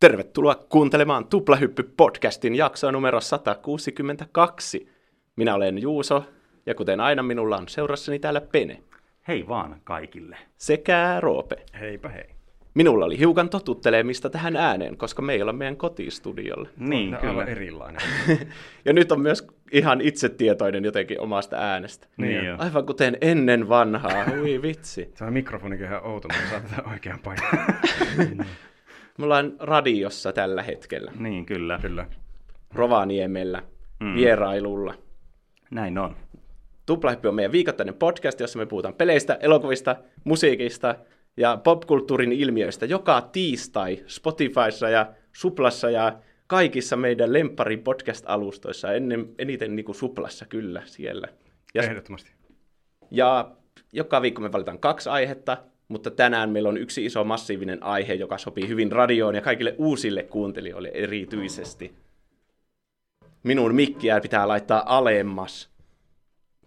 Tervetuloa kuuntelemaan Tuplahyppy-podcastin jaksoa numero 162. Minä olen Juuso, ja kuten aina minulla on seurassani täällä Pene. Hei vaan kaikille. Sekä Roope. Heipä hei. Minulla oli hiukan totuttelemista tähän ääneen, koska me ei olla meidän kotistudiolla. Niin, No, kyllä. erilainen. ja nyt on myös ihan itsetietoinen jotenkin omasta äänestä. Niin joo. Aivan kuten ennen vanhaa, hui vitsi. Se on mikrofonikin ihan outo, mutta saa tätä oikean paikan. Me ollaan radiossa tällä hetkellä, Niin, kyllä. Kyllä. Rovaniemellä, Mm. vierailulla. Näin on. Tuplahyppy on meidän viikoittainen podcast, jossa me puhutaan peleistä, elokuvista, musiikista ja popkulttuurin ilmiöistä joka tiistai Spotifyssa ja Suplassa ja kaikissa meidän lemppari podcast-alustoissa, ennen, eniten niin kuin Suplassa kyllä siellä. Ja, Ehdottomasti. ja joka viikko me valitaan kaksi aihetta, mutta tänään meillä on yksi iso massiivinen aihe, joka sopii hyvin radioon ja kaikille uusille kuuntelijoille erityisesti. Minun mikkiä pitää laittaa alemmas.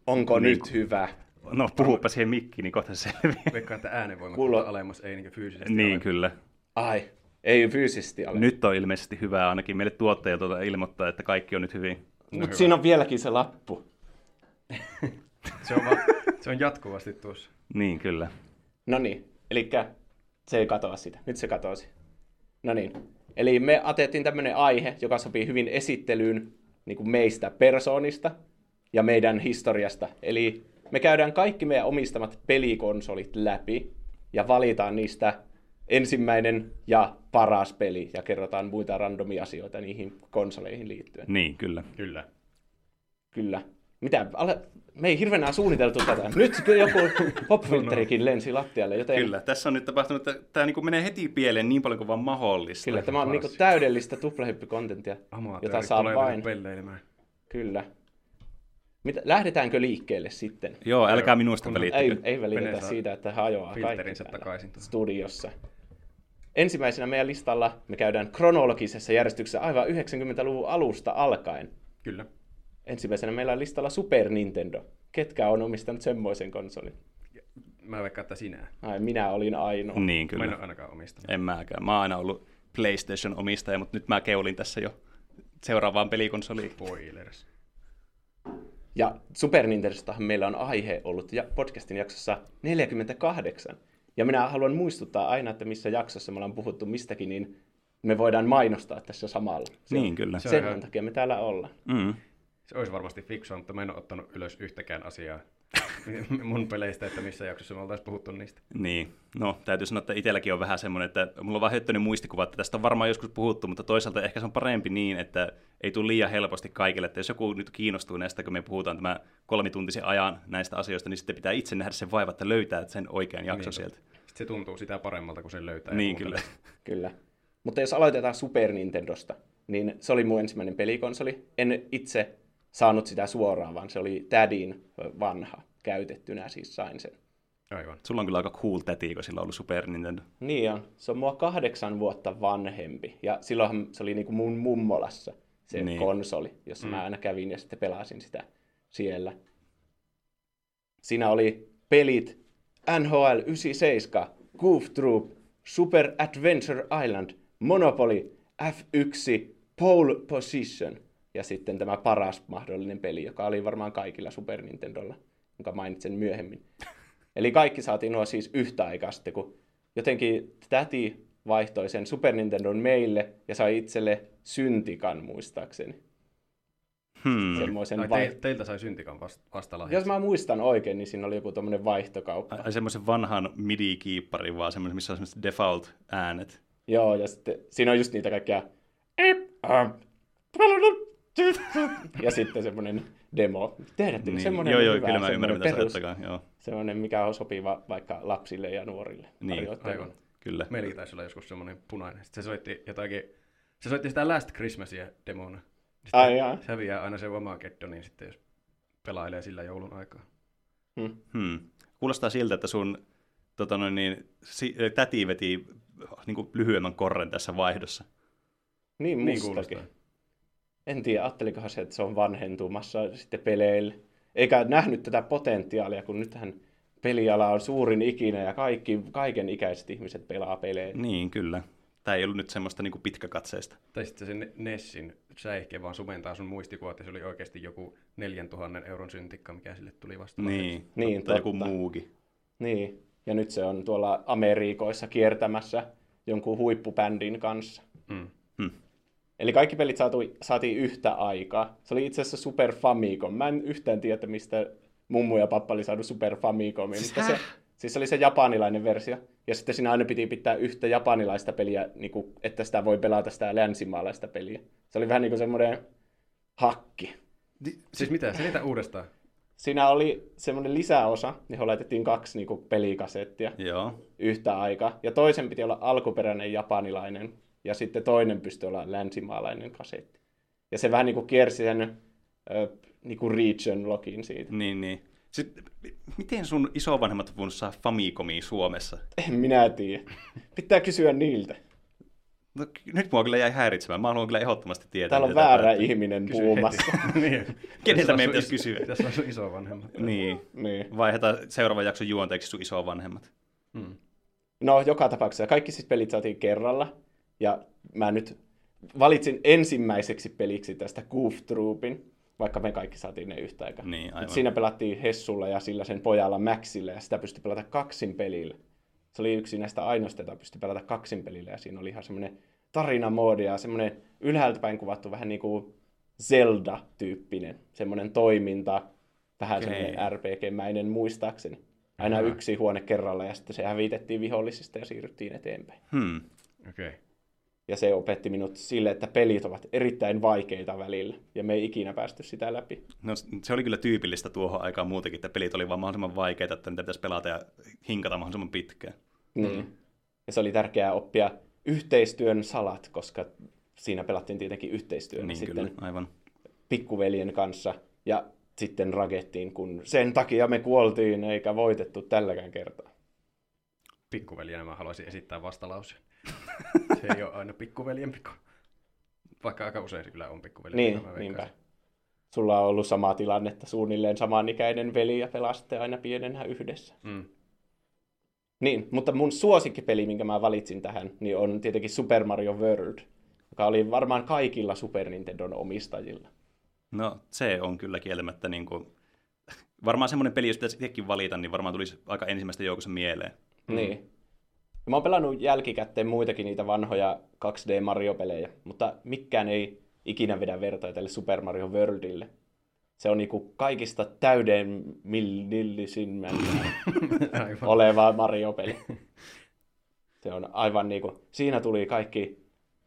Onko Niin. nyt hyvä? No puhupa siihen mikkiin, niin kohta se selviää. Veikkaan, että äänenvoima Kuulo- alemmas, ei niin fyysisesti niin, alemmas. kyllä. Ai, ei fyysisesti ole. Nyt on ilmeisesti hyvä ainakin meille tuottajilta tuota ilmoittaa, että kaikki on nyt hyvin. No Mutta siinä on vieläkin se lappu. Se on, va- se on jatkuvasti tuossa. Niin, kyllä. No niin, eli se ei katoa sitä. Nyt se katosi. No niin. Eli me atettiin tämmöinen aihe, joka sopii hyvin esittelyyn niin kuin meistä persoonista ja meidän historiasta. Eli me käydään kaikki meidän omistamat pelikonsolit läpi ja valitaan niistä ensimmäinen ja paras peli ja kerrotaan muita randomia asioita niihin konsoleihin liittyen. Niin, kyllä. Kyllä. Kyllä. Mitä? Ale... Me ei hirveänä suunniteltu tätä. Nyt joku popfilterikin lensi lattialle, joten Kyllä, tässä on nyt tapahtunut, että tämä niin menee heti pieleen niin paljon kuin vaan mahdollista. Kyllä, tämä on Varsin. niinku täydellistä tuplahyppy-kontenttia, jota saa vain. pelleilemään. Kyllä. Mitä, lähdetäänkö liikkeelle sitten? Joo, älkää minusta välittäkö. Ei, ei välitetä saa siitä, että hajoaa filterinsä kaikki takaisin. studiossa. Ensimmäisenä meidän listalla me käydään kronologisessa järjestyksessä aivan 90-luvun alusta alkaen. Kyllä. Ensimmäisenä meillä on listalla Super Nintendo. Ketkä on omistanut semmoisen konsolin? Mä veikkaan, että sinä. Ai, minä olin ainoa. Niin, Mä en kyllä. ole ainakaan omistanut. En mäkään. Mä oon aina ollut PlayStation-omistaja, mutta nyt mä keulin tässä jo seuraavaan pelikonsoliin. Spoilers. Ja Super Nintendostahan meillä on aihe ollut ja podcastin jaksossa 48. Ja minä haluan muistuttaa aina, että missä jaksossa me ollaan puhuttu mistäkin, niin me voidaan mainostaa tässä samalla. Se Niin, on- kyllä. Se on Sen takia me täällä ollaan. Mm. Se olisi varmasti fiksua, mutta mä en ole ottanut ylös yhtäkään asiaa mun peleistä, että missä jaksossa me oltaisiin puhuttu niistä. Niin, no täytyy sanoa, että itselläkin on vähän semmoinen, että mulla on vaan höttöinen muistikuva, että tästä on varmaan joskus puhuttu, mutta toisaalta ehkä se on parempi niin, että ei tule liian helposti kaikille, että jos joku nyt kiinnostuu näistä, kun me puhutaan tämä kolmituntisen ajan näistä asioista, niin sitten pitää itse nähdä sen vaiva, että löytää sen oikean jakson Niin, sieltä. Sitten se tuntuu sitä paremmalta, kun sen löytää. Niin, kyllä. Kyllä. Mutta jos aloitetaan Super Nintendosta, niin se oli mun ensimmäinen pelikonsoli. En itse saanut sitä suoraan, vaan se oli Tädin vanha käytettynä, siis sain sen. Aivan. Sulla on kyllä aika cool täti, kun sillä on ollut Super Nintendo. Niin on. Se on mua kahdeksan vuotta vanhempi. Ja silloinhan se oli niinku mun mummolassa se Niin. konsoli, jossa mm. mä aina kävin ja sitten pelasin sitä siellä. Siinä oli pelit NHL 97, Goof Troop, Super Adventure Island, Monopoly, F1, Pole Position ja sitten tämä paras mahdollinen peli, joka oli varmaan kaikilla Super Nintendolla, jonka mainitsen myöhemmin. Eli kaikki saatiin nuo siis yhtä aikaa sitten, kun jotenkin täti vaihtoi sen Super Nintendon meille ja sai itselle syntikan muistaakseni. Hmm. Semmoisen Ai, vai... te, teiltä sai syntikan vasta, vasta Jos mä muistan oikein, niin siinä oli joku tämmöinen vaihtokauppa. Ai semmoisen vanhan MIDI-kiipparin vaan, semmoisen, missä on semmoiset default-äänet. Joo, ja sitten siinä on just niitä kaikkia... Ja sitten semmoinen demo. Tiedättekö, Niin. semmoinen Joo, joo, hyvä, kyllä mä ymmärrän, mitä sä perus, ajattelee, joo. semmoinen, mikä on sopiva vaikka lapsille ja nuorille. Niin. Aivan. Kyllä. Meilläkin taisi olla joskus semmoinen punainen. Sitten se soitti jotakin, se soitti sitä Last Christmasia demona. Sitten Ai jaa. se häviää aina se oma niin sitten, jos pelailee sillä joulun aikaa. Hmm. Hmm. Kuulostaa siltä, että sun tota noin, niin, si- täti veti niin kuin lyhyemmän korren tässä vaihdossa. Niin Niin mustakin. kuulostaa. En tiedä, ajattelikohan se, että se on vanhentumassa sitten peleille. Eikä nähnyt tätä potentiaalia, kun nythän peliala on suurin ikinä ja kaikki, kaiken ikäiset ihmiset pelaa pelejä. Niin, kyllä. Tämä ei ollut nyt semmoista niin pitkäkatseista. Tai sitten se Ne- Nessin säihke vaan sumentaa sun muistikuvat, ja se oli oikeasti joku 4000 euron syntikka, mikä sille tuli vasta. Niin, Niin, tai joku totta. muukin. Niin, ja nyt se on tuolla Amerikoissa kiertämässä jonkun huippubändin kanssa. Mm. Eli kaikki pelit saatu, saatiin yhtä aikaa. Se oli itse asiassa Super Famicom. Mä en yhtään tiedä, mistä mummu ja pappa oli saanut Super Famicomin. Siis mutta se, siis se oli se japanilainen versio. Ja sitten siinä aina piti pitää yhtä japanilaista peliä, niin kuin, että sitä voi pelata sitä länsimaalaista peliä. Se oli vähän niin kuin semmoinen hakki. Siis mitä? Selitä uudestaan. Siinä oli semmoinen lisäosa, johon laitettiin kaksi niin kuin, pelikasettia Joo. yhtä aikaa. Ja toisen piti olla alkuperäinen japanilainen, ja sitten toinen pystyi olla länsimaalainen kasetti. Ja se vähän niin kuin kiersi sen ö, niin kuin region login siitä. Niin, niin. Sitten, miten sun isovanhemmat on voinut saada Famicomia Suomessa? En minä tiedä. Pitää kysyä niiltä. No, nyt mua kyllä jäi häiritsemään. Mä haluan kyllä ehdottomasti tietää. Täällä on väärä päättyy. ihminen Kysy puhumassa. niin. Keneltä meidän pitäisi is- kysyä? Tässä on sun isovanhemmat. Niin. niin. Vaihdetaan seuraavan jakson juonteeksi sun isovanhemmat. Mm. No, joka tapauksessa kaikki siis pelit saatiin kerralla. Ja mä nyt valitsin ensimmäiseksi peliksi tästä Goof Troopin, vaikka me kaikki saatiin ne yhtä aikaa. Niin, aivan. Siinä pelattiin Hessulla ja sillä sen pojalla Maxilla, ja sitä pystyi pelata kaksin pelillä. Se oli yksi näistä ainoista, jota pystyi pelata kaksin pelillä, ja siinä oli ihan semmoinen tarinamoodi ja semmoinen ylhäältä päin kuvattu vähän niin kuin Zelda-tyyppinen, semmoinen toiminta, vähän Okei. semmoinen RPG-mäinen muistaakseni. Aina Aha. yksi huone kerralla, ja sitten se hävitettiin vihollisista ja siirryttiin eteenpäin. Hmm. Okei. Okay. Ja se opetti minut sille, että pelit ovat erittäin vaikeita välillä, ja me ei ikinä päästy sitä läpi. No, se oli kyllä tyypillistä tuohon aikaan muutenkin, että pelit oli vaan mahdollisimman vaikeita, että niitä pitäisi pelata ja hinkata mahdollisimman pitkään. Niin. Ja se oli tärkeää oppia yhteistyön salat, koska siinä pelattiin tietenkin yhteistyönä Niin sitten kyllä, aivan. pikkuveljen kanssa. Ja sitten ragettiin, kun sen takia me kuoltiin eikä voitettu tälläkään kertaa. Pikkuveljenä mä haluaisin esittää vastalauseen. se ei ole aina pikkuveljen pikku. Vaikka aika usein se kyllä on pikkuveljen. Niin, niinpä. Sulla on ollut sama tilanne, että suunnilleen samanikäinen veli ja pelaste aina pienenä yhdessä. Mm. Niin, mutta mun suosikkipeli, minkä mä valitsin tähän, niin on tietenkin Super Mario World, joka oli varmaan kaikilla Super Nintendon omistajilla. No se on kyllä kieltämättä niin kuin... Varmaan semmoinen peli, jos pitäisi itsekin valita, niin varmaan tulisi aika ensimmäistä joukossa mieleen. Mm. Niin. Ja mä oon pelannut jälkikäteen muitakin niitä vanhoja 2D Mario-pelejä, mutta mikään ei ikinä vedä vertoja tälle Super Mario Worldille. Se on niinku kaikista täydemmillisimmän oleva Mario-peli. Se on aivan niinku, siinä tuli kaikki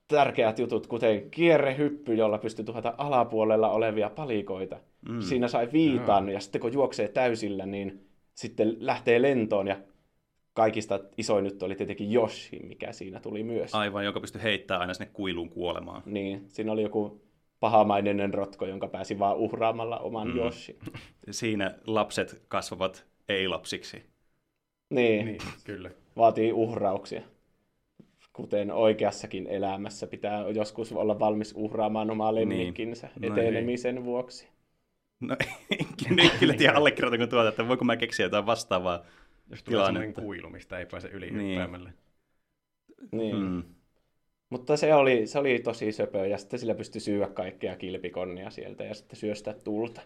tärkeät jutut, kuten kierrehyppy, jolla pystyy tuhota alapuolella olevia palikoita. Mm. Siinä sai viitan, ja sitten kun juoksee täysillä, niin sitten lähtee lentoon, ja kaikista isoin nyt oli tietenkin Yoshi, mikä siinä tuli myös. Aivan, joka pystyy heittämään aina sinne kuiluun kuolemaan. Niin, siinä oli joku pahamainen rotko, jonka pääsi vaan uhraamalla oman mm. Yoshi. Siinä lapset kasvavat ei-lapsiksi. Niin, Niin, kyllä. vaatii uhrauksia. Kuten oikeassakin elämässä pitää joskus olla valmis uhraamaan omaa lemmikkinsä No etenemisen vuoksi. No, en kyllä tiedä allekirjoitanko tuota, että voiko mä keksiä jotain vastaavaa. Jos tulee sellainen tilannetta. kuilu, mistä ei pääse yli Niin. hyppäämällä. Niin. Mm. Mutta se oli, se oli tosi söpö, ja sitten sillä pystyi syödä kaikkea kilpikonnia sieltä ja sitten syöstä tulta.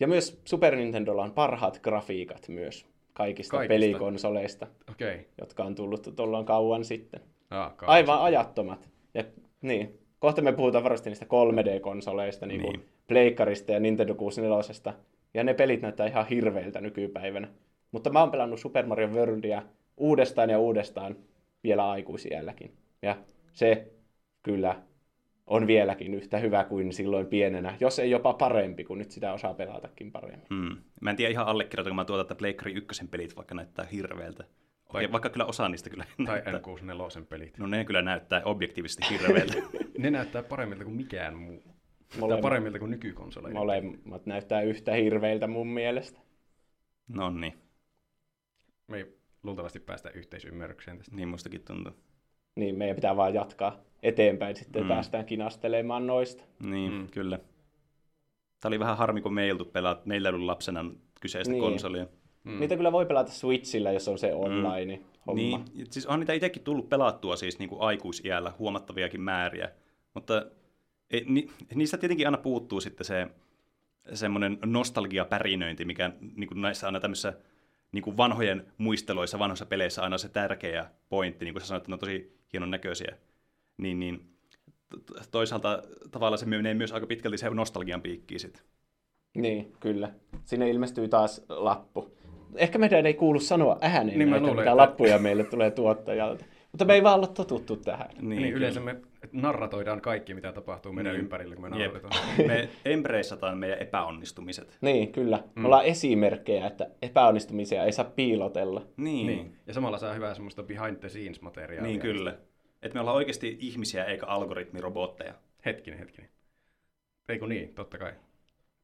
Ja myös Super Nintendolla on parhaat grafiikat myös kaikista, Kaikista? pelikonsoleista, Okei. Okay. jotka on tullut tuolloin kauan sitten. Ah, Aivan ajattomat. Ja niin, kohta me puhutaan varmasti niistä 3D-konsoleista, niin Niin. Pleikkarista ja Nintendo 64. Ja ne pelit näyttää ihan hirveiltä nykypäivänä. Mutta mä oon pelannut Super Mario Worldia uudestaan ja uudestaan vielä aikuisielläkin. Ja se kyllä on vieläkin yhtä hyvä kuin silloin pienenä, jos ei jopa parempi, kun nyt sitä osaa pelatakin paremmin. Mm. Mä en tiedä ihan allekirjoitanko mä tuota, että Pleikkari ykkösen pelit vaikka näyttää hirveältä. Okei, vaikka kyllä osa niistä kyllä Tai näyttää. N64 pelit. No ne kyllä näyttää objektiivisesti hirveältä. Ne näyttää paremmilta kuin mikään muu. Tai Molemmat, paremmilta kuin nykykonsoleja. molemmat näyttää yhtä hirveiltä mun mielestä. no niin, Me ei luultavasti päästä yhteisymmärrykseen tästä. niin mustakin tuntuu. Niin meidän pitää vaan jatkaa eteenpäin, sitten Mm. päästään kinastelemaan noista. Niin, Mm. kyllä. Tämä oli vähän harmi, kun me ei oltu pelaa, meillä ei ollut lapsena kyseistä Niin. niin. konsolia. Mm. Niitä kyllä voi pelata Switchillä, jos on se online mm. homma. Niin, siis on niitä itsekin tullut pelattua siis niin kuin aikuisiällä huomattaviakin määriä, mutta ei, ni, niistä tietenkin aina puuttuu sitten se semmoinen nostalgiapärinöinti, mikä niin kuin näissä aina tämmöisissä niin kuin vanhojen muisteloissa, vanhoissa peleissä aina se tärkeä pointti, niin kuin sä sanoit, että ne on tosi hienon näköisiä. Niin, niin toisaalta tavallaan se menee myös aika pitkälti se nostalgian piikkiin sitten. Niin, kyllä. Sinne ilmestyy taas lappu. Ehkä meidän ei kuulu sanoa ääneen niin näitä, luulen, mitä että... lappuja meille tulee tuottajalta. Mutta me ei vaan olla totuttu tähän. Niin, niin yleensä me narratoidaan kaikki, mitä tapahtuu meidän niin. ympärillä, kun me narrataan. me embraceataan meidän epäonnistumiset. Niin, kyllä. Mm. Me ollaan esimerkkejä, että epäonnistumisia ei saa piilotella. Niin. niin. Ja samalla saa hyvää semmoista behind the scenes materiaalia. Niin, kyllä. Että me ollaan oikeasti ihmisiä eikä algoritmirobotteja. Hetkinen, hetkinen. Eikö niin, totta kai.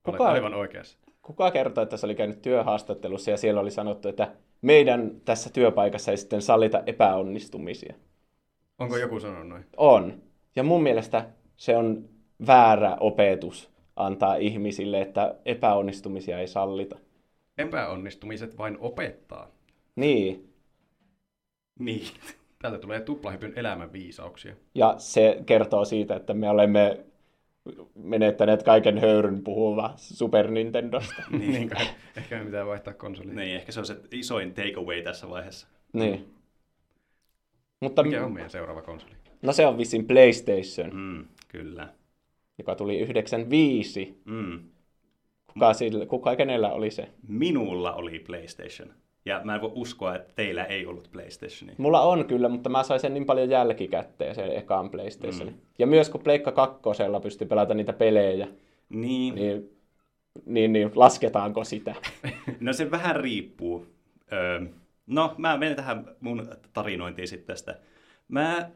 Kuka, aivan oikeassa. Kuka kertoi, että se oli käynyt työhaastattelussa ja siellä oli sanottu, että meidän tässä työpaikassa ei sitten sallita epäonnistumisia. Onko joku sanonut noin? On. Ja mun mielestä se on väärä opetus antaa ihmisille, että epäonnistumisia ei sallita. Epäonnistumiset vain opettaa. Niin. Niin. Täältä tulee tuplahypyn elämän viisauksia. Ja se kertoo siitä, että me olemme menettäneet kaiken höyryn puhuva Super Nintendosta. niin, niin ehkä me pitää vaihtaa konsoli. Niin, ehkä se on se isoin takeaway tässä vaiheessa. Niin. Mutta, Mikä on meidän seuraava konsoli? No se on vissiin PlayStation. Mm, kyllä. Joka tuli 95. Mm. Kuka, sillä, kuka kenellä oli se? Minulla oli PlayStation. Ja mä en voi uskoa, että teillä ei ollut PlayStationia. Mulla on kyllä, mutta mä sain sen niin paljon jälkikäteen, sen ekaan PlayStationin. Mm. Ja myös kun Pleikka kakkosella pystyi pelata niitä pelejä, niin, niin, niin, niin lasketaanko sitä? no se vähän riippuu. Öö, no, mä menen tähän mun tarinointiin sitten tästä. Mä,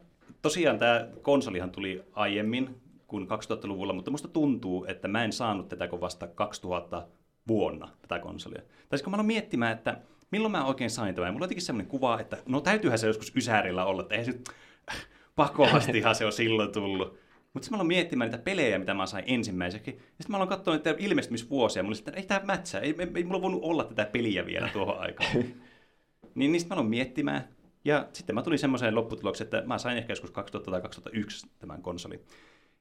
tosiaan tämä konsolihan tuli aiemmin kuin 2000-luvulla, mutta musta tuntuu, että mä en saanut tätä kuin vasta 2000 vuonna, tätä konsolia. Tai kun mä aloin miettimään, että milloin mä oikein sain tämän? Mulla on jotenkin semmoinen kuva, että no täytyyhän se joskus Ysärillä olla, että ei se pakoastihan se on silloin tullut. Mutta sitten mä aloin miettimään niitä pelejä, mitä mä sain ensimmäiseksi. Ja sitten mä aloin katsoa niitä ilmestymisvuosia. Mulla että ei tämä mätsää, ei, ei, ei mulla voinut olla tätä peliä vielä tuohon aikaan. niin niistä mä aloin miettimään. Ja sitten mä tulin semmoiseen lopputulokseen, että mä sain ehkä joskus 2000 tai 2001 tämän konsolin.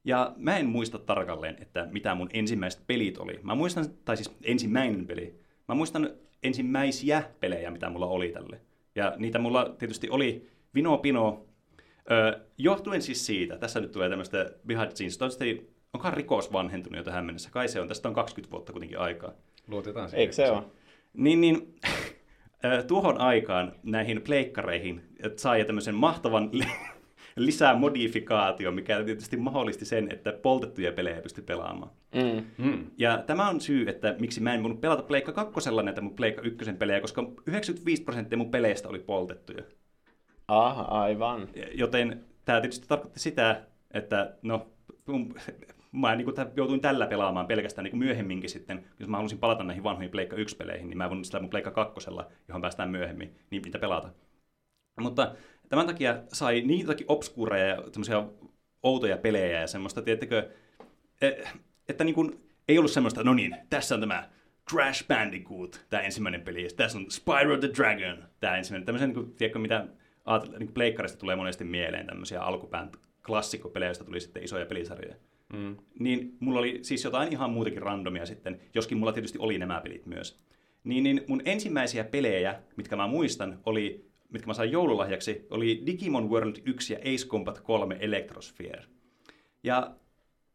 Ja mä en muista tarkalleen, että mitä mun ensimmäiset pelit oli. Mä muistan, tai siis ensimmäinen peli. Mä muistan ensimmäisiä pelejä, mitä mulla oli tälle. Ja niitä mulla tietysti oli vino pino, öö, johtuen siis siitä, tässä nyt tulee tämmöistä behind the scenes, toivottavasti onkohan rikos vanhentunut jo tähän mennessä? Kai se on, tästä on 20 vuotta kuitenkin aikaa. Luotetaan siihen. Eikö se ole? Niin, niin tuohon aikaan näihin pleikkareihin sai tämmöisen mahtavan lisää modifikaatio, mikä tietysti mahdollisti sen, että poltettuja pelejä pystyi pelaamaan. Mm. Mm. Ja tämä on syy, että miksi mä en voinut pelata Pleikka 2 näitä mun Pleikka 1 pelejä, koska 95 prosenttia mun peleistä oli poltettuja. Ah, aivan. Joten tämä tietysti tarkoitti sitä, että no, mä niin kuin, joutuin tällä pelaamaan pelkästään niin kuin myöhemminkin sitten, jos mä halusin palata näihin vanhoihin Pleikka 1-peleihin, niin mä voin sitä mun Pleikka 2, johon päästään myöhemmin, niin mitä pelata. Mutta tämän takia sai niitäkin obskureja ja outoja pelejä ja semmoista, tiettäkö, e, että niin kuin, ei ollut semmoista, no niin, tässä on tämä Crash Bandicoot, tämä ensimmäinen peli, ja tässä on Spyro the Dragon, tämä ensimmäinen. Tämmöisen, niin kuin, tiedätkö, mitä niin pleikkarista tulee monesti mieleen tämmöisiä alkupään klassikkopelejä, joista tuli sitten isoja pelisarjoja. Mm. Niin mulla oli siis jotain ihan muutakin randomia sitten, joskin mulla tietysti oli nämä pelit myös. Niin, niin mun ensimmäisiä pelejä, mitkä mä muistan, oli mitkä mä sain joululahjaksi, oli Digimon World 1 ja Ace Combat 3 Electrosphere. Ja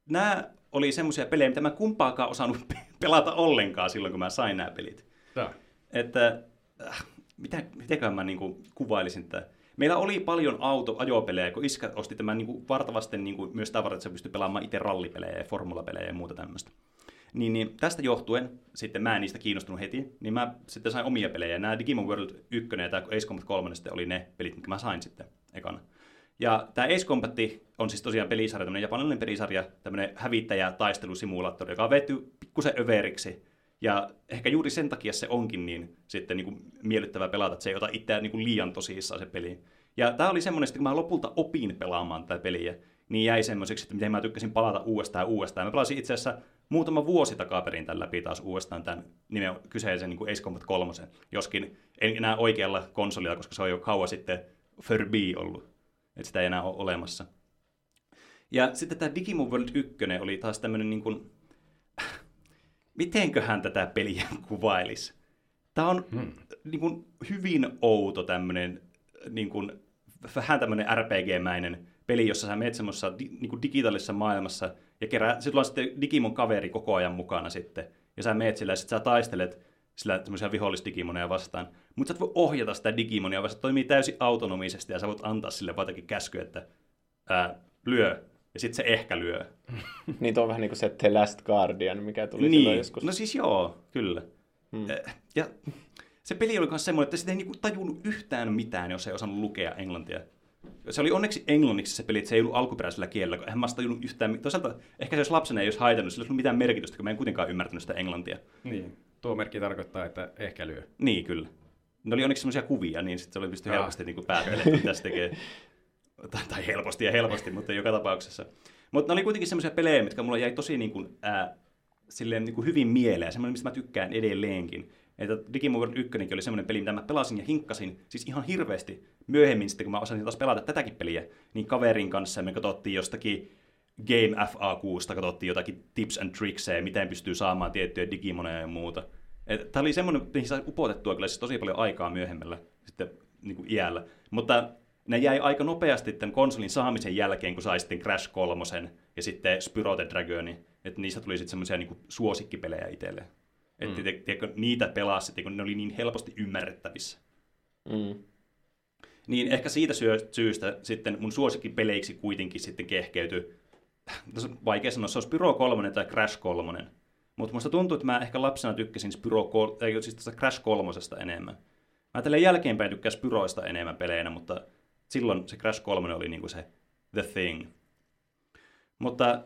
nämä oli semmoisia pelejä, mitä mä kumpaakaan osannut pelata ollenkaan silloin, kun mä sain nämä pelit. Ja. Että, äh, mitä, mitenkään mä niin kuvailisin tätä. Meillä oli paljon auto-ajopelejä, kun iskä osti tämän niin vartavasten niin myös tavarat, että se pystyi pelaamaan itse rallipelejä ja formulapelejä ja muuta tämmöistä. Niin, niin tästä johtuen, sitten mä en niistä kiinnostunut heti, niin mä sitten sain omia pelejä. Nämä Digimon World 1 ja tämä Ace Combat 3 sitten oli ne pelit, mitkä mä sain sitten ekana. Ja tämä Ace Combat on siis tosiaan pelisarja, tämmöinen japanilainen pelisarja, tämmöinen hävittäjä taistelusimulaattori, joka on vetty pikkusen överiksi. Ja ehkä juuri sen takia se onkin niin sitten niin kuin miellyttävää pelata, että se ei ota itseään niin kuin liian tosissaan se peli. Ja tämä oli semmoinen, että kun mä lopulta opin pelaamaan tätä peliä, niin jäi semmoiseksi, että miten mä tykkäsin palata uudestaan ja uudestaan. Mä pelasin itse asiassa muutama vuosi takaperin tämän läpi taas uudestaan tämän nimen kyseisen niin Ace Combat 3, joskin en enää oikealla konsolilla, koska se on jo kauan sitten Furby ollut, että sitä ei enää ole olemassa. Ja sitten tämä Digimon World 1 oli taas tämmöinen niin kuin, mitenköhän tätä peliä kuvailisi? Tämä on hmm. niin kuin, hyvin outo tämmöinen, niin kuin, vähän tämmöinen RPG-mäinen peli, jossa sä menet semmoisessa di, niin kuin digitaalisessa maailmassa ja kerää, sit on sitten Digimon kaveri koko ajan mukana sitten. Ja sä meet sillä ja sit sä taistelet sillä semmoisia vihollisdigimoneja vastaan. Mutta sä et voi ohjata sitä digimonia, vaan se toimii täysin autonomisesti ja sä voit antaa sille vaan käsky, että ää, lyö. Ja sitten se ehkä lyö. niin on vähän niin kuin se The Last Guardian, mikä tuli niin. silloin joskus. No siis joo, kyllä. Hmm. Ja se peli oli myös semmoinen, että sitä ei niinku tajunnut yhtään mitään, jos ei osannut lukea englantia. Se oli onneksi englanniksi se peli, että se ei ollut alkuperäisellä kielellä, kun eihän mä tajunnut yhtään. Toisaalta ehkä se jos lapsena ei olisi haitannut, sillä ei ollut mitään merkitystä, kun mä en kuitenkaan ymmärtänyt sitä englantia. Niin, tuo merkki tarkoittaa, että ehkä lyö. Niin, kyllä. Ne oli onneksi semmoisia kuvia, niin sitten se oli pysty helposti niin päättelemään, mitä se tekee. Tai, tai helposti ja helposti, mutta joka tapauksessa. Mutta ne oli kuitenkin semmoisia pelejä, mitkä mulla jäi tosi niin kuin, ää, silleen, niin kuin hyvin mieleen, semmoinen, mistä mä tykkään edelleenkin. Että Digimon 1 oli semmoinen peli, mitä mä pelasin ja hinkkasin siis ihan hirveästi myöhemmin sitten, kun mä osasin taas pelata tätäkin peliä, niin kaverin kanssa me katsottiin jostakin Game FAQsta, katsottiin jotakin tips and trickseja, miten pystyy saamaan tiettyjä digimoneja ja muuta. Tämä oli semmoinen, mihin sai upotettua kyllä siis tosi paljon aikaa myöhemmällä sitten niin kuin iällä. Mutta ne jäi aika nopeasti tämän konsolin saamisen jälkeen, kun sai sitten Crash 3 ja sitten Spyro the Dragonin. Että niistä tuli sitten semmoisia niin suosikkipelejä itselleen. Että mm. tiedätkö, niitä pelasi, kun ne oli niin helposti ymmärrettävissä. Mm. Niin ehkä siitä syystä sitten mun suosikkipeleiksi kuitenkin sitten kehkeytyi, vaikea sanoa, se on Spyro 3 tai Crash 3. Mutta musta tuntuu, että mä ehkä lapsena tykkäsin Spyro, ei, siis tästä Crash 3 enemmän. Mä tällä jälkeenpäin tykkään Spyroista enemmän peleinä, mutta silloin se Crash 3 oli niinku se the thing. Mutta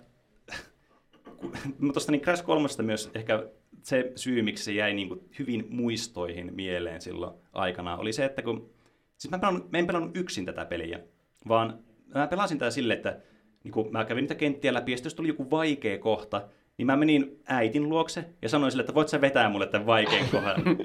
tuosta niin Crash 3 myös ehkä se syy, miksi se jäi niin kuin hyvin muistoihin mieleen silloin aikana, oli se, että kun... Siis mä, pelannut, mä en pelannut yksin tätä peliä, vaan mä pelasin tätä silleen, että niin kun mä kävin niitä kenttiä läpi, ja jos tuli joku vaikea kohta, niin mä menin äitin luokse ja sanoin sille, että voit sä vetää mulle tämän vaikean kohdan.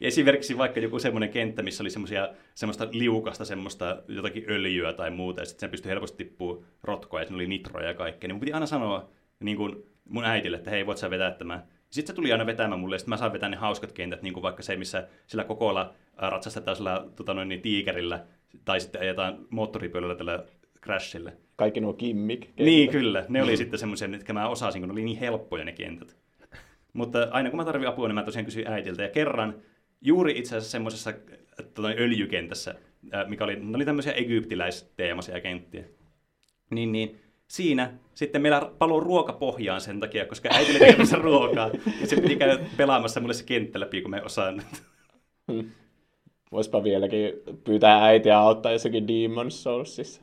Esimerkiksi vaikka joku semmoinen kenttä, missä oli semmosia, semmoista liukasta, semmoista jotakin öljyä tai muuta, ja sitten sen pystyi helposti tippua rotkoa, ja siinä oli nitroja ja kaikkea. Niin mun piti aina sanoa niin kuin mun äitille, että hei, voit sä vetää tämän. Sitten se tuli aina vetämään mulle, ja sitten mä saan vetää ne hauskat kentät, niin kuin vaikka se, missä sillä kokolla ratsastetaan sillä tota noin, niin, tiikerillä, tai sitten ajetaan moottoripyörällä tällä Crashille. Kaikki nuo kimmik Niin, kyllä. Ne oli sitten semmoisia, että mä osasin, kun ne oli niin helppoja ne kentät. Mutta aina kun mä tarvin apua, niin mä tosiaan kysyin äitiltä. Ja kerran juuri itse asiassa semmoisessa tota, öljykentässä, mikä oli, ne oli tämmöisiä egyptiläisteemaisia kenttiä. Niin, niin siinä sitten meillä paloi ruoka pohjaan sen takia, koska äiti oli tekemässä ruokaa. Ja se piti käydä pelaamassa mulle se kenttä läpi, kun me osaan. Hmm. Voispa vieläkin pyytää äitiä auttaa jossakin Demon Soulsissa.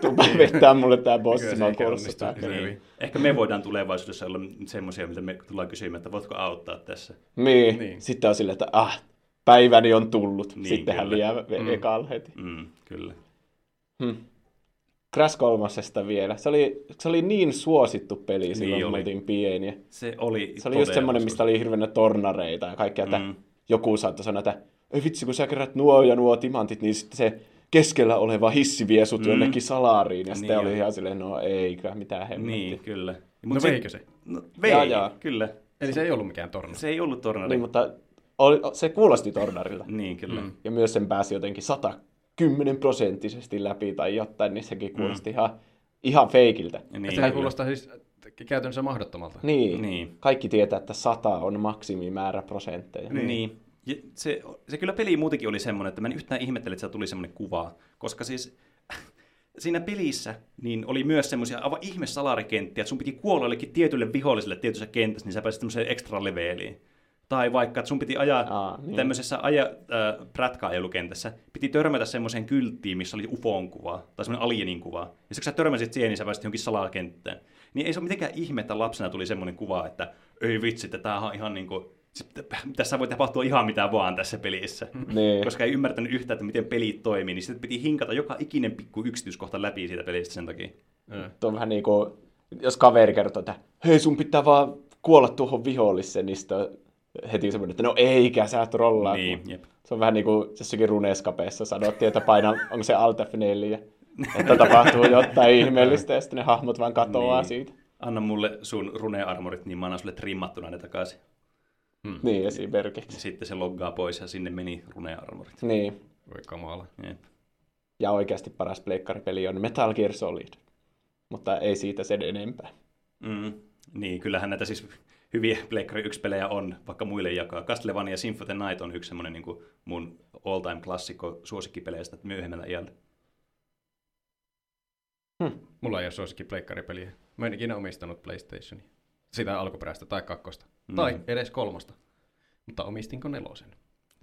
Tuupa vetää mulle tää bossi, mä niin. Ehkä me voidaan tulevaisuudessa olla semmoisia, mitä me tullaan kysymään, että voitko auttaa tässä. Niin, niin. sitten on silleen, että ah, päiväni on tullut. Niin, sitten hän liian mm. heti. Mm, kyllä. Hmm. Crash 3 vielä. Se oli, se oli niin suosittu peli silloin, niin kun me oltiin pieniä. Se oli Se oli just semmoinen, mistä oli hirveänä tornareita ja kaikkea, että mm. joku saattoi sanoa, että ei vitsi, kun sä kerät nuo ja nuo timantit, niin sitten se keskellä oleva hissi vie sut mm. jonnekin salariin. Ja sitten niin oli ihan silleen, no eikä, mitään hemmettiä. Niin, kyllä. Mut no se, veikö se? No, vei, jaa, jaa. kyllä. Eli se ei ollut mikään tornari. Se ei ollut tornari. Niin, mutta oli, se kuulosti tornarilta. niin, kyllä. Mm. Ja myös sen pääsi jotenkin 110 prosenttisesti läpi tai jotain, niin sekin kuulosti mm. ihan, ihan feikiltä. Niin, Sehän kuulostaa siis käytännössä mahdottomalta. Niin. niin. Kaikki tietää, että 100 on maksimimäärä prosentteja. Niin. niin. Ja se, se kyllä peli muutenkin oli semmoinen, että mä en yhtään ihmettele, että se tuli semmoinen kuva. Koska siis siinä pelissä niin oli myös semmoisia aivan ihme salarikenttiä, että sun piti kuolla jollekin tietylle viholliselle tietyssä kentässä, niin sä pääsit semmoiseen ekstra leveliin. Tai vaikka, että sun piti ajaa Aa, niin. tämmöisessä aja, äh, prätkäajelukentässä, piti törmätä semmoiseen kylttiin, missä oli UFOn kuva, tai semmoinen alienin kuva. Ja sitten kun sä törmäsit siihen, niin sä pääsit johonkin salakenttään. Niin ei se ole mitenkään ihme, että lapsena tuli semmoinen kuva, että ei vitsi, että tämä on ihan niin kuin, tässä voi tapahtua ihan mitä vaan tässä pelissä. Nee. Koska ei ymmärtänyt yhtään, että miten pelit toimii, niin sitten piti hinkata joka ikinen pikku yksityiskohta läpi siitä pelistä sen takia. Tuo on vähän niin kuin jos kaveri kertoo, että hei sun pitää vaan kuolla tuohon viholliseen, niin sitten on heti semmoinen, että no eikä, sä trollaa. Niin, jep. Se on vähän niin kuin jossakin runeskapeessa sanottiin, että paina, onko se Alt F4, että tapahtuu jotain ihmeellistä ja sitten ne hahmot vaan katoaa Niin. siitä. Anna mulle sun rune-armorit, niin mä annan sulle trimmattuna ne takaisin. Niin Ja esimerkiksi. sitten se loggaa pois ja sinne meni rune-armorit. Niin. Voi kamala. Jep. Ja oikeasti paras pleikkaripeli on Metal Gear Solid. Mutta ei siitä sen enempää. Mm. Niin, kyllähän näitä siis hyviä Pleikkari 1-pelejä on, vaikka muille jakaa. Castlevania Symphony of the Night on yksi semmoinen niin kuin mun all-time klassikko suosikkipeleistä myöhemmällä iällä. Mulla ei ole suosikki pleikkaripeliä. Mä en ikinä omistanut PlayStationia. Sitä alkuperäistä tai kakkosta. Mm. Tai edes kolmosta. Mutta omistinko nelosen?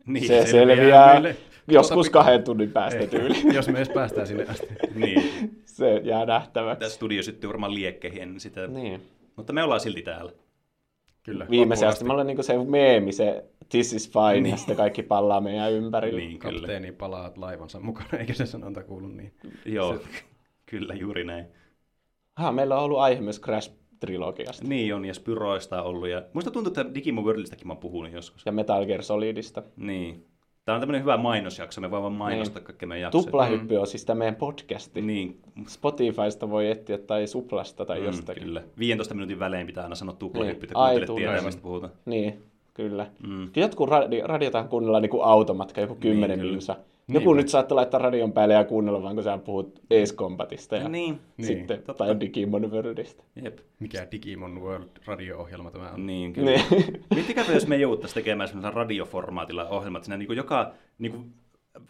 Niin, Se se, selviää meille. joskus kahden tunnin päästä Ei, tyyliin. jos me edes päästään sinne asti. niin. Se jää Tämä nähtäväksi. studio syttyy varmaan liekkeihin sitä. Niin. Mutta me ollaan silti täällä. Kyllä. Viimeisen asti. Mä olen niin se meemi, se This is fine, ja sitten kaikki pallaa meidän ympärillä. Niin, kyllä. Kapteeni palaa laivansa mukana, eikä se sanonta kuulu niin. Joo, kyllä juuri näin. Ha, meillä on ollut aihe myös Crash-trilogiasta. Niin on, ja Spyroista on ollut. Ja muista tuntuu, että Digimon Worldistakin mä oon puhunut joskus. Ja Metal Gear Solidista. Niin. Tämä on tämmöinen hyvä mainosjakso, me vaan mainostaa niin. kaikki meidän jaksoja. Tuplahyppy on siis tämä meidän podcasti. Niin, Spotifysta voi etsiä tai Suplasta tai mm, jostakin. kyllä. 15 minuutin välein pitää aina sanoa tuplahyppy, Niin. että tietää, tunne. mistä puhutaan. Niin, kyllä. Mm. Jotkut radi- radiotaan kuunnella niin kuin automatka, joku kymmenen kyllä. minsa. Joku Niinpä. nyt saattaa laittaa radion päälle ja kuunnella vaan, kun sä puhut Ace Combatista ja Niin, sitten totta. tai Digimon Worldista. jep. Mikä Digimon World radio-ohjelma tämä on. Niin, kyllä. Niin. Miettikääpä, jos me jouduttaisiin tekemään semmoisella radioformaatilla ohjelmat, siinä niin joka niin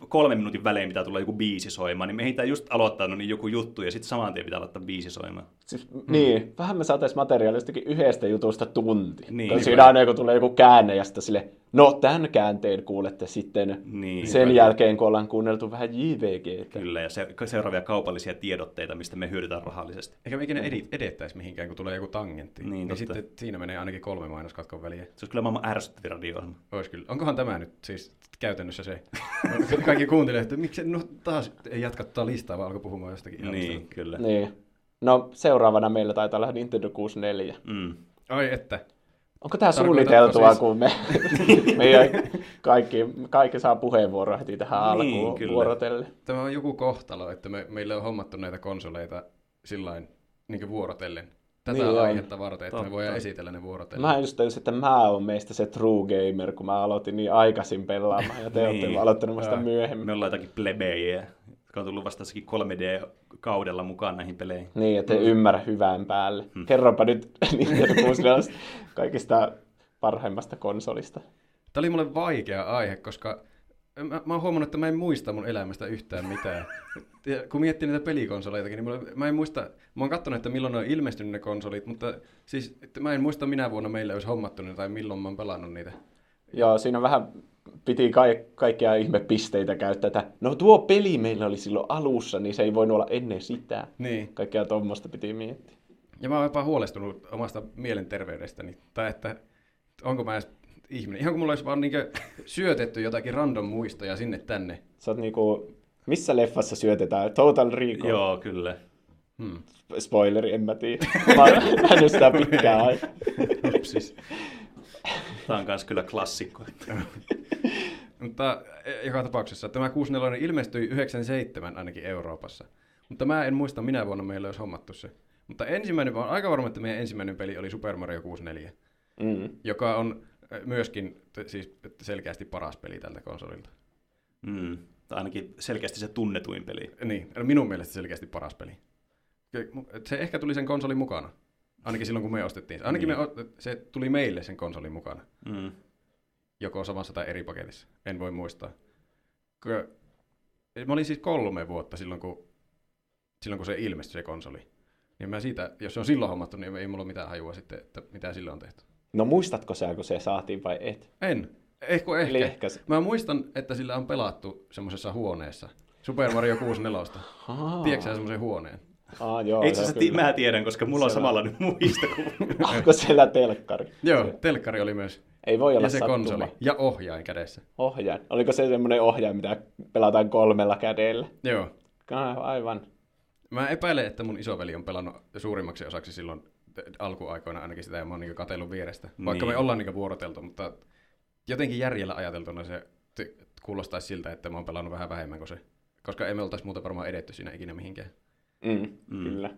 kolmen minuutin välein pitää tulla joku biisi soimaan, niin me ehditään just aloittaa no niin joku juttu ja sitten saman tien pitää aloittaa biisi soimaan. Siis, mm. Niin, vähän me saataisiin materiaalistakin yhdestä jutusta tunti. Niin. Niin, siinä aina kun tulee joku käänne ja sitten sille, no tämän käänteen kuulette sitten Niin. sen jälkeen, kun ollaan kuunneltu vähän JVG. Kyllä, ja se, seuraavia kaupallisia tiedotteita, mistä me hyödytään rahallisesti. Eikä me ikinä edettäisi mihinkään, kun tulee joku tangentti. Niin, niin totta. sitten siinä menee ainakin kolme mainoskatkon väliä. Se olisi kyllä maailman ärsyttävin radio Ois kyllä. Onkohan tämä nyt siis käytännössä se? Kaikki kuuntelijat, että miksi no taas ei jatka tätä listaa, vaan alkoi puhumaan jostakin. ihan Niin, kyllä. Niin. No, seuraavana meillä taitaa olla Nintendo 64. Mm. Ai että. Onko tämä suunniteltua, siis- kun me, meidän kaikki, kaikki saa puheenvuoroa heti tähän Niin, alkuun kyllä. vuorotelle? Tämä on joku kohtalo, että me, meille on hommattu näitä konsoleita sillain niin vuorotellen. Tätä Niin niin on. aihetta varten, että Totta. me voidaan esitellä ne vuorotellen. Mä just tajusin, että mä oon meistä se true gamer, kun mä aloitin niin aikaisin pelaamaan, ja te Niin. olette aloittanut vasta myöhemmin. Me ollaan jotakin plebejä, jotka on tullut vasta jossakin 3D-kaudella mukaan näihin peleihin. Niin, että Mm. ymmärrä hyvään päälle. Kerropa nyt Nintendo 64 kaikista parhaimmasta konsolista. Tämä oli mulle vaikea aihe, koska mä, mä oon huomannut, että mä en muista mun elämästä yhtään mitään. Ja kun miettii niitä pelikonsoleitakin, niin mulle, mä en muista, mä oon katsonut, että milloin ne on ilmestynyt ne konsolit, mutta siis että mä en muista minä vuonna meillä olisi hommattu ne tai milloin mä oon pelannut niitä. Joo, siinä vähän piti ka- kaikkia ihmepisteitä käyttää, että no tuo peli meillä oli silloin alussa, niin se ei voinut olla ennen sitä. Niin. Kaikkea tuommoista piti miettiä. Ja mä oon jopa huolestunut omasta mielenterveydestäni. Tai että onko mä edes ihminen. Ihan kun mulla olisi vaan niinkö syötetty jotakin random muistoja sinne tänne. Sä oot niinku, missä leffassa syötetään? Total Recall. Joo, kyllä. Hmm. Spoileri, en mä tiedä. Mä oon nähnyt sitä pitkään aikaa. Tämä on myös kyllä klassikko. Mutta e, joka tapauksessa tämä 64 ilmestyi 97 ainakin Euroopassa. Mutta mä en muista minä vuonna meillä olisi hommattu se. Mutta ensimmäinen, mä oon aika varma, että meidän ensimmäinen peli oli Super Mario 64, Mm. joka on äh, myöskin siis selkeästi paras peli tältä konsolilta. Mm. Tai ainakin selkeästi se tunnetuin peli. Niin, minun mielestä selkeästi paras peli. Se ehkä tuli sen konsolin mukana. Ainakin silloin, kun me ostettiin se. Ainakin Niin. me, se tuli meille sen konsolin mukana. Mm. Joko samassa tai eri paketissa. En voi muistaa. Ky- Mä olin siis kolme vuotta silloin, kun, silloin, kun se ilmestyi se konsoli. Niin mä siitä, jos se on silloin hommattu, niin ei mulla ole mitään hajua sitten, että mitä sillä on tehty. No muistatko sä, kun se saatiin vai et? En. Ehkä, ehkä. Eli ehkä se. Mä muistan, että sillä on pelattu semmoisessa huoneessa. Super Mario 64. Aa, Tiedätkö sä semmoisen huoneen? Aa, joo, Itse asiassa kyllä. mä tiedän, koska mulla on Selvä. samanlainen muisto kuin... Onko siellä telkkari? Joo, telkkari oli myös. Ei voi olla Ja se sattuma. konsoli. Ja ohjain kädessä. Ohjain. Oliko se semmoinen ohjain, mitä pelataan kolmella kädellä? Joo. Ah, Aivan. Mä epäilen, että mun isoveli on pelannut suurimmaksi osaksi silloin alkuaikoina ainakin sitä, ja mä oon niin katsellut vierestä. Vaikka Niin. me ollaan niin vuoroteltu, mutta jotenkin järjellä ajateltuna se kuulostaisi siltä, että mä oon pelannut vähän vähemmän kuin se. Koska emme oltaisi muuten varmaan edetty siinä ikinä mihinkään. Mm, Mm. Kyllä.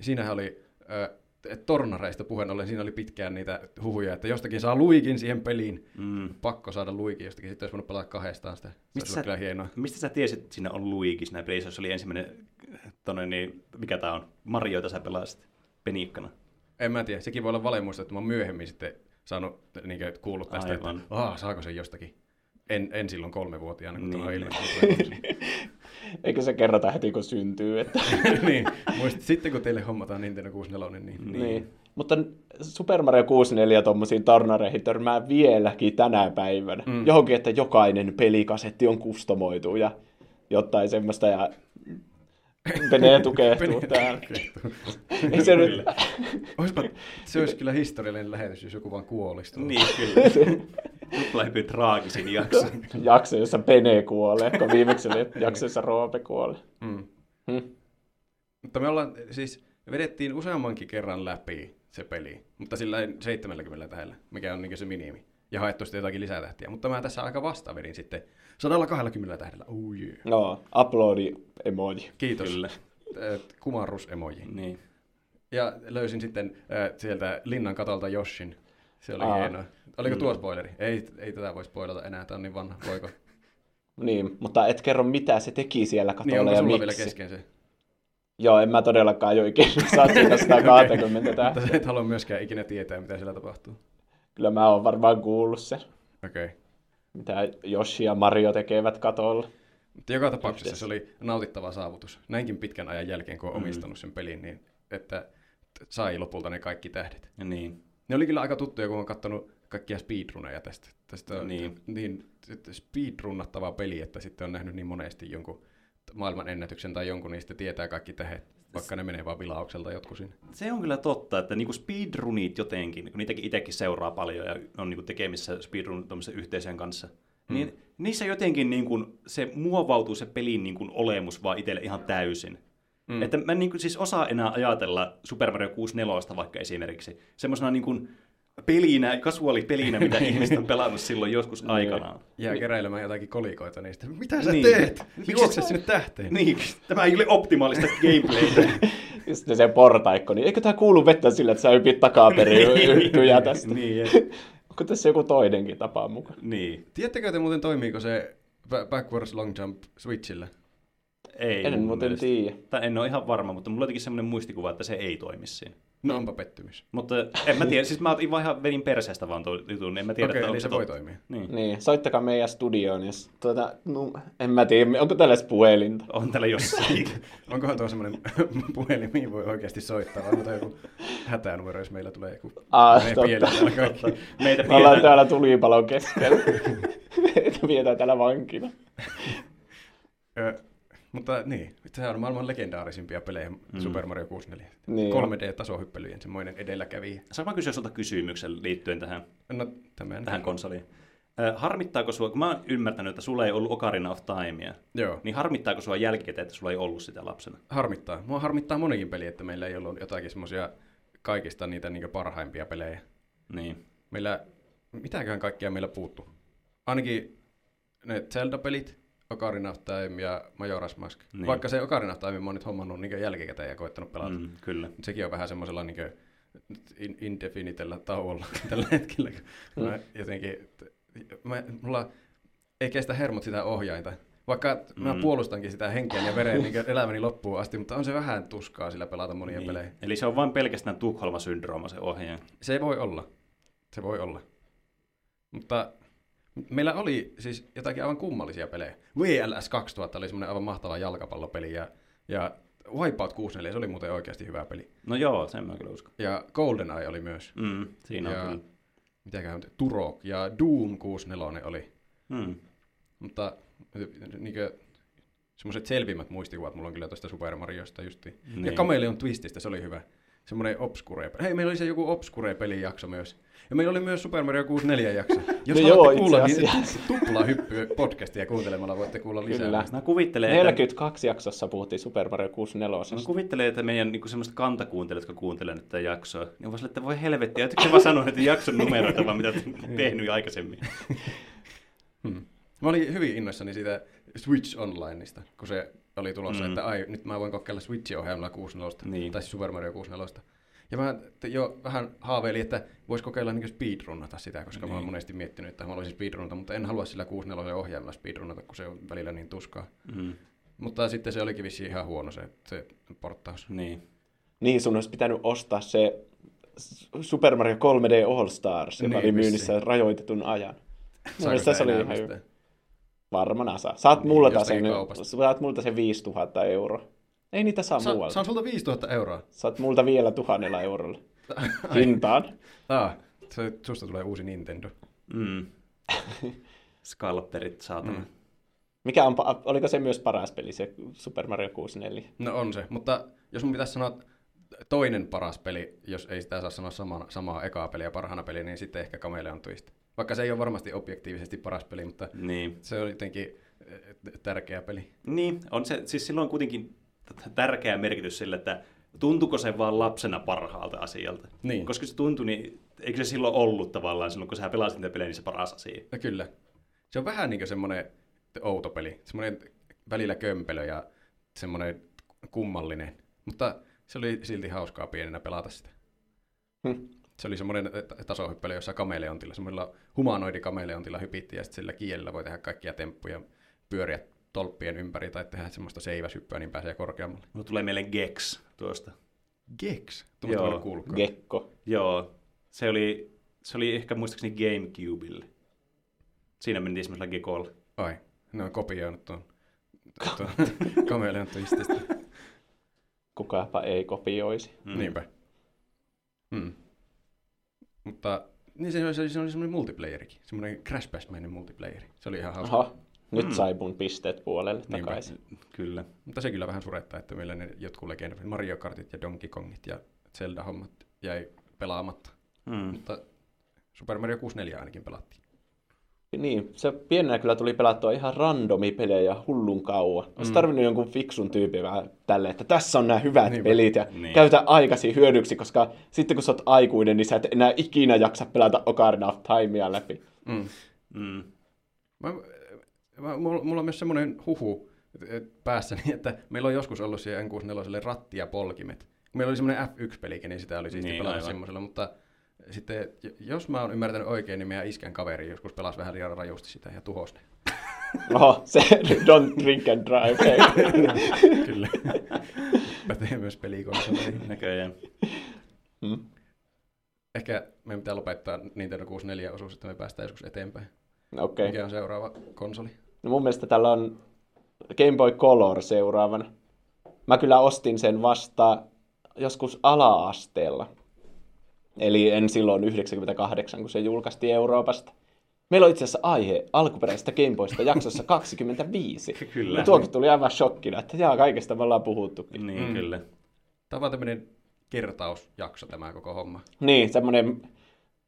Siinähän oli äh, tornareista puheen ollen, siinä oli pitkään niitä huhuja, että jostakin saa luikin siihen peliin. Mm. Pakko saada luikin jostakin, sitten olisi voinut pelata kahdestaan sitä. Mistä sä- kyllä hienoa. Mistä sä tiesit, että siinä on Luigi siinä pelissä, jos se oli ensimmäinen, tonne, niin, mikä tää on, Marioita sä pelasit peniikkana. En mä tiedä, sekin voi olla valemuista, että mä oon myöhemmin sitten saanut niin kuullut tästä, Aivan. että Aa, saako se jostakin. En, en silloin kolmevuotiaana, kun Niin. tämä on ilmestynyt. Eikö se kerrota heti, kun syntyy? Että... niin, muist, sitten kun teille hommataan Nintendo 64, niin, niin. Niin. Mutta Super Mario 64 tuommoisiin tornareihin törmää vieläkin tänä päivänä. Mm. Johonkin, että jokainen pelikasetti on kustomoitu ja jotain semmoista ja Pene tukehtuu täällä. Ei se nyt... Oispa, se olisi kyllä historiallinen lähetys, jos joku vaan kuolisi. Niin, kyllä. Tuplahypyn traagisin jakso. jakso, jossa Pene kuolee, kun viimeksi oli jakso, jossa Roope kuolee. Mm. Hmm. Mutta me ollaan, siis vedettiin useammankin kerran läpi se peli, mutta sillä ei 70 tähdellä, mikä on niin se minimi. Ja haettu sitten jotakin lisätähtiä. Mutta mä tässä aika vasta vedin sitten 120 tähdellä. Oh yeah. No, uploadi emoji. Kiitos. Kyllä. Äh, Kumarrus emoji. Niin. Ja löysin sitten äh, sieltä linnan katolta Joshin. Se oli Aa. hienoa. Oliko Mm. tuo spoileri? Ei, ei tätä voi spoilata enää, tämä on niin vanha. Voiko? Niin, mutta et kerro mitä se teki siellä niin katolla onko ja sulla miksi. vielä kesken se? Joo, en mä todellakaan jo ikinä saa siitä 120 Mutta tähteä. sä et halua myöskään ikinä tietää, mitä siellä tapahtuu. Kyllä mä oon varmaan kuullut sen, Okei. Okay. mitä Yoshi ja Mario tekevät katolla. Mutta joka tapauksessa Yhdessä. se oli nautittava saavutus. Näinkin pitkän ajan jälkeen, kun on Mm. omistanut sen pelin, niin että sai lopulta ne kaikki tähdet. Ja niin. Ne oli kyllä aika tuttuja, kun on katsonut kaikkia speedruneja tästä. Tästä on Niin. niin, speedrunnattava peli, että sitten on nähnyt niin monesti jonkun maailman ennätyksen tai jonkun, sitten tietää kaikki tähdet, vaikka ne menee vaan vilaukselta jotkut sinne. Se on kyllä totta, että niinku speedrunit jotenkin, kun niitäkin itsekin seuraa paljon ja on niinku tekemissä speedrun yhteisön kanssa, Mm. niin niissä jotenkin niinku se muovautuu se pelin niinku olemus vaan itselle ihan täysin. Mm. Että mä en niinku siis osaa enää ajatella Super Mario 64 vaikka esimerkiksi semmoisena niinku pelinä, kasuaalipelinä, mitä ihmiset on pelannut silloin joskus Niin. aikanaan. Jää keräilemään jotakin kolikoita niistä. Mitä sä Niin. teet? Miksi Juokse sä- sinne tähteen. Niin, tämä ei ole optimaalista gameplaytä. Sitten se portaikko, niin eikö tää kuulu vettä sillä, että sä ypit takaperin yhtyjä tästä? niin, Onko tässä joku toinenkin tapa mukaan? niin. Tiedättekö te muuten toimiiko se ba- backwards long jump Switchillä? Ei En muuten tiedä. Tai en ole ihan varma, mutta mulla on jotenkin semmoinen muistikuva, että se ei toimi siinä. No onpa pettymys. Mutta en mä tiedä, siis mä otin vaan ihan vedin perseestä vaan tuon jutun, niin en mä tiedä, Okei, että eli onko se voi totta. toimia. Niin. Niin, soittakaa meidän studioon. Sit tuota, no, en mä tiedä, onko tällä edes puhelinta? On täällä jossain. Onkohan tuo semmoinen puhelin, mihin voi oikeasti soittaa, vai onko joku hätänumero, jos meillä tulee joku Ah, menee totta. kaikki. Meitä Me ollaan täällä tulipalon keskellä. Meitä vietään täällä vankina. Mutta niin, sehän on maailman legendaarisimpia pelejä, mm. Super Mario 64. Niin 3D-tasohyppelyjen semmoinen edelläkävijä. Saanko mä kysyä sulta kysymyksen liittyen tähän, No, tämän. tähän konsoliin? Harmittaako sua, kun mä oon ymmärtänyt, että sulla ei ollut Ocarina of Timea, Joo, niin harmittaako sua jälkikäteen, että sulla ei ollut sitä lapsena? harmittaa. Mua harmittaa monikin peli, että meillä ei ollut jotakin semmoisia kaikista niitä niin parhaimpia pelejä. Niin. Meillä, mitäköhän kaikkia meillä puuttu? Ainakin ne Zelda-pelit, Ocarina of Time ja Majora's Mask. Niin. Vaikka se Ocarina of Time mä oon nyt hommannut niin jälkikäteen ja koittanut pelata. Mm. Mm, kyllä. Sekin on vähän semmoisella niin in, indefinitellä tauolla tällä hetkellä. kun Mä jotenkin, mä, mulla ei kestä hermot sitä ohjainta. Vaikka mä Mm. puolustankin sitä henkeä ja veren niin elämäni loppuun asti, mutta on se vähän tuskaa sillä pelata monia Niin. pelejä. Eli se on vain pelkästään Tukholma-syndrooma se ohjaaja. Se voi olla. Se voi olla. Mutta meillä oli siis jotakin aivan kummallisia pelejä. VLS 2000 oli semmoinen aivan mahtava jalkapallopeli ja, ja Wipeout 64, se oli muuten oikeasti hyvä peli. No joo, sen mä kyllä uskon. Ja GoldenEye oli myös. Mm, siinä ja, on kyllä. mitäköhän, Turok ja Doom 64 oli. Mm. Mutta niinkö, semmoiset selvimmät muistikuvat mulla on kyllä tuosta Super Mariosta justiin. Niin. Ja Niin. Chameleon Twististä, se oli hyvä. semmoinen obscure Hei, meillä oli se joku obscure-pelijakso myös. Ja meillä oli myös Super Mario 64 jakso. Jos No joo, haluatte itse kuulla niin tupla hyppy podcastia kuuntelemalla, voitte kuulla lisää. Kyllä. Mä kuvittelen, että, 42 jaksossa puhuttiin Super Mario 64. mä kuvittelen, että meidän niin semmoiset kantakuuntelijat, jotka kuuntelee nyt tätä jaksoa, niin on vaan että voi helvettiä, ettekö te vaan sanoa näitä jakson numeroita, vaan mitä te tehnyt jo aikaisemmin. Hmm. Mä olin hyvin innoissani siitä Switch Onlineista, kun se oli tulossa, Mm. että ai, nyt mä voin kokeilla Switch-ohjelmalla 64, Niin. tai siis Super Mario 64. Ja mä te- jo vähän haaveilin, että vois kokeilla niin speedrunnata sitä, koska niin. mä oon Niin. monesti miettinyt, että mä haluaisin speedrunnata, mutta en halua sillä 64 ohjelmalla speedrunnata, kun se on välillä niin tuskaa. Mm. Mutta sitten se olikin vissiin ihan huono se, se porttaus. Niin. Niin, sun olisi pitänyt ostaa se Super Mario 3D All Stars, joka Niin, oli myynnissä vissiin. rajoitetun ajan. Mielestäni se oli ihan hyvä. Varmana saa. Saat Niin, multa jostakin sen, saat multa sen 5000 euroa. Ei niitä saa Sa- muualta. saan sulta 5000 euroa. Saat multa vielä tuhannella eurolla. Hintaan. Ah, se, susta tulee uusi Nintendo. Mm. Skalperit, saatana. Mm. Mikä on, oliko se myös paras peli, se Super Mario 64? No on se, mutta jos mun pitäisi sanoa toinen paras peli, jos ei sitä saa sanoa sama, samaa ekaa peliä parhaana peliä, niin sitten ehkä Chameleon Twist. Vaikka se ei ole varmasti objektiivisesti paras peli, mutta Niin. se on jotenkin eh, tärkeä peli. Niin, on se, siis silloin on kuitenkin tärkeä merkitys sille, että tuntuuko se vaan lapsena parhaalta asialta. Niin. Koska se tuntui, niin eikö se silloin ollut tavallaan, silloin kun sä pelasit niitä pelejä, niin se paras asia. Ja kyllä. Se on vähän niin kuin semmoinen outo peli. Semmoinen välillä kömpelö ja semmoinen kummallinen. Mutta se oli silti hauskaa pienenä pelata sitä. Hm. Se oli semmoinen tasohyppely, jossa kameleontilla, semmoilla humanoidi kameleontilla hypittiin ja sitten sillä kielellä voi tehdä kaikkia temppuja, pyöriä tolppien ympäri tai tehdä semmoista seiväshyppyä, niin pääsee korkeammalle. Mulla tulee mieleen Gex tuosta. Gex? Joo, Tuo kuulkaa. Gekko. Joo, se oli, se oli ehkä muistaakseni Gamecubelle. Siinä mentiin semmoisella Gekolla. Ai, ne on kopioinut tuon, tuon kameleon twististä. Kukapa ei kopioisi. Mm. Niinpä. Hmm. Mutta niin se oli, se oli, se oli semmoinen multiplayerikin, semmoinen Crash Bash-mäinen multiplayeri. Se oli ihan hauska. Aha, nyt Mm. sai mun pisteet puolelle Niinpä. takaisin. Kyllä. Mutta se kyllä vähän surettaa, että meillä ne jotkut legendat, Mario Kartit ja Donkey Kongit ja Zelda-hommat jäi pelaamatta. Mm. Mutta Super Mario 64 ainakin pelattiin. Niin, se pienenä kyllä tuli pelattua ihan randomi pelejä hullun kauan. Olisi Mm. tarvinnut jonkun fiksun tyypin vähän tälle, että tässä on nämä hyvät Niinpä. pelit ja Niin. käytä aikasi hyödyksi, koska sitten kun sä oot aikuinen, niin sä et enää ikinä jaksa pelata Ocarina of Timea läpi. Mm. Mm. Mä, mä, mulla, mulla on myös semmoinen huhu et- päässäni, että meillä on joskus ollut siihen N64 ratti ja polkimet. Meillä oli semmoinen F1-pelikin, niin sitä oli siisti Niin, pelata semmoisella, mutta sitten, jos mä oon ymmärtänyt oikein, niin meidän iskän kaveri joskus pelasi vähän liian rajusti sitä ja tuhosi ne. Oho, se don't drink and drive. Hei. Kyllä. Pätee myös pelikonsoleihin. Näköjään. Mm. Ehkä meidän pitää lopettaa Nintendo 64-osuus, että me päästään joskus eteenpäin. Okei. Mikä on seuraava konsoli? No mun mielestä tällä on Game Boy Color seuraavana. Mä kyllä ostin sen vasta joskus ala-asteella. Eli en silloin 98, kun se julkaistiin Euroopasta. Meillä on itse asiassa aihe alkuperäisestä Game Boysta jaksossa 25. Kyllä. Ja tuokin tuli aivan shokkina, että jaa, kaikesta me ollaan puhuttukin. Niin, Mm. kyllä. Tämä on tämmöinen kertausjakso tämä koko homma. Niin, semmoinen,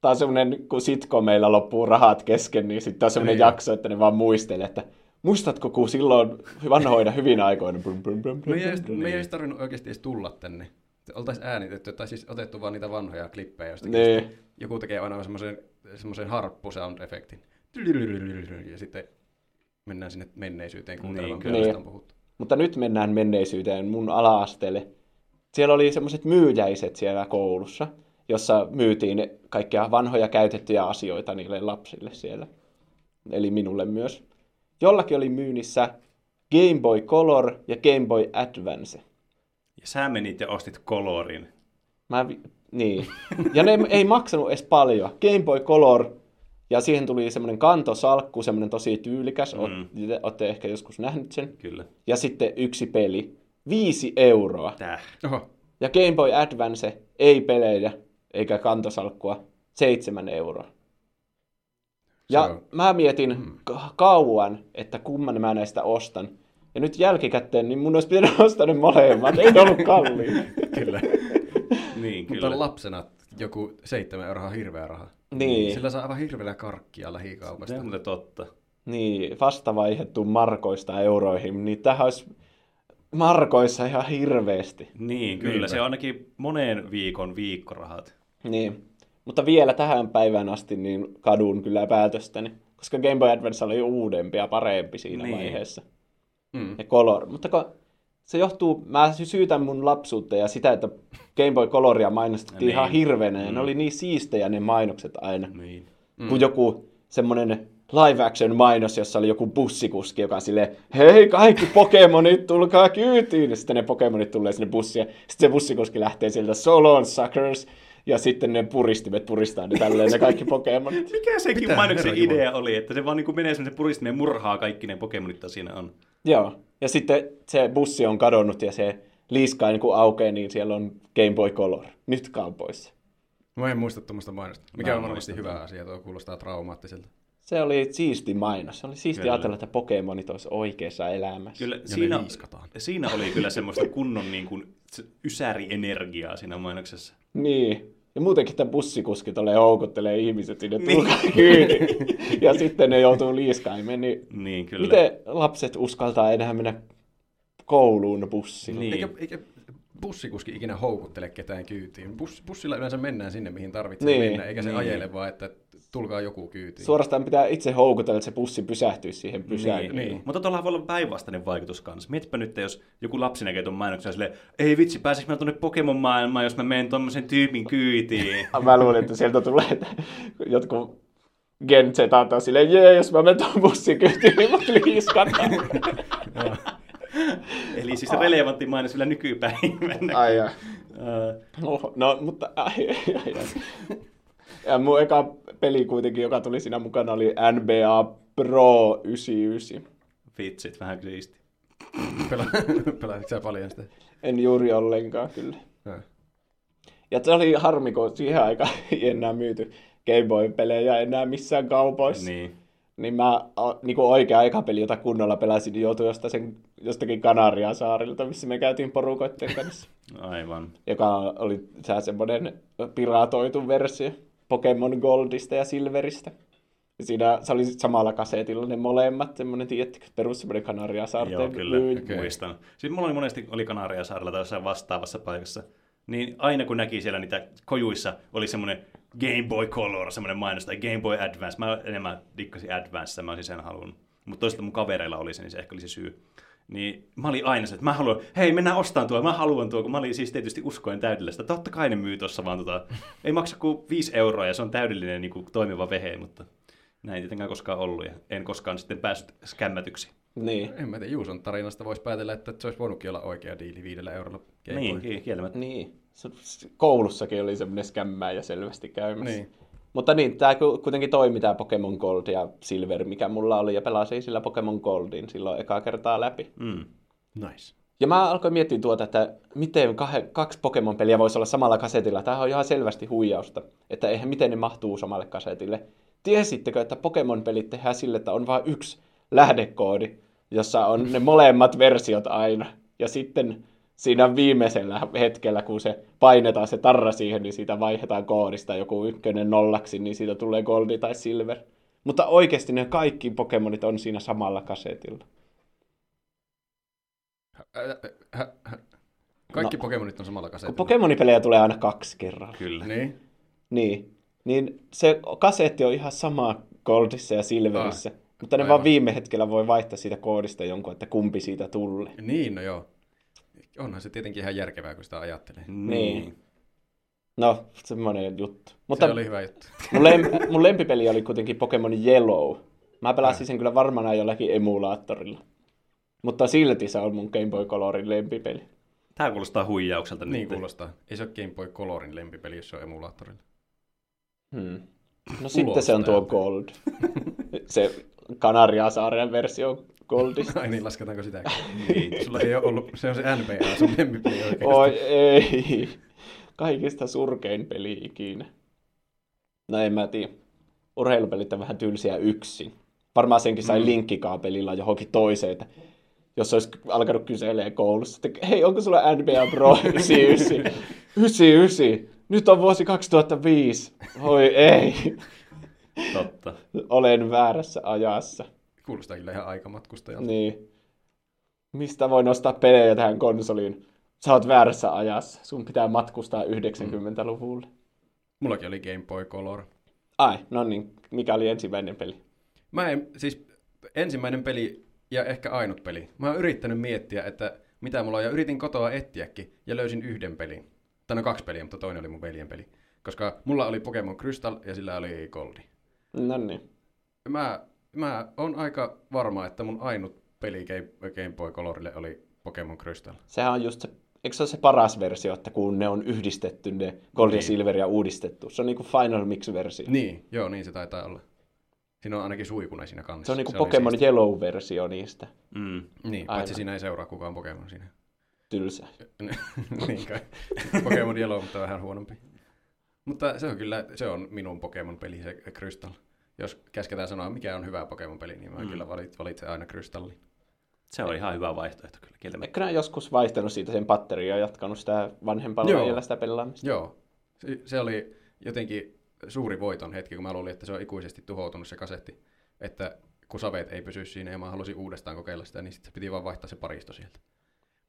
tää on semmoinen, kun sitcomeilla loppuu rahat kesken, niin sitten on semmoinen Niin. jakso, että ne vaan muistelee, että muistatko, kun silloin vanhoina hyvin aikoina. Brum, brum, brum, brum, Me ei, me ei edes tarvinnut oikeasti edes tulla tänne. Oltaisiin äänitetty, tai siis otettu vaan niitä vanhoja klippejä jostakin. Niin. Joku tekee aina semmoisen, semmoisen harppu-sound-efektin. Ja sitten mennään sinne menneisyyteen kuuntelemaan, Niin, niin, mitä on puhuttu. Mutta nyt mennään menneisyyteen mun ala-asteelle. Siellä oli semmoiset myyjäiset siellä koulussa, jossa myytiin kaikkia vanhoja käytettyjä asioita niille lapsille siellä. Eli minulle myös. Jollakin oli myynnissä Game Boy Color ja Game Boy Advance. Ja sä menit ja ostit Colorin. Mä vi- niin. Ja ne ei maksanut edes paljon. Game Boy Color, ja siihen tuli semmoinen kantosalkku, semmoinen tosi tyylikäs. Mm. Mm. Olette ehkä joskus nähnyt sen. Kyllä. Ja sitten yksi peli. Viisi euroa. Täh. Oho, Ja Game Boy Advance, ei pelejä, eikä kantosalkkua, seitsemän euroa. Ja Se on- mä mietin ka- kauan, että kumman mä näistä ostan. Ja nyt jälkikäteen, niin mun olisi pitänyt ostaa ne molemmat, ei ne ollut kalliita. kyllä. Niin, Mutta kyllä. lapsena joku seitsemän euroa on hirveä raha. Niin. Sillä saa aivan hirveällä karkkia Se lähikaupasta. on muuten totta. Niin, vasta vaihdettu markoista euroihin, niin tähän olisi markoissa ihan hirveästi. Niin, kyllä. Niinpä. Se on ainakin moneen viikon viikkorahat. Niin. Mutta vielä tähän päivään asti niin kadun kyllä päätöstäni, koska Game Boy Advance oli uudempi ja parempi siinä Niin. vaiheessa. Mm. Ja Color. Mutta kun se johtuu, mä syytän mun lapsuutta ja sitä, että Game Boy Coloria mainostettiin Niin. ihan hirveänä, ja Mm. ne oli niin siistejä ne mainokset aina. Niin. Mm. Kun joku semmonen live action mainos, jossa oli joku bussikuski, joka silleen, hei kaikki Pokemonit, tulkaa kyytiin. Ja sitten ne Pokemonit tulee sinne bussiin. Sitten se bussikuski lähtee sieltä, so long suckers. Ja sitten ne puristimet puristaa ne tälleen, ne kaikki Pokemonit. Mikä sekin Mitä mainoksen herra Jumala? idea oli, että se vaan niin menee semmoisen puristimeen murhaa kaikki ne Pokemonit, mitä siinä on. Joo. Ja sitten se bussi on kadonnut ja se liiska niin kun aukeaa, niin siellä on Game Boy Color. Nyt kaupoissa. Mä en muista tuommoista mainosta. Mikä Mä on varmasti hyvä asia, tuo kuulostaa traumaattiselta. Se oli siisti mainos. Se oli siisti Kyllä. ajatella, että Pokemonit olisi oikeassa elämässä. Kyllä Ja siinä, siinä oli kyllä semmoista kunnon niin kuin, se ysärienergiaa siinä mainoksessa. Niin. Ja muutenkin tämä bussikuski tulee houkuttelee ihmiset sinne Niin. kyytiin. ja sitten ne joutuu liiskaimeen. Niin Niin, kyllä. miten lapset uskaltaa enää mennä kouluun bussilla? Niin. Eikä, eikä bussikuski ikinä houkuttele ketään kyytiin. Bus, bussilla yleensä mennään sinne, mihin tarvitsee Niin, mennä, eikä se niin. ajele vaan, että tulkaa joku kyytiin. Suorastaan pitää itse houkutella, että se bussi pysähtyisi siihen pysäköön. Niin, niin. Mutta tuolla voi olla päinvastainen vaikutus kanssa. Mietipä nyt, jos joku lapsi näkee tuon mainoksen ja silleen, ei vitsi, pääsisikö mä tuonne Pokemon-maailmaan, jos mä menen tuommoisen tyypin kyytiin. Mä luulin, että sieltä tulee että jotkut Gen Z on silleen, jee, jos mä menen tuon bussin kyytiin, niin mut liiskataan. Eli siis relevantti mainos vielä nykypäivänä. Ai ai. Ää, No, no mutta ai, ai, ai. Ja mun eka peli kuitenkin, joka tuli siinä mukana, oli NBA Pro 99. vitsit, vähän siisti. Pela- Pelasit sä paljon sitä? En juuri ollenkaan kyllä. Ja. Ja se oli harmi, kun siihen aikaan ei enää myyty Game Boy-pelejä enää missään kaupoissa. Niin, Niin. mä niin kuin oikea aikapeli, jota kunnolla pelasin, niin joutui josta sen, jostakin Kanarian saarilta, missä me käytiin porukoitten kanssa. Aivan. joka oli sää semmoinen piratoitu versio Pokemon Goldista ja Silveristä. Ja siinä se oli samalla kasetilla ne molemmat, semmoinen, tiedättekö, perus semmoinen Kanariasaarten Joo, kyllä, okay. muistan. Sitten mulla oli monesti oli Kanariasaarella tai jossain vastaavassa paikassa. Niin aina kun näki siellä niitä kojuissa, oli semmoinen Game Boy Color, semmoinen mainos, tai Game Boy Advance. Mä enemmän dikkasin Advance, mä olisin sen halunnut. Mutta toisaalta mun kavereilla oli se, niin se ehkä oli se syy. Niin mä olin aina se, että mä haluan, hei mennään ostaan tuo, mä haluan tuo, kun mä olin siis tietysti uskoen täydellä sitä. Totta kai ne myy tuossa vaan tota, ei maksa kuin 5 euroa ja se on täydellinen niin kuin, toimiva vehe, mutta näin ei tietenkään koskaan ollut ja en koskaan sitten päässyt skämmätyksi. Niin. En mä tiedä, Juuson tarinasta voisi päätellä, että se olisi voinutkin olla oikea diili viidellä eurolla. Game Niin, Boy. ki- kieltämättä. Niin. Koulussakin oli semmoinen skämmäjä selvästi käymässä. Niin. Mutta niin, tämä kuitenkin toimi tämä Pokemon Gold ja Silver, mikä mulla oli, ja pelasin sillä Pokemon Goldin silloin ekaa kertaa läpi. Mm. Nice. Ja mä alkoin miettiä tuota, että miten kah- kaksi Pokemon-peliä voisi olla samalla kasetilla. Tämä on ihan selvästi huijausta, että eihän miten ne mahtuu samalle kasetille. Tiesittekö, että Pokemon-pelit tehdään sille, että on vain yksi lähdekoodi, jossa on ne molemmat versiot aina. Ja sitten siinä viimeisellä hetkellä, kun se painetaan se tarra siihen, niin siitä vaihdetaan koodista joku ykkönen nollaksi, niin siitä tulee goldi tai silver. Mutta oikeasti ne kaikki Pokemonit on siinä samalla kasetilla. Kaikki No. Pokemonit on samalla Kun kasetilla. Pokemonipelejä tulee aina kaksi kerralla. Kyllä. Niin. Niin, niin se kasetti on ihan sama Goldissa ja Silverissä, mutta ne Aivan. vaan viime hetkellä voi vaihtaa siitä koodista jonkun, että kumpi siitä tulee. Niin, no joo. Onhan se tietenkin ihan järkevää, kun sitä ajattelee. Niin. No, semmoinen juttu. Mutta... Mutta Se oli hyvä juttu. mun, lem- mun lempipeli oli kuitenkin Pokemon Yellow. Mä pelasin sen kyllä varmaan jollakin emulaattorilla. Mutta silti se on mun Game Boy Colorin lempipeli. Tämä kuulostaa huijaukselta Niin nyt. kuulostaa. Ei se ole Game Boy Colorin lempipeli, jos se on emulaattorilla. Hmm. No sitten se on tuo. Gold. se Kanariasaaren versio Goldista. Ai niin, lasketaanko sitäkin? Niin. Sulla ei ole ollut, se on se NBA, sun lempipeli oikeasti. Oi ei. Kaikista surkein peli ikinä. No en mä tiedä. Urheilupelit on vähän tylsiä yksin. Varmaan senkin sai mm. linkkikaapelilla johonkin toiseen, että jos olisi alkanut kyselee koulussa, että hei, onko sulla NBA Pro 99? 99. Nyt on vuosi 2005. Voi ei. Totta. Olen väärässä ajassa. Kuulostaa kyllä ihan aikamatkustajalta. Niin. Mistä voi nostaa pelejä tähän konsoliin? Sä oot väärässä ajassa. Sun pitää matkustaa 90-luvulle. Mullakin oli Game Boy Color. Ai, no niin. Mikä oli ensimmäinen peli? Mä en, siis ensimmäinen peli ja ehkä ainut peli. Mä oon yrittänyt miettiä, että mitä mulla on, ja yritin kotoa etsiäkin, ja löysin yhden pelin. Tai no kaksi peliä, mutta toinen oli mun veljen peli. Koska mulla oli Pokemon Crystal ja sillä oli Goldi. No niin. Mä, mä on aika varma, että mun ainut peli Game, Boy Colorille oli Pokemon Crystal. Sehän on just se, eikö se ole se paras versio, että kun ne on yhdistetty, ne Gold ja Niin. Silver ja uudistettu. Se on niinku Final Mix-versio. Niin, joo, niin se taitaa olla. Siinä on ainakin suikune siinä kanssa. Se on niinku oli Pokemon. Yellow-versio niistä. Mm. Niin, Aivan. paitsi siinä ei seuraa kukaan Pokemon siinä. Tylsä. niin kai. Pokemon Yellow, mutta vähän huonompi. Mutta se on kyllä, se on minun Pokemon-peli, se Crystal. Jos käsketään sanoa, mikä on hyvä Pokemon-peli, niin mä Mm. kyllä valit, valitsen aina Crystallin. Se on ihan hyvä vaihtoehto kyllä kieltämättä. Eikö nämä joskus vaihtanut siitä sen patteria ja jatkanut sitä vanhempalla Joo. iällä sitä pelaamista? Joo, se, se oli jotenkin suuri voiton hetki, kun mä luulin, että se on ikuisesti tuhoutunut se kasetti. Että kun saveet ei pysy siinä ja mä halusin uudestaan kokeilla sitä, niin sitten se piti vaan vaihtaa se paristo sieltä.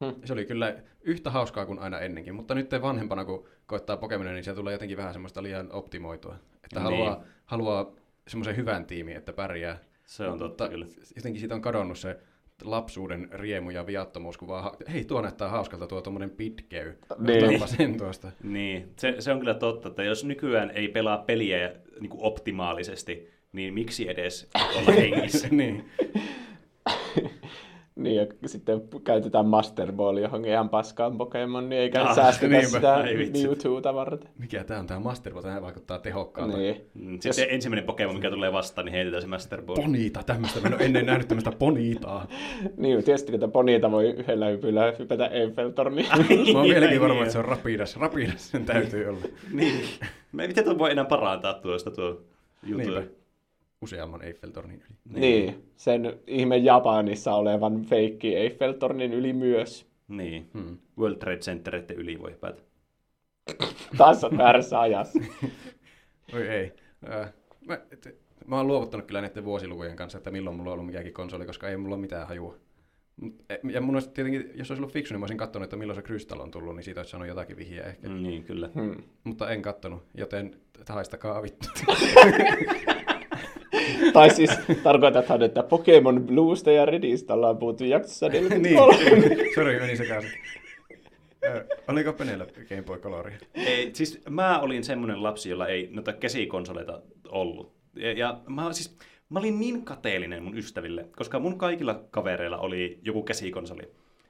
Hmm. Se oli kyllä yhtä hauskaa kuin aina ennenkin, mutta nyt vanhempana, kun koittaa Pokemonia, niin siellä tulee jotenkin vähän semmoista liian optimoitua. Että Niin. haluaa, haluaa semmoisen hyvän tiimin, että pärjää. Se on totta kyllä. Jotenkin siitä on kadonnut se lapsuuden riemu ja viattomuus, kun vaan, hei tuo näyttää hauskalta tuo tuommoinen pitkey. Niin. Sen tuosta. Niin, se, se on kyllä totta, että jos nykyään ei pelaa peliä niin kuin optimaalisesti, niin miksi edes olla hengissä? niin. Niin, ja sitten käytetään Master Ball johonkin ihan paskaan Pokemon, niin eikä Ah, ah, säästetä niinpä. sitä. Mewtwoota varten. Mikä tää on tää Master Ball? Tämä vaikuttaa tehokkaalta. Niin. Mm, Sitten ensimmäinen Pokemon, mikä tulee vastaan, niin heitetään se Master Ball. Poniita, tämmöistä. Mä en ole ennen nähnyt tämmöistä poniitaa. Niin, tietysti että poniita voi yhdellä hypyllä hypätä Eiffeltorniin. Mä oon vieläkin Niin, varma, niin. että se on rapidas. Rapidas sen täytyy olla. Niin. Miten tuo voi enää parantaa tuosta tuo juttu? Niinpä. Useamman Eiffeltornin yli. niin, sen ihme Japanissa olevan feikki Eiffeltornin yli myös. Niin. Hmm. World Trade Centereiden yli voi hypätä. Taas on väärässä ajassa. Oi ei. Äh, mä, et, mä oon luovuttanut kyllä näiden vuosilukujen kanssa, että milloin mulla on ollut mikäkin konsoli, koska ei mulla ole mitään hajua. Mut- e- Ja mun olisi tietenkin, jos olisi ollut fiksu, niin mä olisin katsonut, että milloin se Crystal on tullut, niin siitä olisi saanut jotakin vihjeä ehkä. Mm. Mm, niin, kyllä. Hmm. Mutta en kattonut, joten haistakaa vittu. Tai siis tarkoitathan, että Pokemon Bluesta ja Redistä ollaan puhuttu jaksossa niin, 43. sori, meni sekaisin. Ö, Oliko Penellä Game Boy Coloria? Ei, siis mä olin semmoinen lapsi, jolla ei noita käsikonsoleita ollut. Ja, ja mä, siis, mä olin niin kateellinen mun ystäville, koska mun kaikilla kavereilla oli joku käsikonsoli.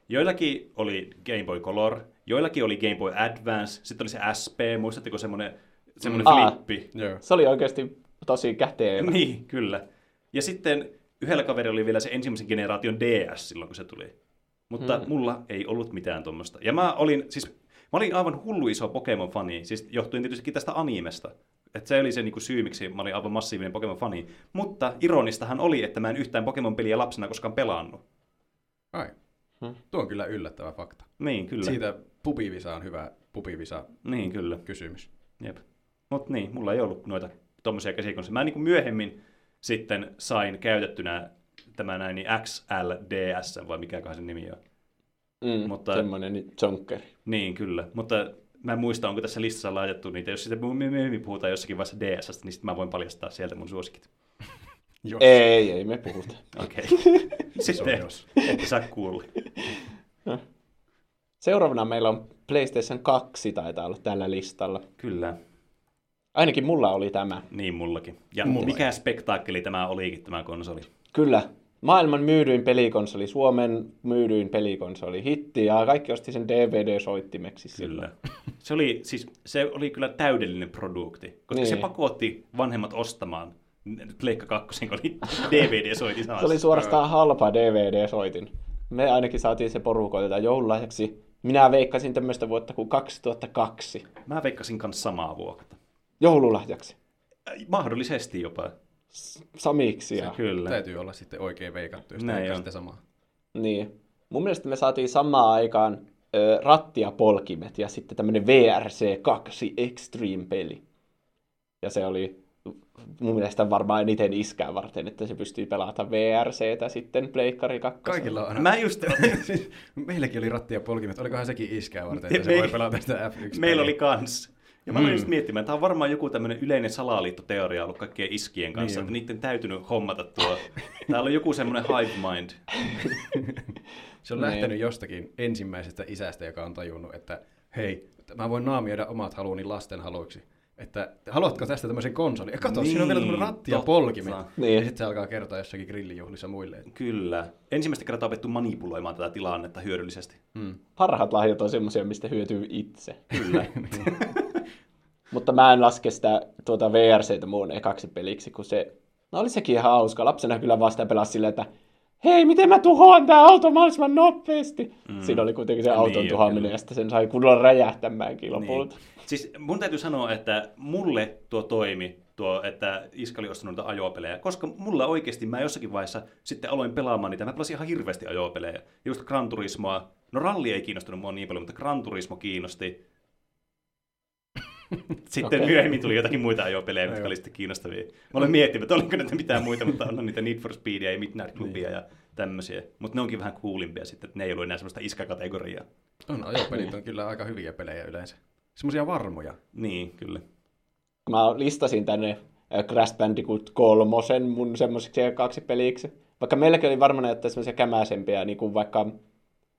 Joillakin oli Game Boy Color, joillakin oli Game Boy Advance, sitten oli se SP, muistatteko semmoinen, semmoinen Mm. Flippi? Joo. Se oli oikeasti tosi kätevä. Niin, kyllä. Ja sitten yhdellä kaverilla oli vielä se ensimmäisen generaation DS silloin, kun se tuli. Mutta Hmm. mm. mulla ei ollut mitään tuommoista. Ja mä olin, siis, mä olin aivan hullu iso Pokemon-fani, siis johtuen tietysti tästä animesta. Että se oli se niinku syy, miksi mä olin aivan massiivinen Pokemon-fani. Mutta ironistahan oli, että mä en yhtään Pokemon-peliä lapsena koskaan pelannut. Ai. Hmm. Tuo on kyllä yllättävä fakta. Niin, kyllä. Siitä pupivisa on hyvä pupivisa Niin, kyllä. kysymys. Jep. Mutta niin, mulla ei ollut noita tommosia käsikonsoleja. Mä niin kuin myöhemmin sitten sain käytettynä tämä näin niin XLDS, vai mikä sen nimi on. Mm, Mutta-. Semmoinen jonkkeri. Niin, kyllä. Mutta mä en muista, onko tässä listassa laitettu niitä. Jos sitten myöhemmin puhutaan jossakin vaiheessa DS, niin sitten mä voin paljastaa sieltä mun suosikit. Jos. Ei, ei me puhuta. Okei. Se on sitten jos. ette saa kuulla. Seuraavana meillä on PlayStation 2 taitaa olla tällä listalla. Kyllä, Ainakin mulla oli tämä. niin mullakin. Ja Mulla mikä spektaakkeli tämä olikin, tämä konsoli? Kyllä. Maailman myydyin pelikonsoli, Suomen myydyin pelikonsoli, hitti ja kaikki osti sen DVD-soittimeksi. Kyllä. Se oli, siis, se oli kyllä täydellinen produkti, koska niin. se pakotti vanhemmat ostamaan Pleikka 2, kun oli DVD-soitin Se oli suorastaan halpa DVD-soitin. Me ainakin saatiin se porukoilta joululahjaksi. Minä veikkasin tämmöistä vuotta kuin 2002. Mä veikkasin kanssa samaa vuotta. Joululahjaksi. Äh, Mahdollisesti jopa. Samiksi ja... Kyllä. Täytyy olla sitten oikein veikattu, jos Näin sitten samaa. Niin. Mun mielestä me saatiin samaan aikaan ö, ratti ja polkimet ja sitten tämmöinen VRC2 Extreme-peli. Ja se oli mun mielestä varmaan eniten iskää varten, että se pystyy pelata VRCtä sitten Pleikkari 2. Kaikilla on aina. Mä just, siis, meilläkin oli ratti ja polkimet. Olikohan sekin iskää varten, että Me- se voi pelata sitä F1 meillä oli kans. Ja mä Mm. just miettimään, että tämä on varmaan joku tämmöinen yleinen salaliittoteoria ollut kaikkien iskien kanssa, Niin että niiden täytynyt hommata tuo. Täällä on joku semmoinen hive mind. Se on Niin. lähtenyt jostakin ensimmäisestä isästä, joka on tajunnut, että hei, mä voin naamioida omat haluuni lasten haluiksi. Että haluatko tästä tämmöisen konsolin? Ja kato, siinä on vielä tämmöinen ratti ja totta. polkimet. Niin. Ja sitten se alkaa kertoa jossakin grillijuhlissa muille. että- Kyllä. Ensimmäistä kertaa opettu manipuloimaan tätä tilannetta hyödyllisesti. Mm. Parhaat lahjat on semmoisia, mistä hyötyy itse. Kyllä. Mutta mä en laske sitä tuota VRCtä muun ekaksi peliksi, kun se... No oli sekin ihan hauska. Lapsena kyllä vasta pelasi silleen, että hei, miten mä tuhoan tää auto mahdollisimman nopeasti. Mm. Siinä oli kuitenkin se Niin, auton jo, tuhoaminen kyllä. ja sitten sen sai kunnolla räjähtämäänkin lopulta. Niin. Siis mun täytyy sanoa, että mulle tuo toimi, tuo, että Iska oli ostanut noita ajopelejä, koska mulla oikeasti mä jossakin vaiheessa sitten aloin pelaamaan niitä. Mä pelasin ihan hirveästi ajopelejä. Just Gran Turismoa. No ralli ei kiinnostunut mua niin paljon, mutta Gran Turismo kiinnosti. Sitten okay. myöhemmin tuli jotakin muita ajopelejä, jotka oli sitten kiinnostavia. Mä olen miettinyt, että oliko näitä mitään muita, mutta on niitä Need for Speedia ja Midnight Clubia ja tämmöisiä. Mutta ne onkin vähän coolimpia sitten, että ne ei ollut enää semmoista iskakategoriaa. On, ajopelit on kyllä aika hyviä pelejä yleensä. Semmoisia varmoja. Niin, kyllä. Mä listasin tänne äh, Crash Bandicoot kolmosen mun semmoiseksi kaksi peliksi. Vaikka meilläkin oli varmaan näitä semmoisia kämäisempiä, niin kuin vaikka...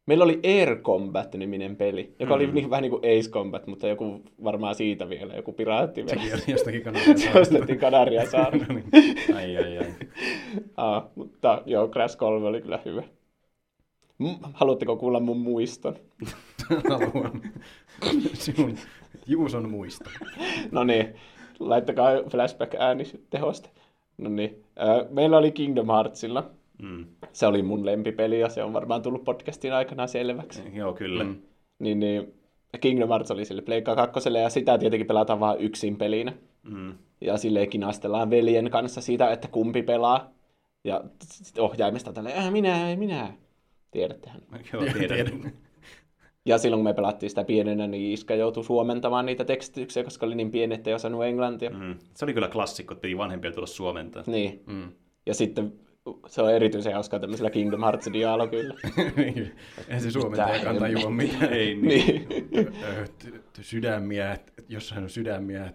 Meillä oli Air Combat-niminen peli, joka oli Mm. niin, vähän niin kuin Ace Combat, mutta joku varmaan siitä vielä, joku piraatti. Sekin on jostakin kannattaa Se ostettiin Kanaria saarella. no niin, Ai, ai, ai. ah, mutta joo, Crash 3 oli kyllä hyvä. Haluatteko kuulla mun muiston? haluan. Sinun Juuson muisto. No niin, laittakaa flashback-ääni tehosta. No niin, äh, meillä oli Kingdom Heartsilla. Mm. Se oli mun lempipeli ja se on varmaan tullut podcastin aikana selväksi. Joo, kyllä. Mm. Niin, niin Kingdom Hearts oli sille Pleikka 2 ja sitä tietenkin pelataan vain yksin pelinä. Mm. Ja silleen kinastellaan veljen kanssa siitä, että kumpi pelaa. Ja ohjaimesta tälleen, äh, minä, minä. Tiedättehän. Joo, tiedän. Ja silloin kun me pelattiin sitä pienenä, niin Iska joutui suomentamaan niitä tekstityksiä, koska oli niin pieni, että ei osannut englantia. Mm. Se oli kyllä klassikko, että piti vanhempia tulla suomentaa. Niin. Mm. Ja sitten se on erityisen hauskaa tämmöisellä Kingdom Hearts-dialogilla. Niin. Eihän se suomentajakaan Mitä tajua mitään. Ei niin. niin. Sydämiä, jossain on sydämiä,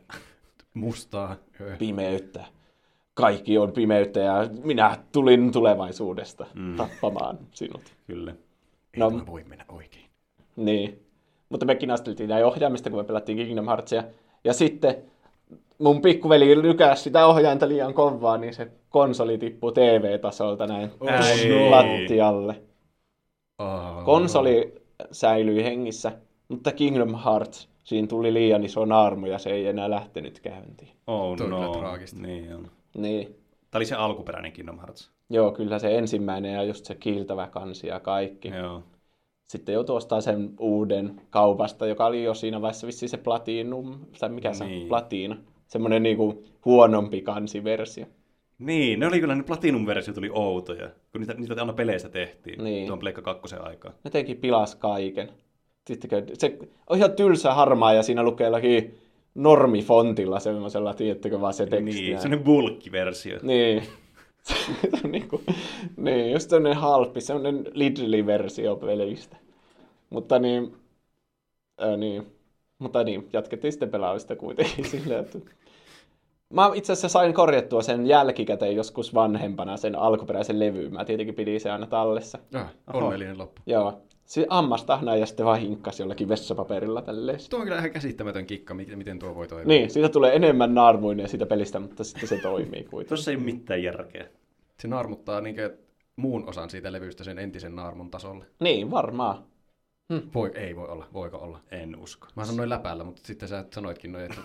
mustaa. Pimeyttä. Kaikki on pimeyttä ja minä tulin tulevaisuudesta mm. tappamaan sinut. Kyllä. Ei No. voi mennä oikein. Niin. Mutta me kinasteltiin näin ohjaamista, kun me pelattiin Kingdom Heartsia. Ja sitten mun pikkuveli lykäsi sitä ohjainta liian kovaa, niin se konsoli tippui TV-tasolta näin Ei. lattialle. Oh. Konsoli säilyi hengissä, mutta Kingdom Hearts, siinä tuli liian iso naarmu ja se ei enää lähtenyt käyntiin. Oh no. traagista. Niin on. Niin. Tämä oli se alkuperäinen Kingdom Hearts. Joo, kyllä se ensimmäinen ja just se kiiltävä kansi ja kaikki. Joo. Sitten joutui ostamaan sen uuden kaupasta, joka oli jo siinä vaiheessa vissiin se Platinum, tai mikä se on, Niin. Platina. Semmoinen niinku huonompi kansiversio. Niin, ne oli kyllä, ne Platinum-versio tuli outoja, kun niitä, niitä aina peleistä tehtiin Niin. tuon Pleikka 2 aikaan. Ne teki pilas kaiken. Sittenkö, se on ihan tylsä harmaa ja siinä lukee jollakin normifontilla semmoisella, tiedättekö vaan se teksti. Niin, semmoinen bulkkiversio. Niin. se on niinku, niin, just semmoinen halppi, semmoinen Lidli-versio pelistä. Mutta niin, ää, niin, mutta niin, jatkettiin sitten pelaamista kuitenkin silleen, että... Mä itse asiassa sain korjattua sen jälkikäteen joskus vanhempana sen alkuperäisen levyyn. Mä tietenkin pidin se aina tallessa. Ah, onnellinen loppu. Joo. Se ammastahna ja sitten vaan hinkkasi jollakin vessapaperilla tälleen. Tuo on kyllä ihan käsittämätön kikka, miten miten tuo voi toimia. Niin, siitä tulee enemmän naarmuinen siitä pelistä, mutta sitten se toimii kuitenkin. Tuossa ei ole mitään järkeä. Se naarmuttaa niinkö muun osan siitä levystä sen entisen naarmun tasolle. Niin, varmaan. Voi, ei voi olla, voiko olla. En usko. Mä sanoin läpällä, mutta sitten sä sanoitkin noin, että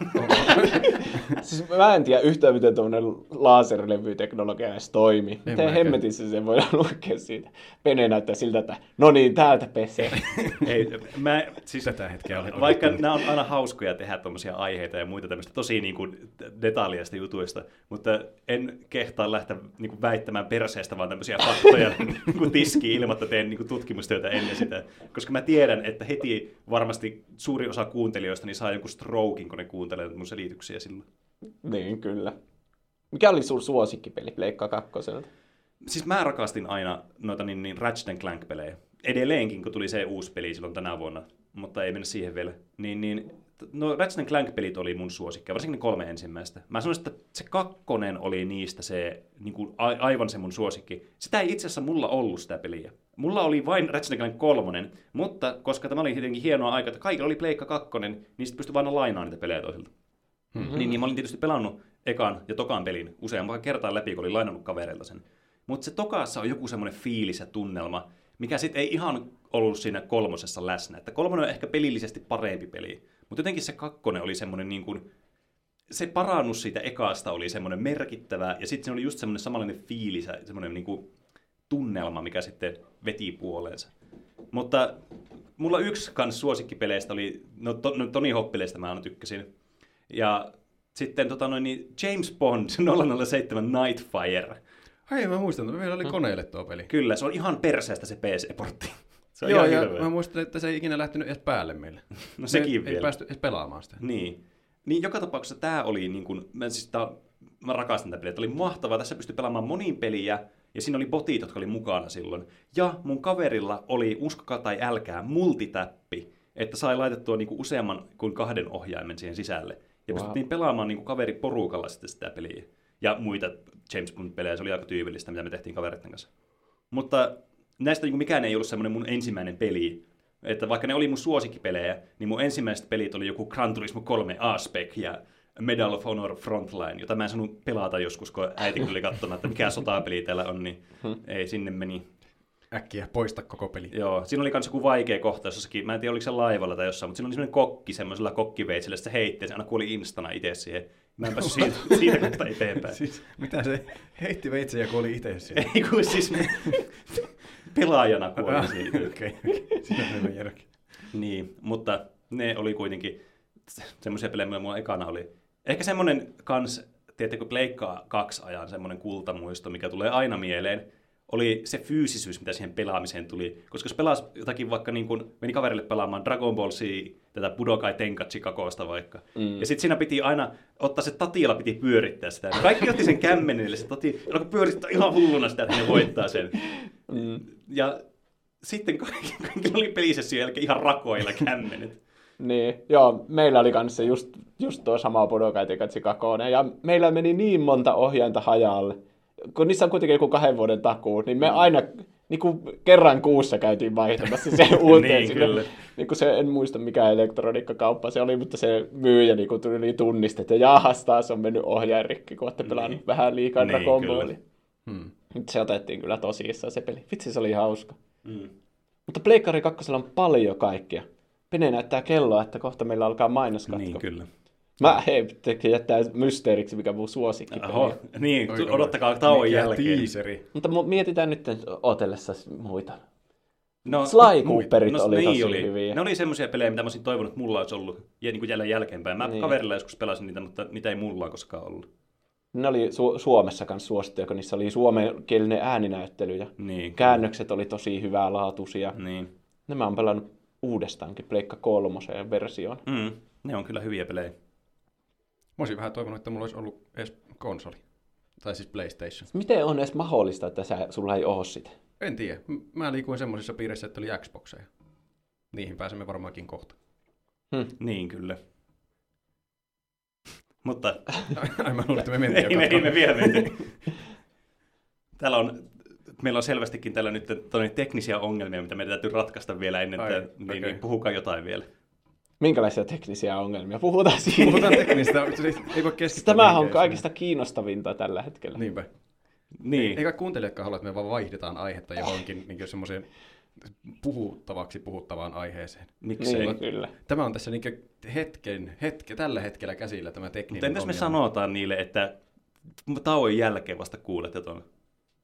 Siis mä en tiedä yhtään, miten tuommoinen laserlevyteknologia edes toimii. Miten mäkään. hemmetissä se voidaan lukea siitä. Pene näyttää siltä, että no niin, täältä pesee. Ei, mä, siis, tätä hetkeä olen vaikka odottanut. nämä on aina hauskoja tehdä tuommoisia aiheita ja muita tämmöistä tosi niin kuin, detaljeista jutuista, mutta en kehtaa lähteä niin kuin, väittämään perseestä vaan tämmöisiä faktoja niin kuin tiskiin ilman, että teen niin kuin, tutkimustyötä ennen sitä. Koska mä tiedän, että heti varmasti suuri osa kuuntelijoista niin saa jonkun strokin, kun ne kuuntelee mun selityksiä silloin. Niin, kyllä. Mikä oli sun suosikkipeli Pleikka kakkoselta? Siis mä rakastin aina noita niin, niin Ratchet Clank-pelejä. Edelleenkin, kun tuli se uusi peli silloin tänä vuonna, mutta ei mennä siihen vielä. Niin, niin no Ratchet Clank-pelit oli mun suosikki, varsinkin ne kolme ensimmäistä. Mä sanoisin, että se kakkonen oli niistä se niin kuin, a- aivan se mun suosikki. Sitä ei itse asiassa mulla ollut sitä peliä. Mulla oli vain Ratchet Clank kolmonen, mutta koska tämä oli jotenkin hienoa aikaa, että kaikilla oli Pleikka kakkonen, niin sitten pystyi vain lainaamaan niitä pelejä toisilta. Mm-hmm. Niin, niin mä olin tietysti pelannut ekan ja tokan pelin useampaan kertaan läpi, kun olin lainannut kavereilta sen. Mutta se tokassa on joku semmoinen fiilis ja tunnelma, mikä sitten ei ihan ollut siinä kolmosessa läsnä. Että kolmonen on ehkä pelillisesti parempi peli, mutta jotenkin se kakkonen oli semmoinen niin kuin, se parannus siitä ekasta oli semmoinen merkittävä, ja sitten se oli just semmoinen samanlainen fiilis semmoinen niin kuin tunnelma, mikä sitten veti puoleensa. Mutta mulla yksi kans suosikkipeleistä oli, no, to, no Tony Hawk-peleistä mä aina tykkäsin. Ja sitten tota noin, niin James Bond 007 Nightfire. Hei, mä muistan, että meillä oli koneelle tuo peli. Kyllä, se on ihan perseestä se PC-portti. Se on Joo, ihan ja hirveä. mä muistan, että se ei ikinä lähtenyt edes päälle meille. No Me sekin ei vielä. päästy edes pelaamaan sitä. Niin. Niin joka tapauksessa tämä oli niin kuin, mä, siis tää, mä rakastan tätä peliä. Tämä oli mahtavaa. Tässä pystyi pelaamaan monin peliä ja siinä oli botit, jotka oli mukana silloin. Ja mun kaverilla oli, uskokaa tai älkää, multitäppi, että sai laitettua niin kuin useamman kuin kahden ohjaimen siihen sisälle. Ja Wow. pystyttiin pelaamaan niin kuin kaveri porukalla sitten sitä peliä. Ja muita James Bond-pelejä, se oli aika tyypillistä, mitä me tehtiin kavereiden kanssa. Mutta näistä niin mikään ei ollut semmoinen mun ensimmäinen peli. Että vaikka ne oli mun suosikkipelejä, niin mun ensimmäiset pelit oli joku Gran Turismo 3 Aspec ja Medal of Honor Frontline, jota mä en saanut pelata joskus, kun äiti tuli katsomaan, että mikä sotapeli täällä on, niin ei sinne meni. Äkkiä poista koko peli. Joo, siinä oli myös joku vaikea kohtaus jossakin, mä en tiedä oliko se laivalla tai jossain, mutta siinä oli semmoinen kokki semmoisella kokkiveitsellä, se heitti ja se aina kuoli instana itse siihen. Mä en päässyt siitä, siitä kohta eteenpäin. Siis, mitä se heitti veitsen ja kuoli itse siihen? Ei kun siis pelaajana kuoli siitä. Okei, okay. siinä on hyvä järki. Niin, mutta ne oli kuitenkin semmoisia pelejä, mitä mulla ekana oli. Ehkä semmoinen kans, tiedättekö, Pleikkaa kaksi ajan semmoinen kultamuisto, mikä tulee aina mieleen, oli se fyysisyys, mitä siihen pelaamiseen tuli. Koska jos pelasi jotakin vaikka niin kuin, meni kaverille pelaamaan Dragon Ball Z, tätä Budokai Tenkaichi Kakosta vaikka. Mm. Ja sitten siinä piti aina ottaa se tatilla, piti pyörittää sitä. Ja Kaikki otti sen kämmenille, se tati alkoi pyörittää ihan hulluna sitä, että ne voittaa sen. Mm. Ja sitten kaikki, kaikki oli pelisessä jälkeen ihan rakoilla kämmenet. Niin, joo, meillä oli kanssa just, just tuo sama Budokai Kakone, ja meillä meni niin monta ohjainta hajalle. Kun niissä on kuitenkin joku kahden vuoden takuu, niin me aina niin kuin kerran kuussa käytiin vaihtamassa se uuteen. Niin, sinne. kyllä. Niin kuin se, en muista mikä elektroniikkakauppa se oli, mutta se myyjä niin kuin tuli tunniste, että jahas taas on mennyt ohjain rikki, kun olette pelannut Niin. vähän liikaa Niin, Dragon. Ballia. Hmm. Nyt se otettiin kyllä tosissaan se peli. Vitsi, se oli hauska. Mm. Mutta Pleikkari 2 on paljon kaikkia. Pene näyttää kelloa, että kohta meillä alkaa mainoskatko. Niin, kyllä. Mä hei, teki jättää mysteeriksi, mikä mun suosikki. Oho, niin, Oi, tu- oi. odottakaa tauon Mikä jälkeen. Tiiseri. Mutta mu- mietitään nyt otellessa muita. No, Sly Cooperit no, oli niin tosi oli. hyviä. Ne oli semmoisia pelejä, mitä mä olisin toivonut, että mulla olisi ollut ja niin kuin jälleen jälkeenpäin. Mä Niin. niin. kaverilla joskus pelasin niitä, mutta niitä ei mulla koskaan ollut. Ne oli Su- Suomessa kanssa suosittuja, kun niissä oli suomenkielinen ääninäyttely ja Niin, käännökset oli tosi hyvää laatuisia. Niin. Nämä on pelannut uudestaankin Pleikka kolmoseen versioon. Mm, ne on kyllä hyviä pelejä. Mä olisin vähän toivonut, että mulla olisi ollut edes konsoli. Tai siis PlayStation. Miten on edes mahdollista, että sä, sulla ei ole sitä? En tiedä. Mä liikuin semmoisissa piirissä, että oli Xboxeja. Niihin pääsemme varmaankin kohta. Niin, kyllä. Mutta Ai mä luulin, että me mentiin ei, me, ei me vielä menty. Täällä on, meillä on selvästikin täällä nyt teknisiä ongelmia, mitä meidän täytyy ratkaista vielä ennen, Ai, että niin, okei. niin, puhukaa jotain vielä. Minkälaisia teknisiä ongelmia? Puhutaan siitä. Puhutaan teknistä, ei voi keskittyä. Tämähän on mihinkään. kaikista kiinnostavinta tällä hetkellä. Niinpä. Niin, Eikä kuuntelijatkaan halua, että me vaan vaihdetaan aihetta johonkin niin semmoiseen puhuttavaksi puhuttavaan aiheeseen. miksei. Niin, kyllä. Tämä on tässä niin hetken, hetke, tällä hetkellä käsillä tämä tekninen Mutta entäs me ongelma. sanotaan niille, että tauon jälkeen vasta kuulette ton?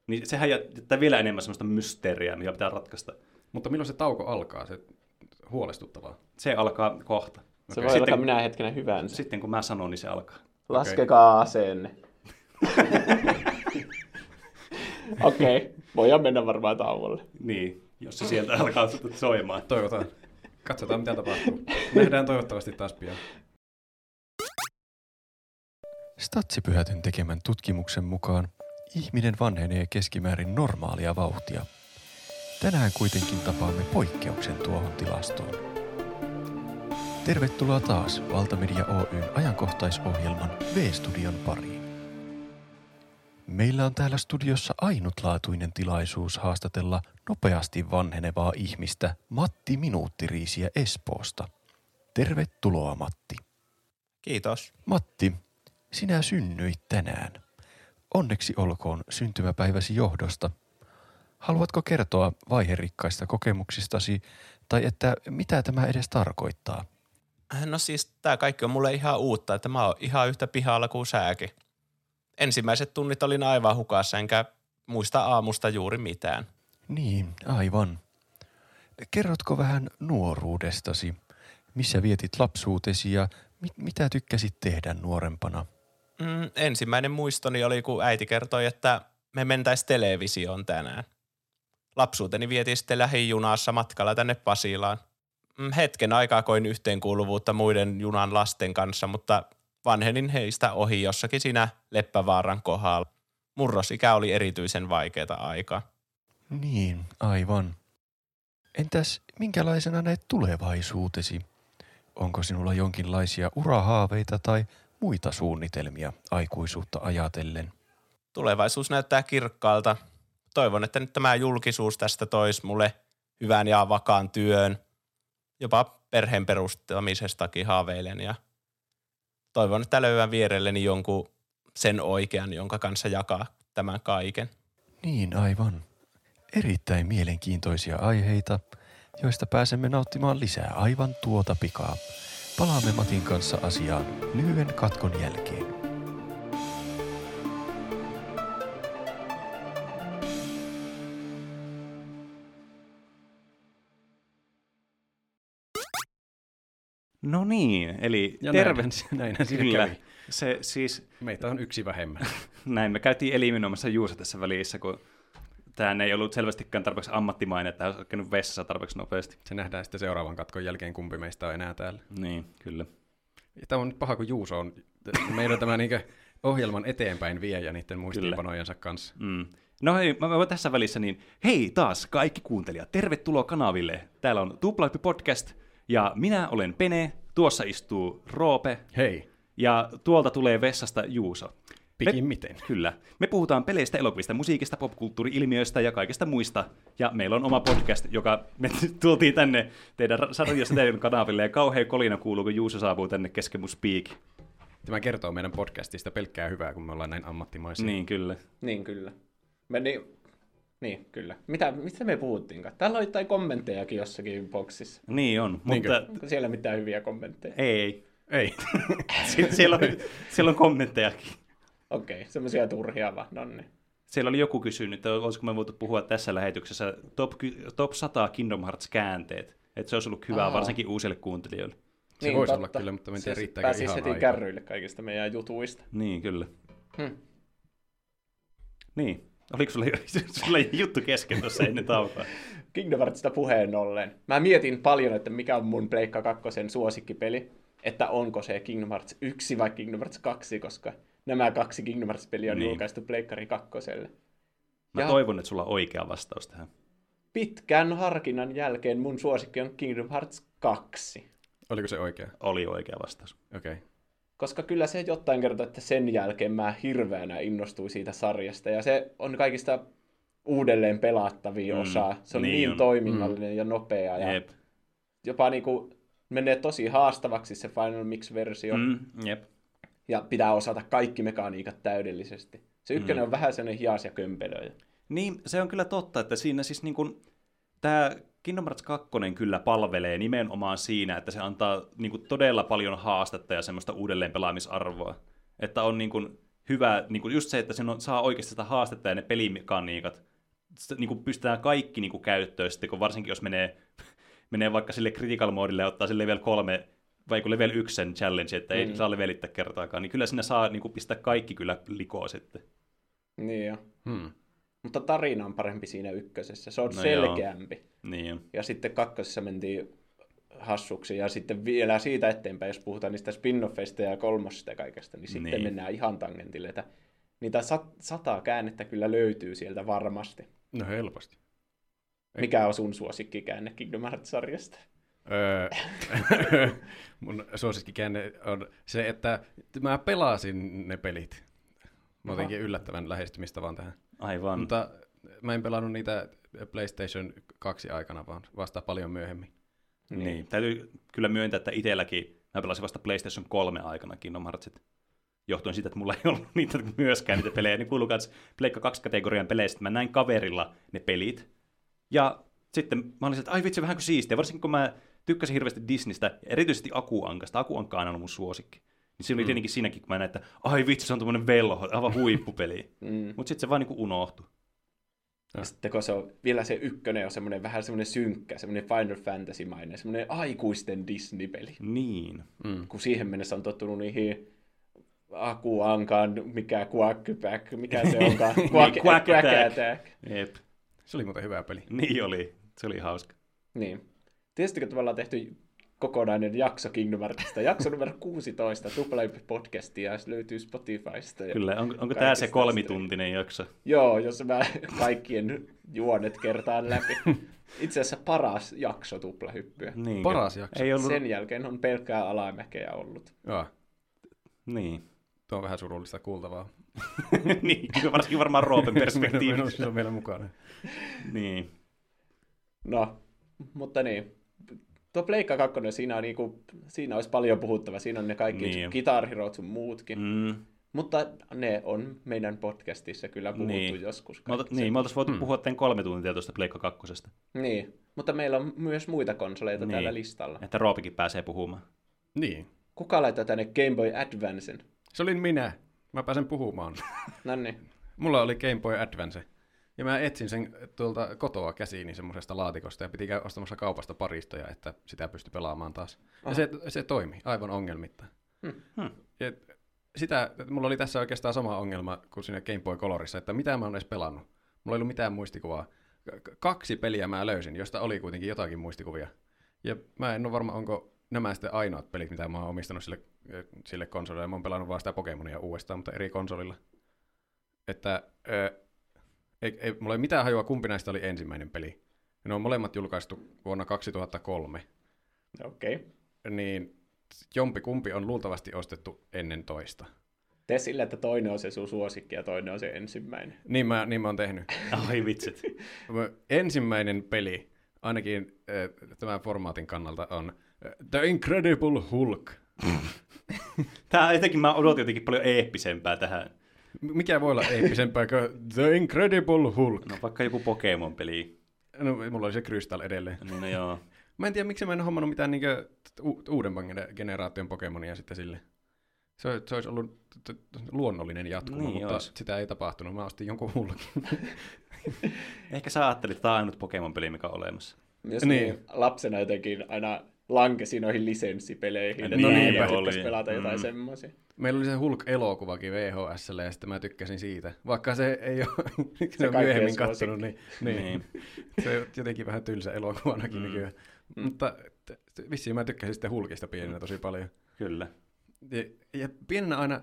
Niin sehän jättää vielä enemmän semmoista mysteeriä, mikä pitää ratkaista. Mutta milloin se tauko alkaa? Se huolestuttavaa. Se alkaa kohta. Se Okei. voi Sitten- alkaa minä hetkenä hyvänsä. Sitten kun mä sanon, niin se alkaa. Laskekaa asenne. Okei, okay. voidaan mennä varmaan tauolle. Niin. Jos se sieltä alkaa soimaan. Toivotaan. Katsotaan, mitä tapahtuu. Nähdään toivottavasti taas pian. Statsipyhätyn tekemän tutkimuksen mukaan ihminen vanhenee keskimäärin normaalia vauhtia. Tänään kuitenkin tapaamme poikkeuksen tuohon tilastoon. Tervetuloa taas Valtamedia Oyn ajankohtaisohjelman V-studion pariin. Meillä on täällä studiossa ainutlaatuinen tilaisuus haastatella nopeasti vanhenevaa ihmistä Matti Minuuttiriisiä Espoosta. Tervetuloa Matti. Kiitos. Matti, sinä synnyit tänään. Onneksi olkoon syntymäpäiväsi johdosta. Haluatko kertoa vaiherikkaista kokemuksistasi tai että mitä tämä edes tarkoittaa? No siis tämä kaikki on mulle ihan uutta, että mä oon ihan yhtä pihalla kuin sääkin. Ensimmäiset tunnit olin aivan hukassa enkä muista aamusta juuri mitään. Niin, aivan. Kerrotko vähän nuoruudestasi? Missä vietit lapsuutesi ja mit- mitä tykkäsit tehdä nuorempana? Mm, ensimmäinen muistoni oli, kun äiti kertoi, että me mentäis televisioon tänään. Lapsuuteni vietiin sitten lähijunassa matkalla tänne Pasilaan. Mm, hetken aikaa koin yhteenkuuluvuutta muiden junan lasten kanssa, mutta vanhenin heistä ohi jossakin siinä Leppävaaran kohdalla. Murrosikä oli erityisen vaikeata aikaa. Niin, aivan. Entäs minkälaisena näet tulevaisuutesi? Onko sinulla jonkinlaisia urahaaveita tai muita suunnitelmia aikuisuutta ajatellen? Tulevaisuus näyttää kirkkaalta. Toivon, että nyt tämä julkisuus tästä toisi mulle hyvän ja vakaan työn. Jopa perheen perustamisestakin haaveilen ja toivon, että löydän vierelleni jonkun sen oikean, jonka kanssa jakaa tämän kaiken. Niin, aivan. Erittäin mielenkiintoisia aiheita, joista pääsemme nauttimaan lisää aivan tuota pikaa. Palaamme Matin kanssa asiaan lyhyen katkon jälkeen. No niin, eli Ja terve. näinhän, näinhän siinä Kyllä. kävi. Se siis, Meitä on yksi vähemmän. näin me käytiin eliminoimassa Juuso tässä välissä, kun tämä ei ollut selvästikään tarpeeksi ammattimainen, että olisi käynyt vessassa tarpeeksi nopeasti. Se nähdään sitten seuraavan katkon jälkeen, kumpi meistä on enää täällä. Niin, kyllä. Ja Tämä on nyt paha, kun Juuso on meidän tämä niinkö ohjelman eteenpäin viejä niiden muistiinpanojensa kanssa. Mm. No hei, mä, voin tässä välissä niin, hei taas kaikki kuuntelijat, tervetuloa kanaville. Täällä on Tuplaippi podcast ja minä olen Pene, tuossa istuu Roope Hei, ja tuolta tulee vessasta Juuso. Pikimmiten. Kyllä. Me puhutaan peleistä, elokuvista, musiikista, popkulttuuri-ilmiöistä ja kaikesta muista. Ja meillä on oma podcast, joka me tultiin tänne teidän sarjassa teidän kanaville ja kauhean kolina kuuluu, kun Juuso saapuu tänne kesken mun speak. Tämä kertoo meidän podcastista pelkkää hyvää, kun me ollaan näin ammattimaisia. Niin, kyllä. Niin, kyllä. Me niin, niin, kyllä. Mitä, mistä me puhuttiinkaan? Täällä on jotain kommenttejakin jossakin boksissa. Niin on, mutta Onko siellä mitään hyviä kommentteja? ei. Ei. Sie- siellä, on, siellä on kommenttejakin. Okei, okay, semmoisia turhia vaan. No niin. Siellä oli joku kysynyt, että olisiko me voitu puhua tässä lähetyksessä top, top 100 Kingdom Hearts käänteet. Että se olisi ollut hyvä, Aa. varsinkin uusille kuuntelijoille. Se voisi olla kyllä, mutta mä en tiedä, Se riittääkö pääsisi ihan heti aikaa. kärryille kaikista meidän jutuista. Niin, kyllä. Hmm. Niin. Oliko sulla, sulla juttu kesken tuossa ennen taukoa? Kingdom Heartsista puheen ollen. Mä mietin paljon, että mikä on mun Pleikka 2 suosikkipeli. Että onko se Kingdom Hearts 1 vai Kingdom Hearts 2, koska nämä kaksi Kingdom Hearts-peliä on Niin. julkaistu Pleikkari 2. Mä Ja- toivon, että sulla on oikea vastaus tähän. Pitkän harkinnan jälkeen mun suosikki on Kingdom Hearts 2. Oliko se oikea? Oli oikea vastaus. Okei. Okay. Koska kyllä se jotain kertoo, että sen jälkeen mä hirveänä innostuin siitä sarjasta. Ja se on kaikista uudelleen pelattavia Mm, osa. Se on niin niin, on. toiminnallinen ja nopea. Ja Jep. jopa niinku menee tosi haastavaksi se Final Mix-versio. Mm, jep. Ja pitää osata kaikki mekaniikat täydellisesti. Se ykkönen Mm. on vähän sellainen hias ja kömpelöjä. Niin, se on kyllä totta, että siinä siis niin kuin, tämä Kingdom Hearts 2 kyllä palvelee nimenomaan siinä, että se antaa niin kuin, todella paljon haastetta ja semmoista uudelleen pelaamisarvoa. Että on niin kuin, hyvä, niin kuin, just se, että sen on, saa oikeasti sitä haastetta ja ne pelimekaniikat, niin kuin, pystytään kaikki niin kuin, käyttöön, sitten, kun varsinkin jos menee, menee vaikka sille critical modille ja ottaa sen level 3 vai kun level 1 sen challenge, että ei Mm. saa levelittää kertaakaan, niin kyllä sinne saa niin kuin, pistää kaikki kyllä likoon sitten. Niin jo. Hmm. Mutta tarina on parempi siinä ykkösessä. Se on No selkeämpi. Niin on. Ja sitten kakkosessa mentiin hassuksi. Ja sitten vielä siitä eteenpäin, jos puhutaan niistä spin-offeista ja kolmosista ja kaikesta, niin sitten Niin. mennään ihan tangentille. Että niitä sat- sataa käännettä kyllä löytyy sieltä varmasti. No helposti. Mikä on sun suosikkikäänne Kingdom Hearts-sarjasta? Öö, mun suosikkikäänne on se, että mä pelasin ne pelit. Mä Aha. otinkin yllättävän lähestymistavan tähän. Aivan. Mutta mä en pelannut niitä PlayStation 2 aikana, vaan vasta paljon myöhemmin. Niin. niin. Täytyy kyllä myöntää, että itselläkin mä pelasin vasta PlayStation 3 aikana Kingdom Heartsit. Johtuen siitä, että mulla ei ollut niitä myöskään niitä pelejä. Ne kuuluu kans Pleikka 2-kategorian peleistä. Mä näin kaverilla ne pelit. Ja sitten mä olin että ai vitsi, vähän kuin siistiä. Varsinkin kun mä tykkäsin hirveästi Disneystä, erityisesti Akuankasta. Akuankka on aina ollut mun suosikki. Niin se oli mm. tietenkin siinäkin, kun mä näin, että ai vitsi, se on tuommoinen velho, aivan huippupeli. Mm. Mutta sitten se vaan niinku unohtui. Ja sitten kun se on, vielä se ykkönen on semmoinen vähän semmoinen synkkä, semmoinen Final Fantasy-mainen, semmoinen aikuisten Disney-peli. Niin. Mm. Kun siihen mennessä on tottunut niihin Aku Ankaan, mikä Quackback, mikä se onkaan, Quack, Niin, Quack Quack Attack. Attack. Jep. Se oli muuten hyvä peli. Niin oli. Se oli hauska. Niin. Tiesittekö, että me ollaan tehty kokonainen jakso Kingdom Heartsista, jakso numero 16, Tuplahype podcastia, ja se löytyy Spotifysta. Ja Kyllä. On, onko tämä se kolmituntinen jakso? Joo, jos mä kaikkien juonet kertaan läpi. Itse asiassa paras jakso tuplahyppyä. Niin. Paras jakso. Ei ollut... Sen jälkeen on pelkkää alamäkeä ollut. Joo, Niin. tuo on vähän surullista kuultavaa. niin, kyllä varsinkin varmaan Roopen perspektiivistä. Se on vielä mukana. niin. No, mutta niin. Tuo Pleikka 2, siinä, on niinku, siinä olisi paljon puhuttavaa. Siinä on ne kaikki Niin. Guitar Herot sun muutkin. Mm. Mm. Mutta ne on meidän podcastissa kyllä puhuttu Niin. joskus. Me, ota, kaikki niin, me oltaisiin voitu Hmm. puhua tämän kolme tuntia tuosta Pleikka kakkosesta. Niin, mutta meillä on myös muita konsoleita Niin. täällä listalla. Että Roopikin pääsee puhumaan. Niin. Kuka laittaa tänne Game Boy Advancen? Se olin minä. Mä pääsen puhumaan. No niin. Mulla oli Game Boy Advance. Ja mä etsin sen tuolta kotoa käsiini semmoisesta laatikosta ja piti käydä ostamassa kaupasta paristoja, että sitä pystyi pelaamaan taas. Ja Aha. se, se toimi aivan ongelmitta. Hmm. Hmm. Ja sitä, mulla oli tässä oikeastaan sama ongelma kuin siinä Game Boy Colorissa, että mitä mä oon edes pelannut. Mulla ei ollut mitään muistikuvaa. K- kaksi peliä mä löysin, josta oli kuitenkin jotakin muistikuvia. Ja mä en ole varma, onko nämä sitten ainoat pelit, mitä mä oon omistanut sille, sille konsolille. Mä oon pelannut vaan sitä Pokemonia uudestaan, mutta eri konsolilla. Että ö, ei, ei, mulla ei mitään hajua, kumpi näistä oli ensimmäinen peli. Ne on molemmat julkaistu vuonna 2003. Okei. Okay. Niin jompi kumpi on luultavasti ostettu ennen toista. Tee sillä, että toinen on se sun suosikki ja toinen on se ensimmäinen. Niin mä, niin mä oon tehnyt. Ai vitsit. Mä- Ensimmäinen peli, ainakin äh, tämän formaatin kannalta, on äh, The Incredible Hulk. Tää jotenkin, mä odotin jotenkin paljon eeppisempää tähän. Mikä voi olla eeppisempää kuin The Incredible Hulk? No vaikka joku Pokemon-peli. No, mulla oli se Crystal edelleen. Niin no joo. Mä en tiedä, miksi mä en hommannut mitään niinkö u- uudemman gene- generaation Pokemonia sitten sille. Se, se olisi ollut t- t- luonnollinen jatkumo, Niin mutta ois. sitä ei tapahtunut. Mä ostin jonkun hulkin. Ehkä sä ajattelit, että tämä on ainut Pokemon-peli, mikä on olemassa. Jos Niin. niin. lapsena jotenkin aina lankesi noihin lisenssipeleihin, Niin, että niinpä. tykkäsi oli. pelata jotain Mm. semmoisia. Meillä oli se Hulk-elokuvakin VHSlle ja sitten mä tykkäsin siitä. Vaikka se ei ole se kaikkien myöhemmin katsonut, niin, niin. Niin. se on jotenkin vähän tylsä elokuvanakin Mm. mm. nykyään. Mm. Mutta vissiin mä tykkäsin sitten Hulkista pienenä tosi paljon. Kyllä. Ja, ja pienenä aina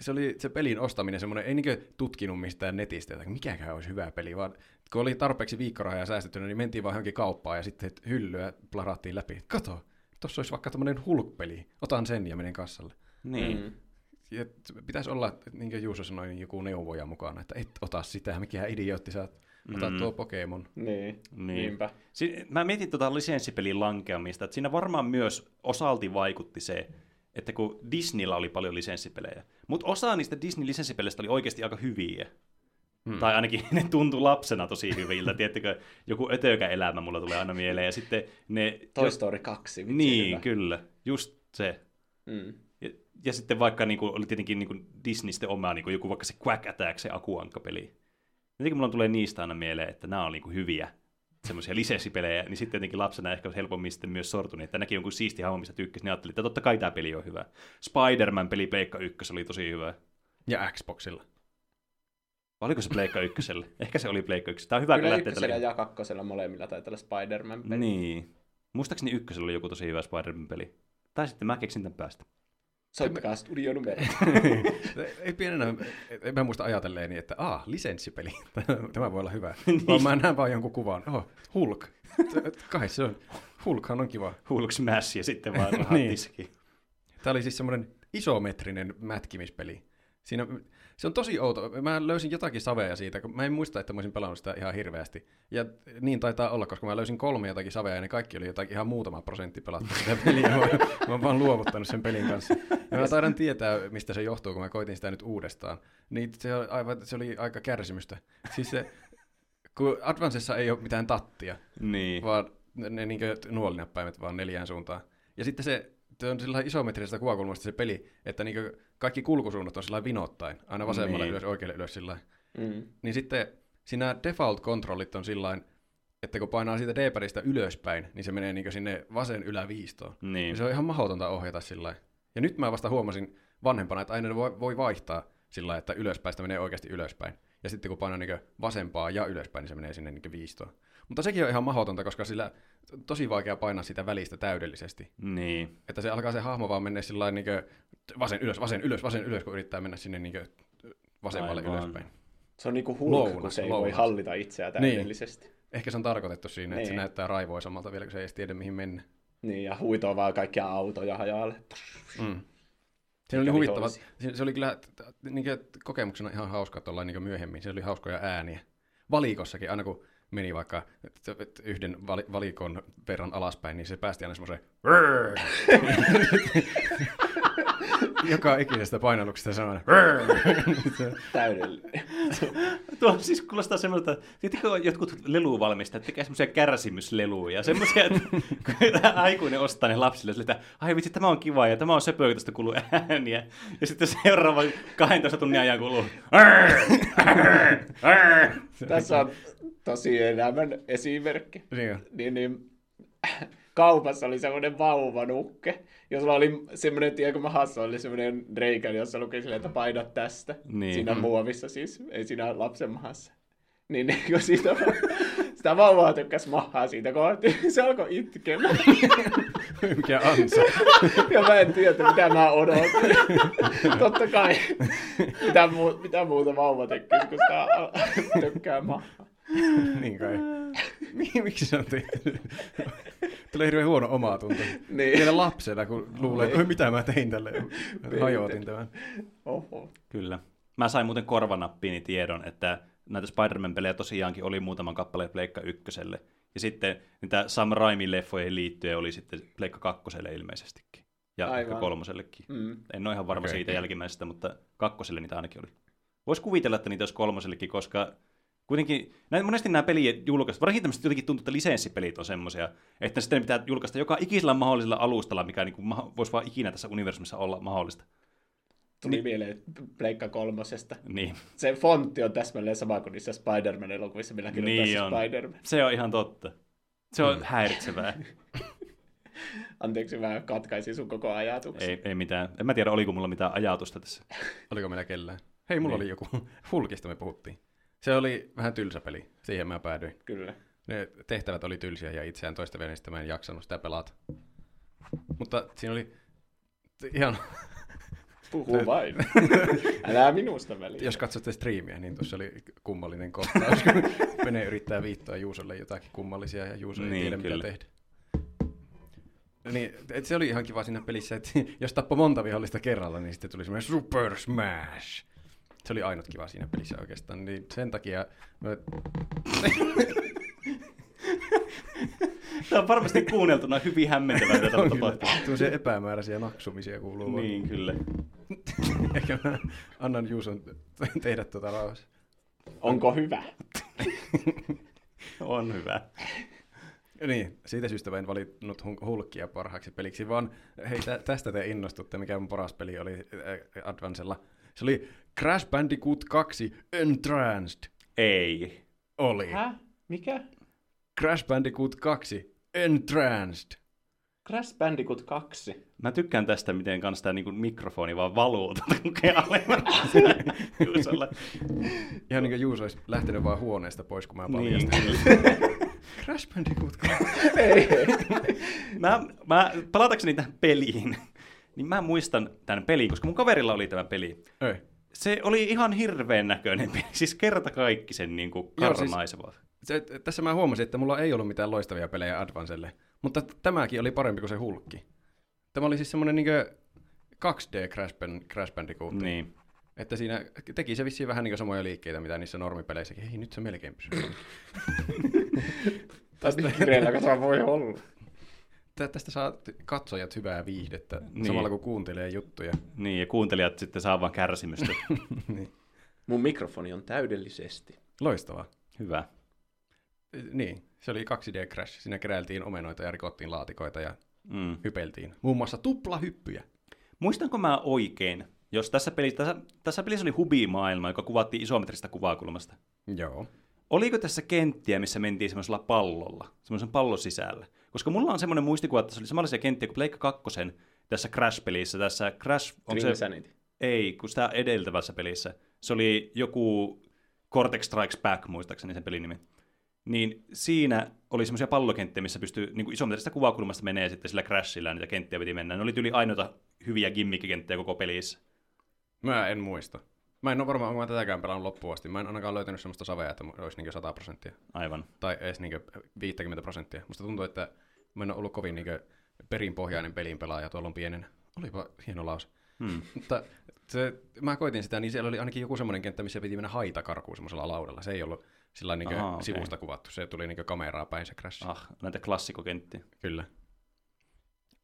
se oli se pelin ostaminen semmoinen, ei niinkö tutkinut mistään netistä, että mikäkään olisi hyvä peli, vaan kun oli tarpeeksi viikkorahaa säästettynä, niin mentiin vaan johonkin kauppaan ja sitten hyllyä plarattiin läpi. Kato, tuossa olisi vaikka tämmöinen Hulk-peli, otan sen ja menen kassalle. Niin. Mm. Ja pitäisi olla, niin kuin Juuso sanoi, niin joku neuvoja mukana, että et ota sitä, mikä idiootti sä oot. Ota Mm. tuo Pokemon. Niin. Niin. Niinpä. Si- mä mietin tuota lisenssipelin lankeamista, että siinä varmaan myös osalti vaikutti se, että kun Disneyllä oli paljon lisenssipelejä, mutta osa niistä Disney-lisenssipeleistä oli oikeasti aika hyviä. Hmm. Tai ainakin ne tuntui lapsena tosi hyviltä. Tiedättekö, joku ötökä elämä mulla tulee aina mieleen. Ja sitten ne... Toy Story 2. vitsi Niin, hyvä. kyllä. Just se. Mm. Ja, sitten vaikka niin kuin, oli tietenkin niin kuin Disney sitten oma, niin kuin joku vaikka se Quack Attack, se Akuankka-peli. Jotenkin mulla tulee niistä aina mieleen, että nämä on niin kuin hyviä semmoisia lisenssipelejä, niin sitten jotenkin lapsena ehkä helpommin sitten myös sortuni, että näki jonkun siisti hahmo, mistä tykkäsi, niin ajattelin, että totta kai tämä peli on hyvä. Spider-Man-peli Pleikka 1 oli tosi hyvä. Ja Xboxilla. Oliko se Pleikka ykköselle? Ehkä se oli Pleikka ykköselle. Tämä on hyvä, kun Kyllä lähtee ykkösellä tällä... ja kakkosella molemmilla taitaa olla Spider-Man-peli. Niin. Muistaakseni ykkösellä oli joku tosi hyvä Spider-Man-peli. Tai sitten mä keksin tämän päästä. Soittakaa studionumero. ei pienenä, en mä muista ajatelleeni, että aah, lisenssipeli, tämä voi olla hyvä. Vaan mä näen vaan jonkun kuvan, oh, Hulk. Kai se on, Hulkhan on kiva. Hulk Smash ja sitten vaan Niin. Tämä oli siis semmoinen isometrinen mätkimispeli. Siinä, se on tosi outo. Mä löysin jotakin savea siitä, kun mä en muista, että mä olisin pelannut sitä ihan hirveästi. Ja niin taitaa olla, koska mä löysin kolme jotakin savea ja ne kaikki oli jotakin ihan muutama prosentti pelattu sitä peliä. Mä, mä oon vaan luovuttanut sen pelin kanssa. Ja mä taidan tietää, mistä se johtuu, kun mä koitin sitä nyt uudestaan. Niin se, oli aivan, se oli aika kärsimystä. Siis se, kun Advancessa ei ole mitään tattia, Niin. vaan ne, ne niin nuolinäppäimet vaan neljään suuntaan. Ja sitten se, se on sillä isometrisestä kuvakulmasta se peli, että niin kaikki kulkusuunnat on sillä vinottain, aina vasemmalle Niin. ylös, oikealle ylös sillä Mm. Niin sitten siinä default-kontrollit on sillä että kun painaa siitä D-padista ylöspäin, niin se menee niin sinne vasen yläviistoon. Niin. Ja se on ihan mahdotonta ohjata sillä Ja nyt mä vasta huomasin vanhempana, että aina voi, voi vaihtaa sillä että ylöspäin sitä menee oikeasti ylöspäin. Ja sitten kun painaa niin vasempaa ja ylöspäin, niin se menee sinne niin viistoon. Mutta sekin on ihan mahdotonta, koska sillä on tosi vaikea painaa sitä välistä täydellisesti. Niin. Että se alkaa se hahmo vaan mennä sillä niin vasen ylös, vasen ylös, vasen ylös, kun yrittää mennä sinne niin vasemmalle Aivan. ylöspäin. Se on niinku Hulk, Lounas, kun se ei voi lounas. hallita itseään täydellisesti. Niin. Ehkä se on tarkoitettu siinä, että se Niin. näyttää raivoisammalta vielä, kun se ei edes tiedä mihin mennä. niin, ja huitoo vaan kaikkia autoja hajalle. Mm. Siinä oli huvittava. Se, se oli kyllä niin kokemuksena ihan hauska tuolla niin myöhemmin. Se oli hauskoja ääniä. Valikossakin, aina kun meni vaikka yhden vali- valikon verran alaspäin, niin se päästi aina semmoisen joka ikisestä painalluksesta semmoinen Täydellinen. Tuo siis kuulostaa semmoista, tiedättekö kun jotkut leluvalmistajat tekee semmoisia kärsimysleluja, semmoisia, että aikuinen ostaa ne lapsille, sille, että ai vitsi, tämä on kiva ja tämä on söpö, tästä kuuluu ääniä. Ja sitten seuraava 12 tunnin ajan kuuluu. Tässä on tosi elämän esimerkki. Niin. Niin, niin, kaupassa oli semmoinen vauvanukke, jossa oli semmoinen, tiedätkö mahassa oli semmoinen reikä, jossa luki silleen, että paina tästä. Niin. Siinä muovissa siis, ei siinä lapsen mahassa. Niin, niin kun siitä, sitä vauvaa tykkäsi mahaa siitä kohti, se alkoi itkemään. Mikä ansa. Ja mä en tiedä, mitä mä odotin. Totta kai, mitä, muu, mitä muuta vauva tekee, kun sitä tykkää mahaa. niin kai. Mi- Miksi se on tehty? Tulee hirveän huono omatunto. Niin. Vielä lapsena, kun luulee, että "Oi, mitä mä tein tälle. Hajotin tämän. Oho. Kyllä. Mä sain muuten korvanappiini tiedon, että näitä Spider-Man-pelejä tosiaankin oli muutaman kappaleen Pleikka ykköselle. Ja sitten niitä Sam Raimi-leffojen liittyen oli sitten Pleikka kakkoselle ilmeisestikin. Ja Aivan. ehkä kolmosellekin. Mm. En ole ihan varma okay. siitä jälkimmäisestä, mutta kakkoselle niitä ainakin oli. Voisi kuvitella, että niitä olisi kolmosellekin, koska kuitenkin näin, monesti nämä pelit julkaistaan, varsinkin tämmöiset jotenkin tuntuu, että lisenssipelit on semmoisia, että sitten pitää julkaista joka ikisellä mahdollisella alustalla, mikä niin kuin, voisi vaan ikinä tässä universumissa olla mahdollista. Tuli mieleen Pleikka kolmosesta. Niin, Se fontti on täsmälleen sama kuin niissä Spider-Man-elokuvissa, millä kirjoittaa Niin niin on. Spider-Man. se on ihan totta. Se on mm. häiritsevää. Anteeksi, mä katkaisin sun koko ajatuksen. ei, ei mitään. En mä tiedä, oliko mulla mitään ajatusta tässä. Oliko meillä kellään? Hei, mulla Niin. oli joku. Hulkista me puhuttiin. Se oli vähän tylsä peli. Siihen mä päädyin. Kyllä. Ne tehtävät oli tylsiä ja itseään toista veneistä mä en jaksanut sitä pelata. Mutta siinä oli ihan, Puhu vain. Älä minusta väliä. jos katsotte striimiä, niin tuossa oli kummallinen kohtaus, kun Vene yrittää viittoa Juusolle jotakin kummallisia ja Juuso ei Niin, tiedä kyllä. mitä tehdä. Niin, et se oli ihan kiva siinä pelissä, että jos tappoi monta vihollista kerralla, niin sitten tuli semmoinen Super Smash. Se oli ainut kiva siinä pelissä oikeastaan, niin sen takia mä Tämä on varmasti kuunneltuna hyvin hämmentävää, mitä täällä tapahtuu. Tuollaisia epämääräisiä naksumisia kuuluu. vaan. Niin, kyllä. Ehkä mä annan Juuson tehdä tuota rauhassa. Onko hyvä? On hyvä. Niin, siitä syystä mä en valinnut Hul- Hulkia parhaaksi peliksi, vaan hei, tä- tästä te innostutte, mikä mun paras peli oli Advancella. Se oli Crash Bandicoot 2 Entranced. Ei. Oli. Hä? Mikä? Crash Bandicoot 2 Entranced. Crash Bandicoot 2. Mä tykkään tästä, miten kanssa tämä niin mikrofoni vaan valuu tuota alemmas. Juusolla. Ihan niin kuin Juuso olisi lähtenyt vaan huoneesta pois, kun mä Niin, paljastin. kyllä. Crash Bandicoot mä, mä, palatakseni tähän peliin, niin mä muistan tämän pelin, koska mun kaverilla oli tämä peli. Ei. Se oli ihan hirveän näköinen peli, siis kerta kaikki sen niin kuin Joo, siis- karmaiseva. Se, tässä mä huomasin, että mulla ei ollut mitään loistavia pelejä Advancelle, mutta tämäkin oli parempi kuin se hulkki. Tämä oli siis semmoinen niin 2D Crash, Band, Crash Bandicoot. Niin. Että siinä teki se vissiin vähän niin samoja liikkeitä, mitä niissä normipeleissäkin. Hei, nyt se melkein pysyy. Tästä kireellä kasa voi olla. Tä- Tästä saa katsojat hyvää viihdettä, niin. samalla kun kuuntelee juttuja. niin, ja kuuntelijat sitten saa vaan kärsimystä. niin. Mun mikrofoni on täydellisesti. Loistavaa. Hyvä. Niin, se oli 2D Crash. Siinä keräiltiin omenoita ja rikottiin laatikoita ja Mm. hypeltiin. Muun muassa tuplahyppyjä. Muistanko mä oikein, jos tässä pelissä, tässä, tässä pelissä oli hubimaailma, joka kuvattiin isometristä kuvakulmasta. Joo. Oliko tässä kenttiä, missä mentiin semmoisella pallolla, semmoisen pallon sisällä? Koska mulla on semmoinen muistikuva, että se oli samanlaisia kenttiä kuin Pleikka 2 tässä Crash-pelissä. Tässä Crash, onko se, ei, kun sitä edeltävässä pelissä. Se oli joku Cortex Strikes Back, muistaakseni sen pelin nimi. Niin siinä oli semmoisia pallokenttiä, missä pystyy niin kuin isometristä kuvakulmasta menee sitten sillä Crashilla ja niitä kenttiä piti mennä. Ne oli yli ainoita hyviä gimmickikenttejä koko pelissä. Mä en muista. Mä en ole varmaan, onko mä tätäkään pelannut loppuun asti. Mä en ainakaan löytänyt semmoista savea, että olisi niin 100 prosenttia. Aivan. Tai edes niin 50 prosenttia. Musta tuntuu, että mä en ole ollut kovin niin perinpohjainen pelin pelaaja tuolla on pienen. Olipa hieno laus. Hmm. Mutta se, mä koitin sitä, niin siellä oli ainakin joku semmoinen kenttä, missä piti mennä haita karkuun semmoisella laudalla. Se ei ollut sillä niin Aha, okei. sivusta kuvattu. Se tuli niin kameraa päin se crash. Ah, näitä klassikokenttiä. Kyllä.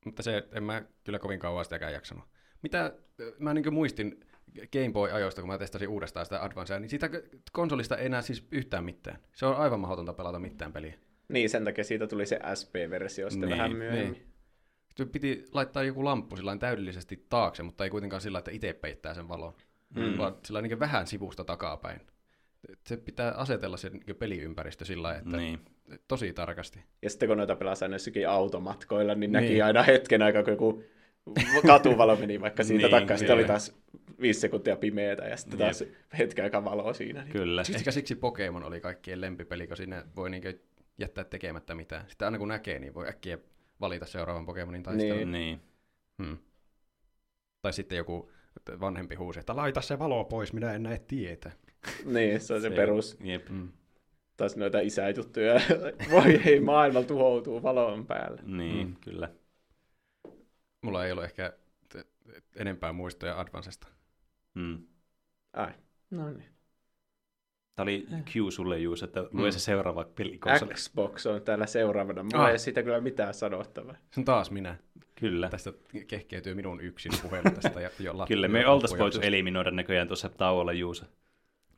Mutta se, en mä kyllä kovin kauan sitäkään jaksanut. Mitä mä niin muistin Game Boy-ajoista, kun mä testasin uudestaan sitä Advancea, niin siitä konsolista ei enää siis yhtään mitään. Se on aivan mahdotonta pelata mitään peliä. Niin, sen takia siitä tuli se SP-versio sitten Niin, vähän myöhemmin. Niin. Sitten piti laittaa joku lamppu sillä täydellisesti taakse, mutta ei kuitenkaan sillä, että itse peittää sen valon, Mm. vaan sillä niin vähän sivusta takapäin. Se pitää asetella se niin peliympäristö sillä lailla, että Niin. tosi tarkasti. Ja sitten kun noita pelasi aina jossakin automatkoilla, niin, näki Niin. aina hetken aikaa, kun joku katuvalo meni vaikka siitä Niin, takaa. Sitten niin. oli taas viisi sekuntia pimeätä ja sitten Jep. taas hetken aikaa valoa siinä. Niin. Kyllä. Siksi, siksi Pokemon oli kaikkien lempipeli, kun siinä voi niin jättää tekemättä mitään. Sitten aina kun näkee, niin voi äkkiä valita seuraavan Pokemonin taistelun. Niin. Niin. Hmm. Tai sitten joku vanhempi huusi, että laita se valo pois, minä en näe tietä. niin, se on se, perus. Jep. Mm. Taas noita isäjuttuja. Voi ei, maailma tuhoutuu valon päälle. Niin, Mm. kyllä. Mulla ei ole ehkä enempää muistoja Advancesta. Mm. Ai, no niin. Tämä oli Q sulle, Juus, että lue se seuraava pelikonsoli. Xbox on täällä seuraavana. Mulla Ah. ei siitä kyllä mitään sanottavaa. Se on taas minä. Kyllä. Tästä kehkeytyy minun yksin puhelu tästä. Ja, jo la- Kyllä, me oltaisiin voitu eliminoida näköjään tuossa tauolla Juusa.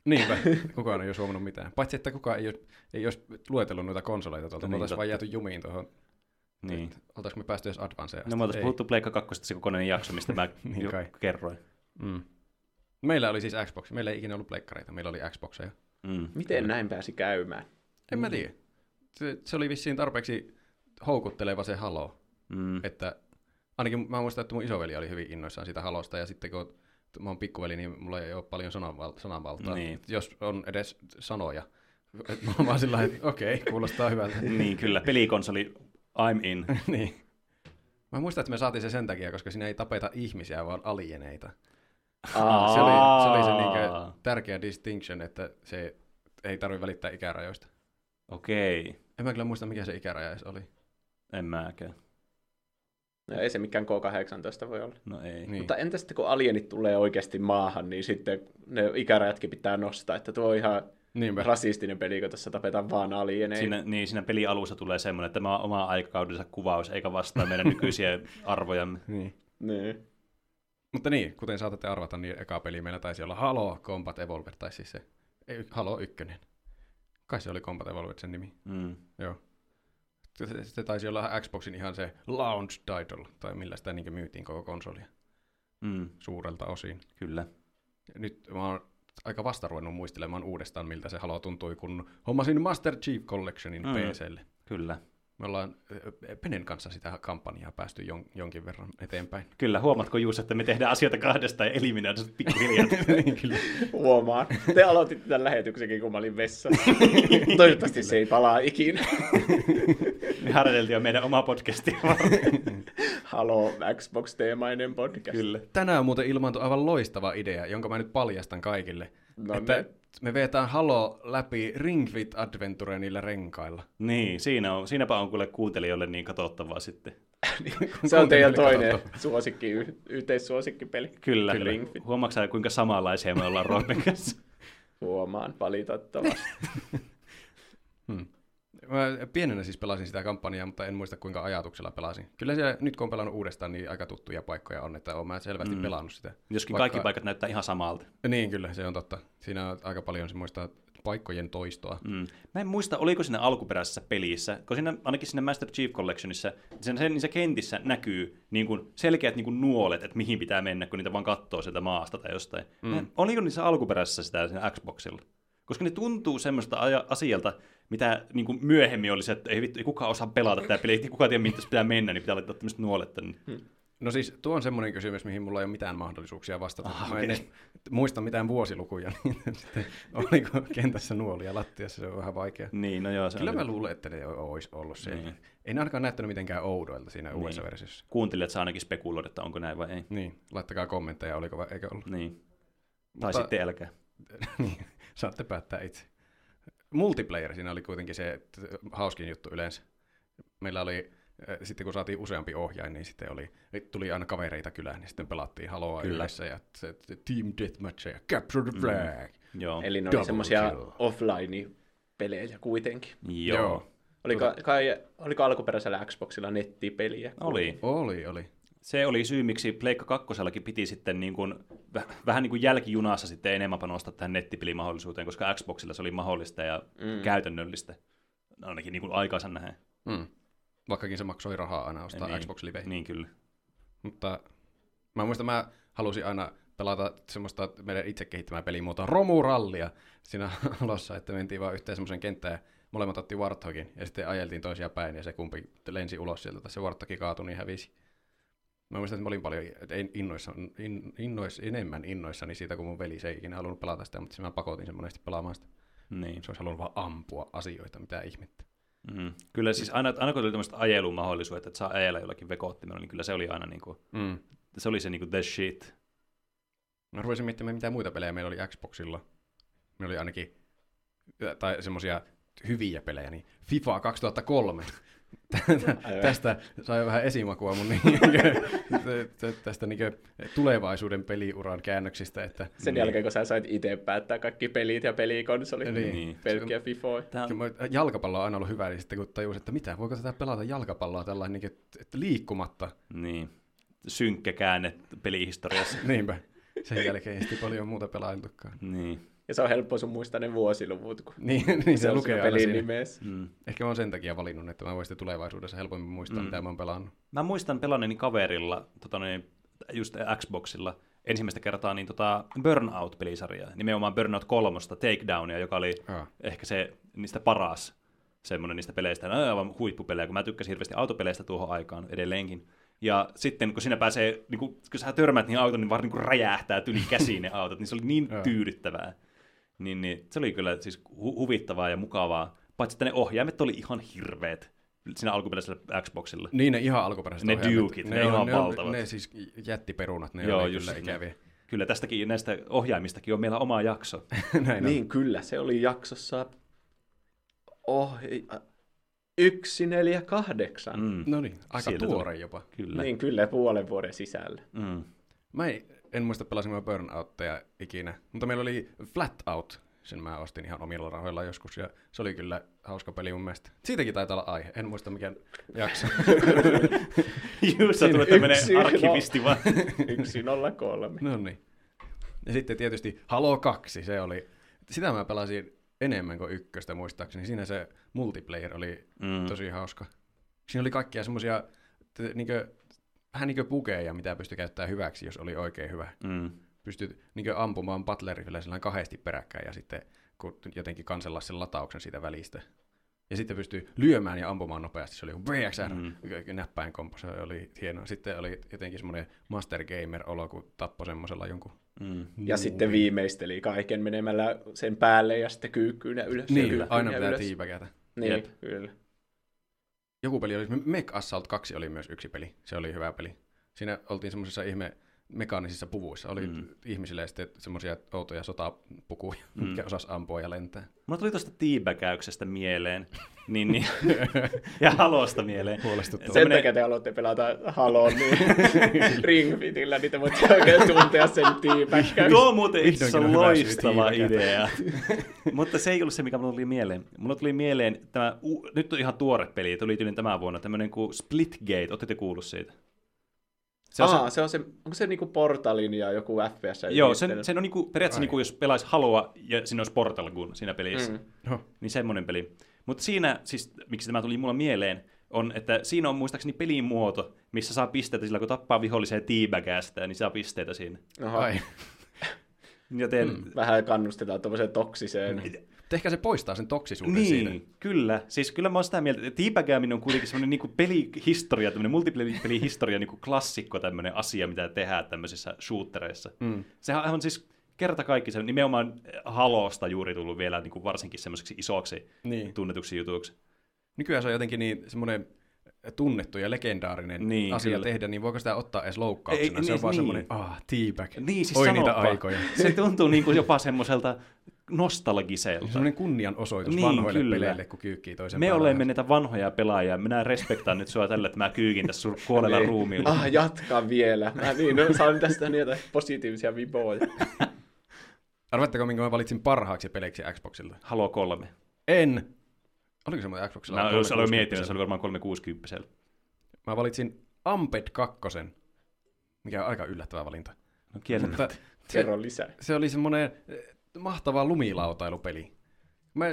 Niinpä, kukaan ei olisi huomannut mitään. Paitsi, että kukaan ei, olisi, ei olisi luetellut noita konsoleita tuolta. Niin, me oltaisiin vaan jääty jumiin tuohon. Niin. Oltaisiko me päästy edes Advanceen No me oltaisiin puhuttu Pleikka 2 se kokonainen jakso, mistä mä Niin jo kai. kerroin. Mm. Meillä oli siis Xbox. Meillä ei ikinä ollut pleikkareita, meillä oli Xboxeja. Mm. Miten näin pääsi käymään? En mä tiedä. Se, se oli vissiin tarpeeksi houkutteleva se Halo, Mm. että ainakin mä muistan, että mun isoveli oli hyvin innoissaan siitä Halosta, ja sitten kun mä oon pikkuveli, niin mulla ei ole paljon sananval- sananvaltaa, Niin. jos on edes sanoja. Et mä oon vaan sillä että okei, kuulostaa hyvältä. niin, kyllä. Pelikonsoli, I'm in. niin. Mä muistan, että me saatiin se sen takia, koska siinä ei tapeta ihmisiä, vaan alieneita. Aa, Se oli se, oli se Aa. niinkö tärkeä distinction, että se ei tarvi välittää ikärajoista. Okei. En mä kyllä muista, mikä se ikäraja edes oli. En mäkään. No, ei se mikään K18 voi olla. No ei. Niin. Mutta entä sitten kun alienit tulee oikeasti maahan, niin sitten ne ikärajatkin pitää nostaa, että tuo on ihan Niinpä. rasistinen peli, kun tässä tapetaan vaan alieneita. Siinä, niin, siinä pelin alussa tulee semmoinen, että tämä on oma aikakaudensa kuvaus, eikä vastaa meidän nykyisiä arvojamme. Niin. Niin. Mutta niin, kuten saatatte arvata, niin eka peli meillä taisi olla Halo Combat Evolved, tai siis se ei, Halo 1. Kai se oli Combat Evolved sen nimi. Mm. Joo. Se, se, taisi olla Xboxin ihan se launch title, tai millä sitä niin myytiin koko konsolia Mm. suurelta osin. Kyllä. Ja nyt mä oon aika vasta ruvennut muistelemaan uudestaan, miltä se Halo tuntui, kun hommasin Master Chief Collectionin mm. PClle. Kyllä. Me ollaan ö, Penen kanssa sitä kampanjaa päästy jon, jonkin verran eteenpäin. Kyllä, huomatko Juus, että me tehdään asioita kahdesta ja eliminoida sut pikkuhiljaa. niin, kyllä. Huomaan. Te aloititte tämän lähetyksenkin, kun mä olin vessassa. Toivottavasti se ei palaa ikinä. Me harjoiteltiin jo meidän oma podcastia. Halo, Xbox-teemainen podcast. Kyllä. Tänään on muuten ilmaantui aivan loistava idea, jonka mä nyt paljastan kaikille. No että ne. Me vetään Halo läpi Ring Fit Adventure niillä renkailla. Niin, siinä on, siinäpä on kuule kuuntelijoille niin katsottavaa sitten. Se on teidän toinen suosikki, y- yhteissuosikkipeli. Kyllä. Kyllä. Kyllä. Huomaatko kuinka samanlaisia me ollaan Roopen kanssa? Huomaan valitettavasti. Hmm. Mä pienenä siis pelasin sitä kampanjaa, mutta en muista kuinka ajatuksella pelasin. Kyllä se nyt kun on pelannut uudestaan, niin aika tuttuja paikkoja on, että olen mä selvästi mm. pelannut sitä. Joskin Vaikka- kaikki paikat näyttää ihan samalta. Niin kyllä, se on totta. Siinä on aika paljon semmoista paikkojen toistoa. Mm. Mä en muista, oliko siinä alkuperäisessä pelissä, kun siinä, ainakin siinä Master Chief Collectionissa, sen, sen, niissä kentissä näkyy niin kuin selkeät niin kuin nuolet, että mihin pitää mennä, kun niitä vaan katsoo sieltä maasta tai jostain. Mm. Oliko niissä alkuperäisessä sitä siinä Xboxilla? Koska ne tuntuu semmoista aja- asialta, mitä niin kuin myöhemmin oli se, että ei vittu, ei kukaan osaa pelata tämä peli, ei kukaan tiedä, mihin tässä pitää mennä, niin pitää laittaa tämmöiset nuolet tänne. No siis tuo on semmoinen kysymys, mihin mulla ei ole mitään mahdollisuuksia vastata. Ah, Mä en edes muista mitään vuosilukuja, niin sitten oliko kentässä nuolia lattiassa, se on vähän vaikea. Niin, no joo, se Kyllä on mä luulen, että ne olisi ollut se. Niin. Ei ne ainakaan näyttänyt mitenkään oudoilta siinä uudessa versiossa. Kuuntelijat saa ainakin spekuloida, että onko näin vai ei. Niin, laittakaa kommentteja, oliko vai eikö ollut. Niin. Tai Mutta- sitten älkää. niin, saatte päättää itse. Multiplayer siinä oli kuitenkin se että hauskin juttu yleensä. Meillä oli, äh, sitten kun saatiin useampi ohjain, niin sitten oli, tuli aina kavereita kylään, niin sitten pelattiin Haloa Kyllä. yhdessä ja se, se Team Deathmatch ja Capture the Flag. Joo. Eli ne oli semmoisia offline-pelejä kuitenkin. Joo. Joo. Oliko, kai, oliko alkuperäisellä Xboxilla nettipeliä? Oli. Oli, oli. Se oli syy, miksi Pleikka kakkosellakin piti sitten niin kuin, väh- vähän niin kuin jälkijunassa sitten enemmän panostaa tähän nettipelimahdollisuuteen, koska Xboxilla se oli mahdollista ja mm. käytännöllistä, ainakin niin kuin aikansa nähdään. Mm. Vaikkakin se maksoi rahaa aina ostaa niin, Xbox Live. Niin kyllä. Mutta mä muistan, mä halusin aina pelata semmoista meidän itse kehittämää pelimuotoa, romurallia siinä alussa, että mentiin vaan yhteen semmoisen kenttään ja molemmat otti Warthogin ja sitten ajeltiin toisia päin ja se kumpi lensi ulos sieltä, tai se Warthog kaatui niin hävisi. Mä muistan, että mä olin paljon innoissa, in, innois, enemmän innoissani siitä, kun mun veli se ei ikinä halunnut pelata sitä, mutta mä pakotin sen monesti pelaamaan sitä. Niin. Se olisi halunnut vaan ampua asioita, mitä ihmettä. Mm. Kyllä siis aina, aina kun tuli tämmöistä ajelun mahdollisuudet, että saa ajella jollakin vekoottimella, niin kyllä se oli aina niin kuin, Mm. se oli se niin kuin the shit. Mä rupesin miettimään, mitä muita pelejä meillä oli Xboxilla. Meillä oli ainakin, tai semmosia hyviä pelejä, niin FIFA 2003. Tästä sai vähän esimakua mun niinkö, tästä niinkö tulevaisuuden peliuran käännöksistä, että Sen jälkeen, kun sä sait itse päättää kaikki pelit ja pelikonsolit, Niin. niin. pelkkiä FIFOja. Tämä Kyllä mä- jalkapallo on aina ollut hyvä, niin sitten kun tajus, että mitä, voiko tätä pelata jalkapalloa tällainen niin että liikkumatta. niin, synkkä käänne pelihistoriassa. Niinpä. Sen jälkeen ei sitten paljon muuta pelailtukaan. niin. Ja se on helppo sun muistaa ne vuosiluvut, kun Niin, niin se, on lukee pelin siinä. nimessä. Mm. Ehkä mä oon sen takia valinnut, että mä voin sitten tulevaisuudessa helpommin muistaa, Mm. mitä mä oon pelannut. Mä muistan pelanneeni kaverilla, tota, niin, just Xboxilla, ensimmäistä kertaa niin tota Burnout-pelisarjaa, nimenomaan Burnout 3, Takedownia, joka oli Ah. ehkä se niistä paras semmoinen niistä peleistä. Ne on aivan huippupelejä, kun mä tykkäsin hirveästi autopeleistä tuohon aikaan edelleenkin. Ja sitten kun siinä pääsee, niin kun, kun sä törmäät niihin auton, niin vaan niin kuin räjähtää tyli käsiin ne autot, niin se oli niin tyydyttävää. Niin, niin, se oli kyllä siis hu- huvittavaa ja mukavaa. Paitsi että ne ohjaimet oli ihan hirveät siinä alkuperäisellä Xboxilla. Niin ne ihan alkuperäiset Ne ohjaimet. Dukeit, ne ihan ne, on, valtavat. ne siis jättiperunat, ne Joo, oli just kyllä ne. ikäviä. Kyllä tästäkin näistä ohjaimistakin on meillä oma jakso. Näin on. Niin kyllä, se oli jaksossa oh, 148. Mm. Mm. No niin, aika Sieltä tuore jopa. Kyllä. Niin kyllä, puolen vuoden sisällä. Mm. Mä ei, en muista pelasin mä Burnoutteja ikinä, mutta meillä oli Flat Out. Sen mä ostin ihan omilla rahoilla joskus ja se oli kyllä hauska peli mun mielestä. Siitäkin taitaa olla aihe, en muista mikä jakso. Just sä tulet tämmönen Yksi, arkivisti vaan. 103. no niin. Ja sitten tietysti Halo 2, se oli, sitä mä pelasin enemmän kuin ykköstä muistaakseni. Siinä se multiplayer oli Mm. tosi hauska. Siinä oli kaikkia semmosia t- niinkö, vähän niin kuin pukeja, mitä pystyi käyttämään hyväksi, jos oli oikein hyvä. Mm. Pystyt niin ampumaan butlerifillä sellainen kahdesti peräkkäin ja sitten kun jotenkin kansella sen latauksen siitä välistä. Ja sitten pystyy lyömään ja ampumaan nopeasti. Se oli joku VXR, Mm. mm. näppäin kompo. Se oli hieno. Sitten oli jotenkin semmoinen Master Gamer-olo, kun tappoi semmoisella jonkun... Mm. Ja sitten viimeisteli kaiken menemällä sen päälle ja sitten kyykkyynä ylös. ja Niin, kyykkyynä aina pitää ylös. tiipäkätä. Niin, Jep. kyllä. Joku peli oli, Mech Assault 2 oli myös yksi peli. Se oli hyvä peli. Siinä oltiin semmoisissa ihme mekaanisissa puvuissa. Oli Mm. ihmisille sitten semmoisia outoja sotapukuja, Mm. mm. mitkä osas ampua ja lentää. Mulla tuli tuosta tiibäkäyksestä mieleen. Niin, niin. ja halosta mieleen. Huolestuttavaa. Sen takia te haluatte pelata Haloon niin Ringfitillä, niin te voitte oikein tuntea sen tiipäkkäyksen. Tuo on muuten itse asiassa loistava idea. Mutta se ei ollut se, mikä mulla tuli mieleen. Mulla tuli mieleen, tämä, nyt on ihan tuore peli, tuli tyyliin tämän vuonna, tämmöinen kuin Splitgate. Oletteko kuullut siitä? Se on, Aa, se, on se, onko se niinku Portalin ja joku FPS? Joo, sen, sen on niinku, periaatteessa Ai. niinku, jos pelaisi Haloa ja siinä olisi Portal Gun siinä pelissä, Mm. mm. niin semmoinen peli. Mutta siinä, siis miksi tämä tuli mulla mieleen, on, että siinä on muistaakseni pelin muoto, missä saa pisteitä sillä, kun tappaa vihollisen tiibäkästä, niin saa pisteitä siinä. Oho, Ai. Joten, mm. Vähän kannustetaan tuommoiseen toksiseen. Ehkä se poistaa sen toksisuuden Niin, siitä. kyllä. Siis kyllä mä oon sitä mieltä, että teabaggääminen on kuitenkin semmoinen niinku pelihistoria, tämmöinen multipelihistoria niinku klassikko tämmöinen asia, mitä tehdään tämmöisissä shootereissa. Mm. Sehän on siis kerta kaikki se nimenomaan Halosta juuri tullut vielä niinku varsinkin semmoiseksi isoksi Niin. tunnetuksi jutuksi. Nykyään se on jotenkin niin semmoinen tunnettu ja legendaarinen Niin, asia kyllä. tehdä, niin voiko sitä ottaa edes loukkauksena? Ei, se on niin, vaan niin. semmoinen, ah, teabag. Niin, siis Oi niitä sanoppa. aikoja. Se tuntuu niinku jopa semmoiselta nostalgiselta. Semmoinen kunnianosoitus Niin, vanhoille kyllä. peleille, kun kyykkii toisen Me päälle. olemme näitä vanhoja pelaajia. Minä respektaan nyt sua tällä, että mä kyykin tässä sun kuolella Niin. ruumiilla. Ah, jatka vielä. Mä niin, no, saan tästä niitä positiivisia viboja. Arvatteko, minkä mä valitsin parhaaksi peliksi Xboxilta? Halo 3. En. Oliko se muuten Xboxilla? Mä jos aloin 360? miettinyt, se oli varmaan 360. Mä valitsin Amped 2, mikä on aika yllättävä valinta. No kieltä. Mutta se, Kerro lisää. se oli semmoinen mahtava lumilautailupeli. Mä,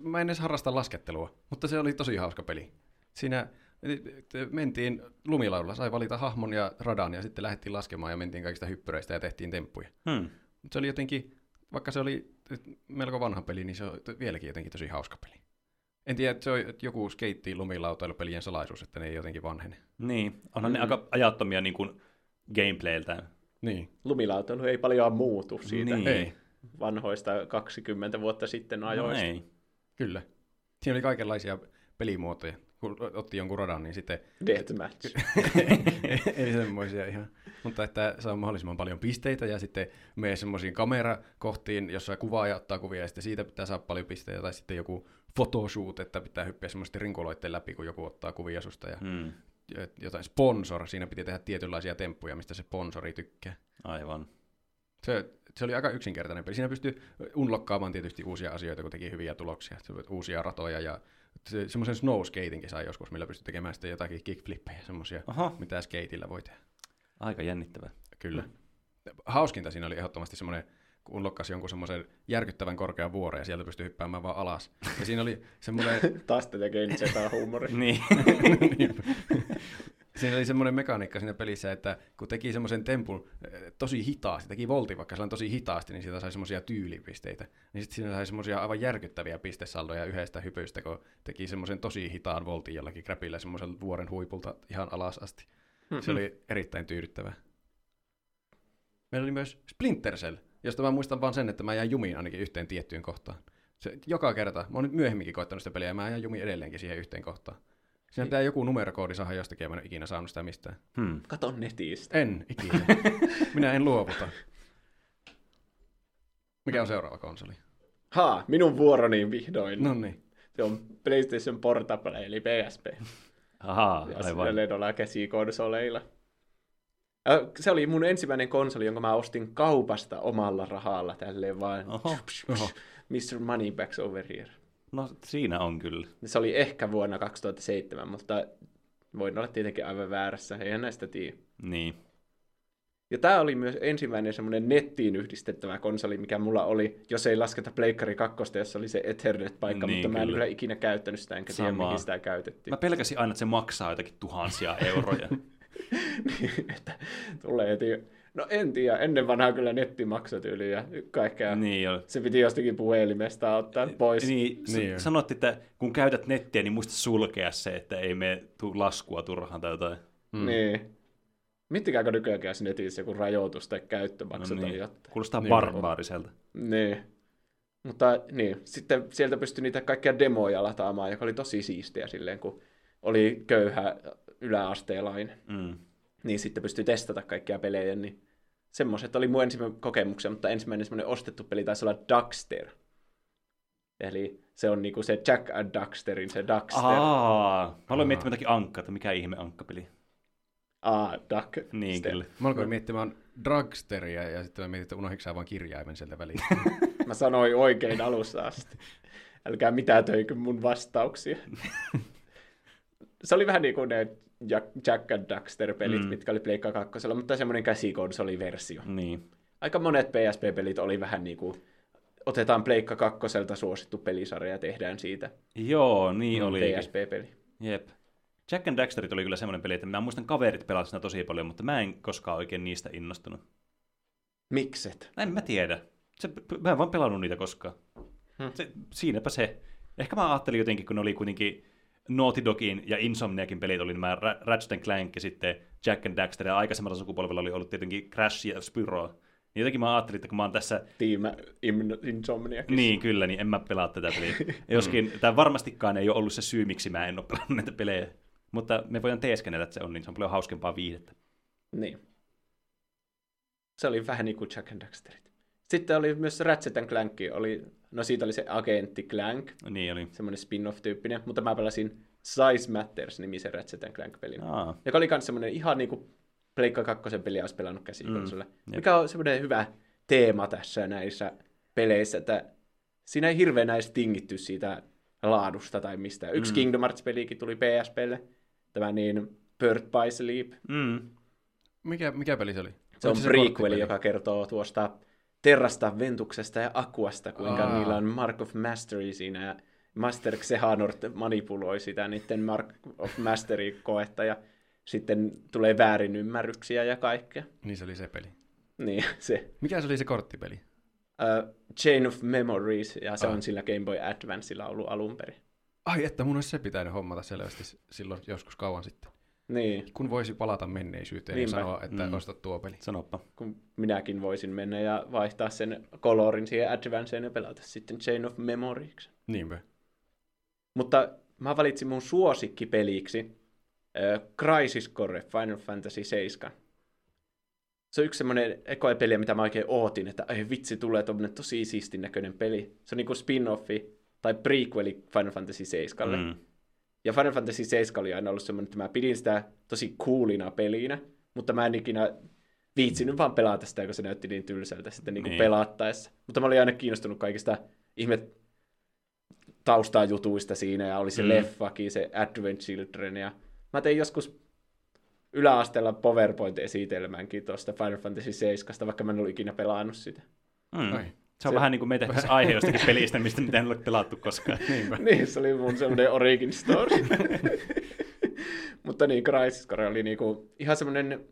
mä en edes harrasta laskettelua, mutta se oli tosi hauska peli. Siinä eh, mentiin lumilaudalla, sai valita hahmon ja radan ja sitten lähdettiin laskemaan ja mentiin kaikista hyppyreistä ja tehtiin temppuja. Hmm. Mutta se oli jotenkin, vaikka se oli melko vanha peli, niin se on vieläkin jotenkin tosi hauska peli. En tiedä, että se on joku skeitti lumilautailupelien salaisuus, että ne ei jotenkin vanhene. Niin, onhan ne Mm. aika ajattomia niin kuin gameplayltään. Niin. Lumilautailu ei paljon muutu siitä Niin. Ei, vanhoista 20 vuotta sitten No ajoista. ei. kyllä. Siinä oli kaikenlaisia pelimuotoja. Kun otti jonkun radan, niin sitten Deathmatch. ei semmoisia ihan. Mutta että saa mahdollisimman paljon pisteitä ja sitten mene semmoisiin kamerakohtiin, jossa kuvaaja ottaa kuvia ja sitten siitä pitää saada paljon pisteitä. Tai sitten joku photoshoot, että pitää hyppiä semmoisesti rinkuloitteen läpi, kun joku ottaa kuvia susta. Ja Hmm. jotain sponsor, siinä piti tehdä tietynlaisia temppuja, mistä se sponsori tykkää. Aivan. Se, se oli aika yksinkertainen peli. Siinä pystyi unlokkaamaan tietysti uusia asioita, kun teki hyviä tuloksia. Uusia ratoja ja se, semmoisen snow skatingin sai joskus, millä pystyi tekemään sitten jotakin kickflippejä, semmoisia, mitä skateillä voi tehdä. aika jännittävää. Kyllä. Hauskinta siinä oli ehdottomasti semmoinen, kun unlokkasi jonkun semmoisen järkyttävän korkean vuoren ja sieltä pystyi hyppäämään vaan alas. Ja siinä oli semmoinen, Taas tätä Game huumori. Niin. siinä oli semmoinen mekaniikka siinä pelissä, että kun teki semmoisen tempun eh, tosi hitaasti, teki voltin vaikka sellainen tosi hitaasti, niin siitä sai semmoisia tyylipisteitä. Niin sitten siinä sai semmoisia aivan järkyttäviä pistesaldoja yhdestä hypystä, kun teki semmoisen tosi hitaan voltin jollakin kräpillä semmoisen vuoren huipulta ihan alas asti. Se oli erittäin tyydyttävää. Meillä oli myös Splinter Cell, josta mä muistan vaan sen, että mä jäin jumiin ainakin yhteen tiettyyn kohtaan. Se, joka kerta, mä oon nyt myöhemminkin koittanut sitä peliä, ja mä jäin jumiin edelleenkin siihen yhteen kohtaan. Siinä pitää joku numerokoodi saada jostakin, ja mä en ole ikinä saanut sitä mistään. Hmm. Kato netistä. En ikinä. Minä en luovuta. Mikä on seuraava konsoli? Haa, minun vuoroni vihdoin. No niin. Se on PlayStation Portable, eli PSP. Ahaa, Ja aivan. sillä noilla käsikonsoleilla. Se oli mun ensimmäinen konsoli, jonka mä ostin kaupasta omalla rahalla, tälleen vaan. Oho. Oho. Mr. Moneybacks over here. No siinä on kyllä. Se oli ehkä vuonna 2007, mutta voin olla tietenkin aivan väärässä, eihän näistä tiedä. Niin. Ja tämä oli myös ensimmäinen semmoinen nettiin yhdistettävä konsoli, mikä mulla oli, jos ei lasketa Pleikkari 2, jossa oli se Ethernet-paikka, Niin, mutta mä en kyllä. ikinä käyttänyt sitä, enkä tiedä, mihin sitä käytettiin. Mä pelkäsin aina, että se maksaa jotakin tuhansia euroja. Niin, että tulee heti No en tiedä, ennen vanhaa kyllä netti maksoi tyyliin ja kaikkea. Niin joo. Se piti jostakin puhelimesta ottaa pois. Niin, Niin jo. sanottiin, että kun käytät nettiä, niin muista sulkea se, että ei me laskua turhaan tai jotain. Mm. Niin. Miettikääkö nykyäänkään netissä joku rajoitus tai käyttömaksu No tai niin. jotain. Kuulostaa Niin. barbaariselta. Niin. Mutta niin, sitten sieltä pystyi niitä kaikkia demoja lataamaan, joka oli tosi siistiä silleen, kun oli köyhä yläasteelainen. Mm. Niin sitten pystyi testata kaikkia pelejä, niin semmoiset oli mun ensimmäinen kokemuksia, mutta ensimmäinen semmoinen ostettu peli taisi olla Duckster. Eli se on niinku se Jack and Daxterin se Duckster. Aa, mä aloin miettimään jotakin ankkaa, että mikä ihme ankkapeli. Aa, Duck. Niin, kyllä. Mä alkoin miettimään drugsteria ja sitten mä mietin, että unohdinko sä vaan kirjaimen sieltä väliin. Mä sanoin oikein alussa asti. Älkää mitään töikö mun vastauksia. se oli vähän niin kuin ne Jack, and Daxter-pelit, Mm. mm. mitkä oli Pleikka 2, mutta semmoinen käsikonsoliversio. Niin. Aika monet PSP-pelit oli vähän niin kuin, otetaan Pleikka 2 suosittu pelisarja ja tehdään siitä Joo, niin oli. PSP-peli. Jep. Jack and Daxterit oli kyllä semmoinen peli, että mä muistan kaverit pelasivat sitä tosi paljon, mutta mä en koskaan oikein niistä innostunut. Mikset? En mä tiedä. Se, mä en vaan pelannut niitä koskaan. Hmm. Se, siinäpä se. Ehkä mä ajattelin jotenkin, kun ne oli kuitenkin Naughty Dogin ja Insomniakin pelit, oli nämä Ra- Ratchet Clank ja sitten Jack and Daxter, ja aikaisemmalla sukupolvella oli ollut tietenkin Crash ja Spyro. Niin jotenkin mä ajattelin, että kun mä oon tässä Team Insomniac. Niin, kyllä, niin en mä pelaa tätä peliä. Joskin tämä varmastikaan ei ole ollut se syy, miksi mä en ole pelannut näitä pelejä. Mutta me voidaan teeskennellä, että se on, niin se on paljon hauskempaa viihdettä. Niin. Se oli vähän niin kuin Jack and Daxterit. Sitten oli myös Ratchet and Clank, oli, no siitä oli se Agentti Clank, Niin oli. semmoinen spin-off-tyyppinen, mutta mä pelasin Size Matters-nimisen Ratchet and Clank-pelin, Aa, joka oli myös semmoinen ihan niin kuin Pleikka 2 peliä olisi pelannut käsikonsolle, Mm, jep. mikä on semmoinen hyvä teema tässä näissä peleissä, että siinä ei hirveän näistä tingitty siitä laadusta tai mistään. Yksi Mm. Kingdom Hearts-pelikin tuli PSPlle, tämä niin Bird by Sleep, mm. Mikä, mikä peli se oli? Se on prequeli, korttipeli? joka kertoo tuosta Terrasta, Ventuksesta ja Aquasta, kuinka Aa. niillä on Mark of Mastery siinä, ja Master Xehanort manipuloi sitä niiden Mark of Mastery-koetta, ja sitten tulee väärinymmärryksiä ja kaikkea. Niin se oli se peli. Niin, se Mikä se oli se korttipeli? uh, Chain of Memories, ja se Ah. on sillä Game Boy Advancella ollut alun perin. Ai että mun olisi se pitänyt hommata selvästi silloin joskus kauan sitten. Niin, Kun voisi palata menneisyyteen Niinpä. ja sanoa, että Mm. osta tuo peli. Sanoppa. kun minäkin voisin mennä ja vaihtaa sen colorin siihen Advanceen ja pelata sitten Chain of Memories. Niinpä. Mutta mä valitsin mun suosikkipeliksi äh, Crisis Core Final Fantasy 7. Se on yksi semmoinen ekoepeli, mitä mä oikein ootin, että ai vitsi, tulee tommonen tosi siistin näköinen peli. Se on niinku spin-offi tai prequeli Final Fantasy 7. Mm. Ja Final Fantasy 7 oli aina ollut semmoinen, että mä pidin sitä tosi coolina pelinä, mutta mä en ikinä viitsinyt vaan pelata sitä, kun se näytti niin tylsältä sitten niin Niin. niin. pelattaessa. Mutta mä olin aina kiinnostunut kaikista ihme taustajutuista siinä, ja oli se Mm. mm. leffakin, se Advent Children, ja mä tein joskus yläasteella PowerPoint-esitelmänkin tuosta Final Fantasy 7, vaikka mä en ollut ikinä pelannut sitä. Mm. Ai. Se on Se- vähän niin kuin meitä tässä aihe jostakin pelistä, mistä mitä en ole pelattu koskaan. Niinpä. niin, se oli mun semmoinen origin story. Mutta niin, Crisis Core oli niinku ihan semmoinen,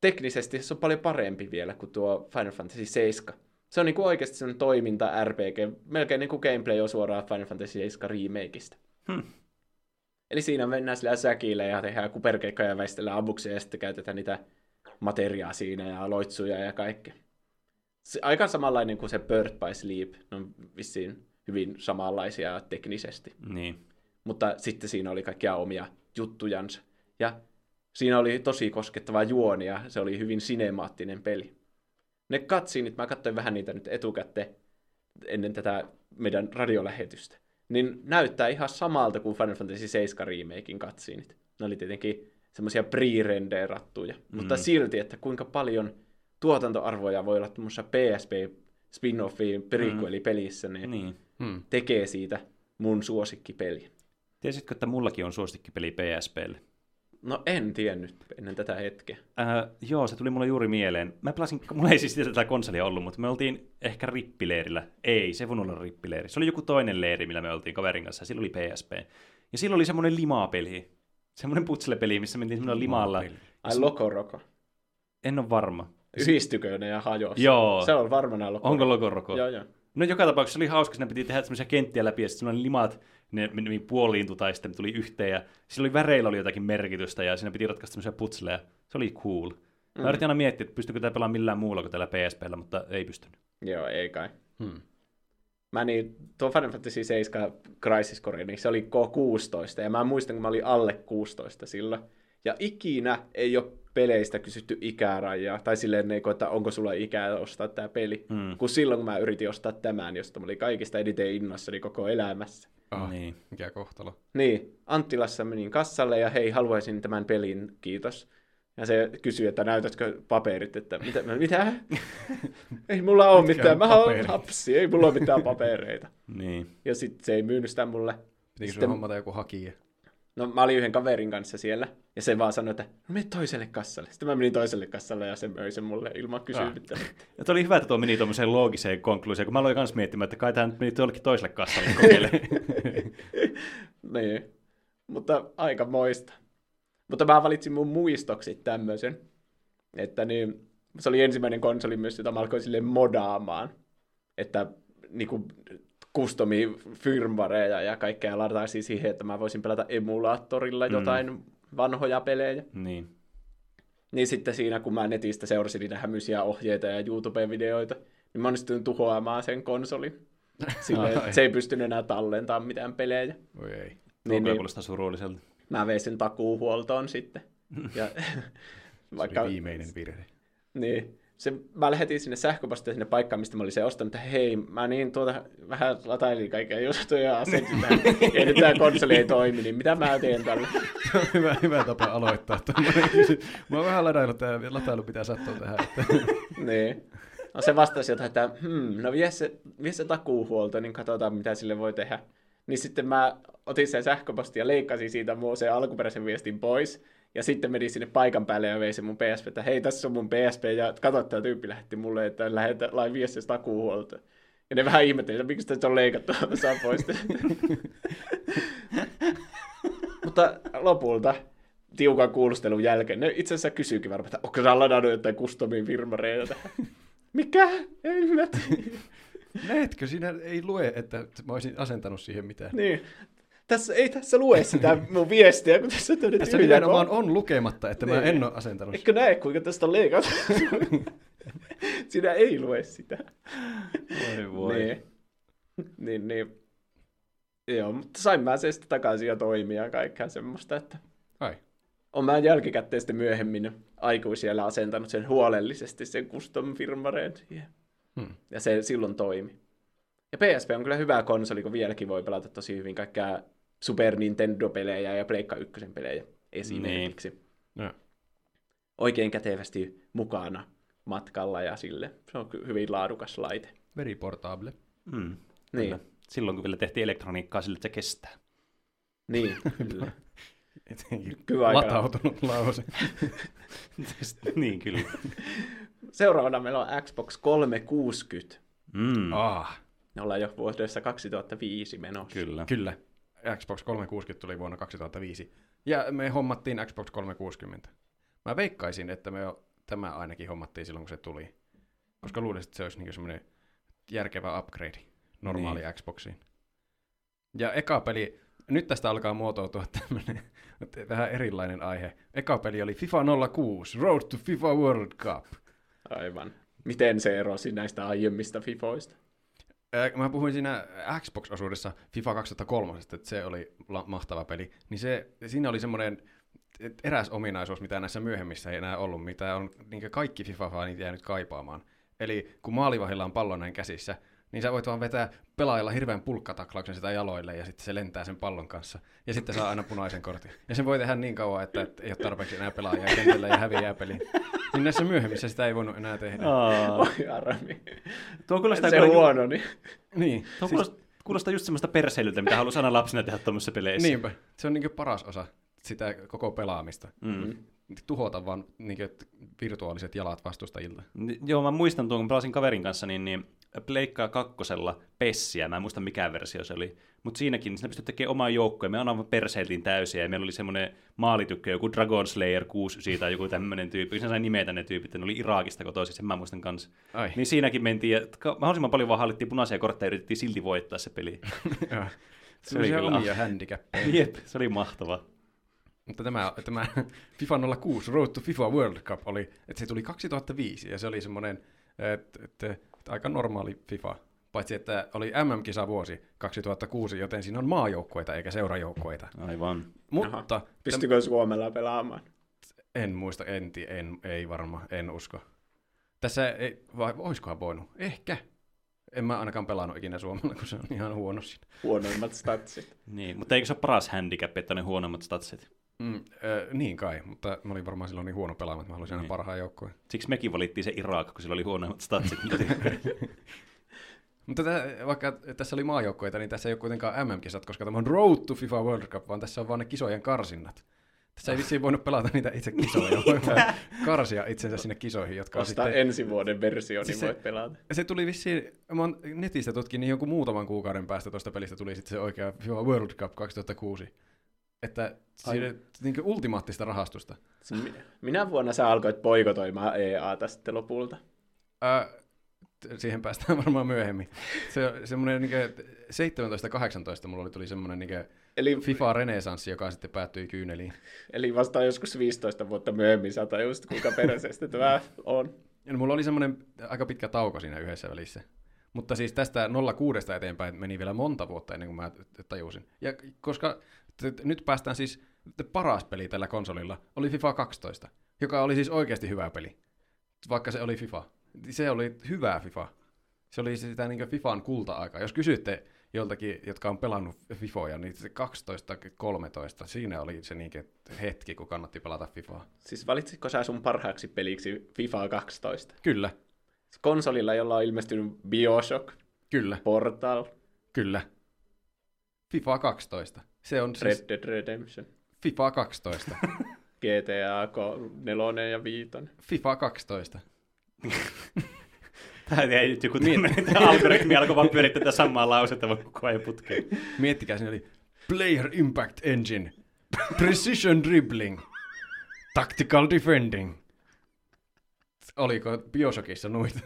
teknisesti se on paljon parempi vielä kuin tuo Final Fantasy 7. Se on niinku oikeasti semmoinen toiminta RPG, melkein niinku gameplay on suoraan Final Fantasy 7 remakeista. Hmm. Eli siinä mennään sillä säkillä ja tehdään kuperkeikkoja ja väistellään ammuksia ja sitten käytetään niitä materiaa siinä ja loitsuja ja kaikkea. Se, aika samanlainen kuin se Bird by Sleep. Ne on vissiin hyvin samanlaisia teknisesti. Niin. Mutta sitten siinä oli kaikkia omia juttujansa. Ja siinä oli tosi koskettava juoni ja se oli hyvin sinemaattinen peli. Ne katsiinit, mä katsoin vähän niitä nyt etukäteen ennen tätä meidän radiolähetystä, niin näyttää ihan samalta kuin Final Fantasy 7 remakein katsiinit. Ne oli tietenkin semmoisia pre-renderattuja, mm. mutta silti, että kuinka paljon tuotantoarvoja voi olla tuommoisessa PSP spin-offiin prequel-pelissä, niin, niin niin. Hmm. tekee siitä mun suosikkipeli. Tiesitkö, että mullakin on suosikkipeli PSPlle? No en tiennyt ennen tätä hetkeä. Äh, joo, se tuli mulle juuri mieleen. Mä pelasin, mulla ei siis tätä konsolia ollut, mutta me oltiin ehkä rippileirillä. Ei, se ei voinut olla rippileiri. Se oli joku toinen leiri, millä me oltiin kaverin kanssa, ja sillä oli PSP. Ja sillä oli semmoinen limapeli. Semmoinen putslepeli, missä mentiin semmoinen limalla. Ai Loco Roco. En ole varma. Yhdistykö ne ja hajosi? Joo. Se on varmaan ollut. Onko Lokoroko? Joo, joo. No joka tapauksessa oli hauska, että ne piti tehdä semmoisia kenttiä läpi, ja sitten limat, ne meni puoliintu tai sitten tuli yhteen, ja sillä oli väreillä oli jotakin merkitystä, ja siinä piti ratkaista semmoisia putsleja. Se oli cool. Mä yritin aina miettiä, että pystykö tämä pelaamaan millään muulla kuin tällä PSPllä, mutta ei pystynyt. Joo, ei kai. Hmm. Mä niin, tuo Final Fantasy 7 Crisis Core, niin se oli K16, ja mä muistan, kun mä olin alle 16 sillä. Ja ikinä ei ole peleistä kysytty ikärajaa, tai silleen, niin, että onko sulla ikää ostaa tämä peli. Hmm. Kun silloin, kun mä yritin ostaa tämän, josta mä olin kaikista eniten innossani koko elämässä. Ah, Niin. Mikä kohtalo. Niin, Anttilassa menin kassalle ja hei, haluaisin tämän pelin, kiitos. Ja se kysyi, että näytätkö paperit, että mitä, mitä? ei mulla ole mitään, mä oon lapsi, ei mulla ole mitään papereita. Niin. Ja sitten se ei myynyt sitä mulle. Pitikö Sitten- sun hommata joku hakija? No mä olin yhden kaverin kanssa siellä, ja se vaan sanoi, että no mene toiselle kassalle. Sitten mä menin toiselle kassalle ja se möi sen mulle ilman kysymättä. Ja tuo oli hyvä, että tuo meni tuommoiseen loogiseen konkluusioon, kun mä aloin myös miettimään, että kai tämä nyt meni jollekin toiselle kassalle kokeilemaan. niin, mutta aika moista. Mutta mä valitsin mun muistoksi tämmöisen, että niin, se oli ensimmäinen konsoli myös, jota mä alkoin silleen modaamaan. Että niinku customi firmwareja ja kaikkea lataisiin siihen, että mä voisin pelata emulaattorilla jotain mm. vanhoja pelejä. niin. Niin sitten siinä, kun mä netistä seurasin niitä hämyisiä ohjeita ja YouTube-videoita, niin mä onnistuin tuhoamaan sen konsolin. Silleen, että se ei pystynyt enää tallentamaan mitään pelejä. Oi ei. Niin, niin, surulliselta. mä vein sen takuuhuoltoon sitten. Ja, Se vaikka, viimeinen virhe. niin, se, mä lähetin sinne sähköpostia sinne paikkaan, mistä mä olin se ostanut, että hei, mä niin tuota vähän latailin kaikkea juttuja ja asentin tähän. ja nyt tämä konsoli ei toimi, niin mitä mä teen tälle? On hyvä, hyvä tapa aloittaa. tommonen kysy- Mä oon vähän ladailu tää, latailu pitää sattua tähän. Että... niin. No se vastasi jotain, että hmm, no vie se, vie se takuuhuolto, niin katsotaan mitä sille voi tehdä. Niin sitten mä otin sen sähköposti ja leikkasin siitä mun sen alkuperäisen viestin pois. Ja sitten menin sinne paikan päälle ja vein sen mun PSP, että hei, tässä on mun PSP, ja katso, tämä tyyppi lähetti mulle, että lähetä, lai vie se takuuhuolto. Ja ne vähän ihmetteli, että miksi tästä on leikattu, saa pois. Mutta lopulta tiukan kuulustelun jälkeen, ne itse asiassa kysyykin varmaan, että onko sä ladannut jotain customin firmareita? Mikä? Ei tiedä. Näetkö, siinä ei lue, että mä olisin asentanut siihen mitään. Niin. Tässä, ei tässä lue sitä mun viestiä, kun tässä on Tässä nimenomaan on lukematta, että mä Niin. en ole asentanut. Eikö näe, kuinka tästä on leikattu? Siinä ei lue sitä. Voi voi. Niin. niin, niin. Joo, mutta sain mä sen sitten takaisin ja toimia ja kaikkea semmoista, että Ai. on mä jälkikäteen sitten myöhemmin aikuisiellä asentanut sen huolellisesti sen custom firmareen siihen. Hmm. Ja se silloin toimi. Ja PSP on kyllä hyvä konsoli, kun vieläkin voi pelata tosi hyvin kaikkea Super Nintendo-pelejä ja Pleikka 1 pelejä esimerkiksi. No. Oikein kätevästi mukana matkalla ja sille. Se on hyvin laadukas laite. Very portable. Mm. Niin, Kyllä. Silloin kun vielä tehtiin elektroniikkaa sille, että se kestää. niin kyllä. Etenkin Kyllä aika- latautunut lause. niin, kyllä. Seuraavana meillä on Xbox 360. Mm. Ah, Me ollaan jo vuodessa 2005 menossa. Kyllä. kyllä. Xbox 360 tuli vuonna 2005. Ja me hommattiin Xbox 360. Mä veikkaisin, että me tämä ainakin hommattiin silloin, kun se tuli. Koska luulisin, että se olisi niinku semmoinen järkevä upgrade normaali niin. Xboxiin. Ja eka peli, nyt tästä alkaa muotoutua tämmöinen vähän erilainen aihe. Eka peli oli FIFA 06, Road to FIFA World Cup. Aivan. Miten se erosi näistä aiemmista FIFOista? Mä puhuin siinä Xbox-osuudessa FIFA 2003, että se oli la- mahtava peli. Niin se, siinä oli semmoinen eräs ominaisuus, mitä näissä myöhemmissä ei enää ollut, mitä on niin kaikki FIFA-fanit jäänyt kaipaamaan. Eli kun maalivahilla on pallo näin käsissä, niin sä voit vaan vetää pelaajalla hirveän pulkkataklauksen sitä jaloille ja sitten se lentää sen pallon kanssa. Ja sitten saa aina punaisen kortin. Ja sen voi tehdä niin kauan, että, että ei ole tarpeeksi enää pelaajia kentällä ja häviää peli. Niin näissä myöhemmissä sitä ei voinut enää tehdä. Oi armi. Tuo kuulostaa, Se huono, niin. Niin, Tuo kuulostaa, kuulostaa just semmoista perseilyltä, mitä halusi aina lapsena tehdä tuommoisissa peleissä. niinpä. Se on niin paras osa sitä koko pelaamista. Mm. tuhota vaan niin virtuaaliset jalat vastustajilta. Joo, mä muistan tuon, kun pelasin kaverin kanssa, niin, niin Pleikkaa kakkosella Pessiä, mä en muista mikä versio se oli, mutta siinäkin siinä pystyi tekemään omaa joukkoa, me aivan perseiltiin täysiä, ja meillä oli semmoinen maalitykkö, joku Dragon Slayer 6 siitä, joku tämmöinen tyyppi, se sai nimetä ne tyypit, ne oli Irakista kotoisin, sen mä muistan kanssa. Ai. Niin siinäkin mentiin, että ka- mahdollisimman paljon vaan hallittiin punaisia kortteja ja yritettiin silti voittaa se peli. Se oli kyllä- omia handicappeja. Jep, se oli mahtava. Mutta tämä, tämä FIFA 06 Road to FIFA World Cup oli, että se tuli 2005 ja se oli semmoinen että, että aika normaali FIFA. Paitsi että oli MM-kisa vuosi 2006, joten siinä on maajoukkueita eikä seurajoukkueita. Aivan. Mutta Pystykö Suomella pelaamaan? en muista, en, en, ei varmaan, en usko. Tässä ei, vai olisikohan voinut? Ehkä. En mä ainakaan pelannut ikinä Suomella, kun se on ihan huono siinä. Huonoimmat statsit. Niin, mutta eikö se ole paras handicap, että ne huonommat statsit? Mm, äh, niin kai, mutta mä olin varmaan silloin niin huono pelaamaan, että mä haluaisin aina Niin. parhaan joukkueen. Siksi mekin valittiin se Irak, kun sillä oli huonommat statsit. Mutta tä, vaikka tässä oli maajoukkoita, niin tässä ei ole kuitenkaan MM-kisat, koska tämä on Road to FIFA World Cup, vaan tässä on vaan ne kisojen karsinnat. Tässä ei vissiin voinut pelata niitä itse kisoja, voi vaan karsia itsensä sinne kisoihin, jotka on Ostaa sitten... ensi vuoden versio, niin Siis se- voit pelata. Se tuli vissiin, mä oon netistä tutkin, niin joku muutaman kuukauden päästä tuosta pelistä tuli sitten se oikea FIFA World Cup 2006. Että siinä niin ultimaattista rahastusta. Minä vuonna sä alkoit poikotoimaan EAta sitten lopulta? T- siihen päästään varmaan myöhemmin. Se semmoinen niin 17-18 mulla oli, tuli semmoinen niin Eli, FIFA renesanssi, joka sitten päättyi kyyneliin. eli vasta joskus 15 vuotta myöhemmin sä tajusit, kuinka perseestä tämä on. Ja no, mulla oli semmoinen aika pitkä tauko siinä yhdessä välissä. Mutta siis tästä 06 eteenpäin meni vielä monta vuotta ennen kuin mä tajusin. Ja koska nyt päästään siis, paras peli tällä konsolilla oli FIFA 12, joka oli siis oikeasti hyvä peli. Vaikka se oli FIFA. Se oli hyvä FIFA. Se oli sitä niin FIFAn kulta-aikaa. Jos kysytte joltakin, jotka on pelannut FIFOja, niin se 12-13, siinä oli se niin hetki, kun kannatti pelata FIFAa. Siis valitsitko sä sun parhaaksi peliksi FIFA 12? Kyllä, Konsolilla, jolla on ilmestynyt Bioshock, kyllä, Portal, kyllä. FIFA 12. Se on siis Red Dead Redemption, FIFA 12. GTA 4 ja 5. FIFA 12. Tämä ei nyt joku tämmöinen algoritmi alkoi vaan pyörittää tätä samaa lausetta vaan koko ajan putkeen. Miettikää, siinä oli Player Impact Engine, Precision Dribbling, Tactical Defending. Oliko Bioshockissa noita?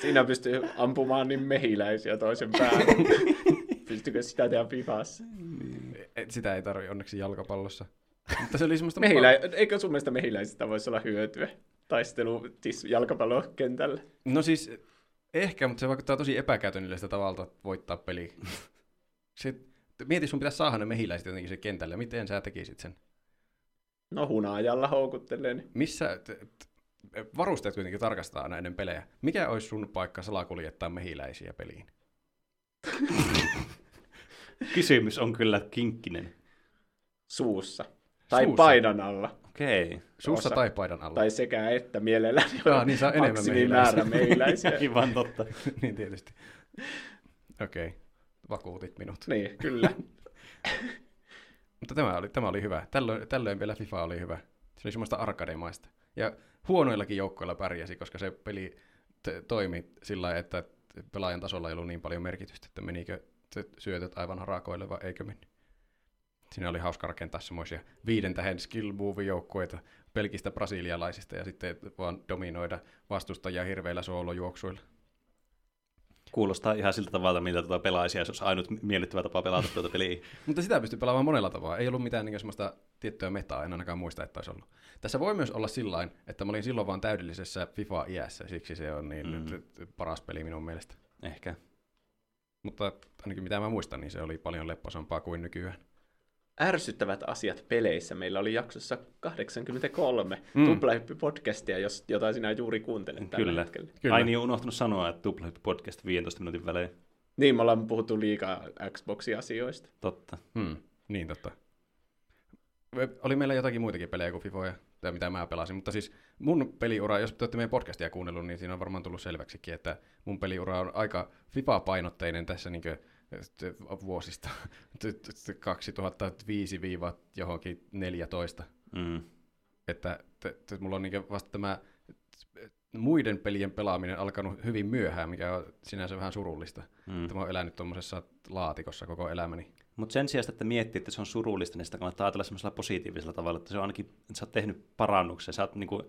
Siinä pystyy ampumaan niin mehiläisiä toisen päälle. Pystykö sitä tehdä FIFassa? Et Sitä ei tarvi onneksi jalkapallossa. Mutta se oli semmoista... Mehilä... Eikö sun mielestä mehiläisistä voisi olla hyötyä taistelu siis jalkapallokentällä? No siis ehkä, mutta se vaikuttaa tosi epäkäytännölliseltä tavalta voittaa peli. Se, mieti, sun pitäisi saada ne mehiläiset jotenkin se kentälle. Miten sä tekisit sen? No hunaajalla houkuttelee. Niin. Missä... t- t- Varusteet kuitenkin tarkastaa aina ennen pelejä. Mikä olisi sun paikka salakuljettaa mehiläisiä peliin? Kysymys on kyllä kinkkinen. Suussa. Tai Suussa. paidan alla. Okei. Suussa Osa- tai paidan alla? Tai sekä että mielelläni Ah, niin saa enemmän maksimimäärä mehiläisiä. Aivan totta. niin tietysti. Okei, okay. vakuutit minut. niin, kyllä. Mutta tämä oli, tämä oli hyvä. Tällöin, tällöin vielä FIFA oli hyvä. Se oli semmoista arkademaista. Ja huonoillakin joukkoilla pärjäsi, koska se peli t- toimi sillä lailla, että pelaajan tasolla ei ollut niin paljon merkitystä, että menikö t- syötöt aivan harakoille vai eikö mennyt. Siinä oli hauska rakentaa semmoisia viiden tähden skill move joukkueita pelkistä brasilialaisista ja sitten vaan dominoida vastustajia hirveillä soolojuoksuilla. Kuulostaa ihan siltä tavalla, miltä tuota pelaisi, jos olisi ainut miellyttävä tapa pelata tuota peliä. Mutta sitä pystyy pelaamaan monella tavalla. Ei ollut mitään niin semmoista tiettyä metaa, en ainakaan muista, että olisi ollut. Tässä voi myös olla sillä että mä olin silloin vaan täydellisessä FIFA-iässä, siksi se on niin mm. paras peli minun mielestä. Ehkä. Mutta ainakin mitä mä muistan, niin se oli paljon lepposampaa kuin nykyään. Ärsyttävät asiat peleissä. Meillä oli jaksossa 83 Mm. tuplahyppy-podcastia, jos, jota sinä juuri kuuntelet tällä Kyllä. hetkellä. Kyllä. Ai niin, on unohtunut sanoa, että Tuplahyppy podcast 15 minuutin välein. Niin, me ollaan puhuttu liikaa Xbox-asioista. Totta. Hmm. Niin totta. Oli meillä jotakin muitakin pelejä kuin FIFOja, tai mitä mä pelasin, mutta siis mun peliura, jos te olette meidän podcastia kuunnellut, niin siinä on varmaan tullut selväksikin, että mun peliura on aika FIFA-painotteinen tässä niin vuosista 2005 johonkin 14. Mm. Että t- t- mulla on niin vasta tämä muiden pelien pelaaminen alkanut hyvin myöhään, mikä on sinänsä vähän surullista. Mm. Että mä oon elänyt tuommoisessa laatikossa koko elämäni. Mutta sen sijaan, että miettii, että se on surullista, niin sitä kannattaa ajatella semmoisella positiivisella tavalla, että se on ainakin, että sä oot tehnyt parannuksen, sä oot niinku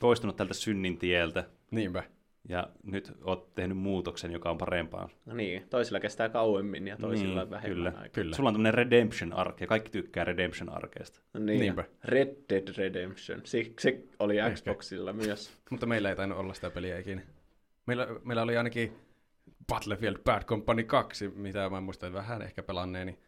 poistunut tältä synnin tieltä, Niinpä. ja nyt oot tehnyt muutoksen, joka on parempaa. No niin, toisilla kestää kauemmin ja toisilla Niin, vähemmän kyllä, aikaa. Kyllä. Sulla on tämmöinen redemption arc, ja kaikki tykkää redemption arkeista. No niin, Niinpä. Red Dead Redemption. Se, se oli Xboxilla myös. Mutta meillä ei tainnut olla sitä peliä ikinä. Meillä, meillä oli ainakin Battlefield Bad Company 2, mitä mä muistan vähän ehkä pelanneeni.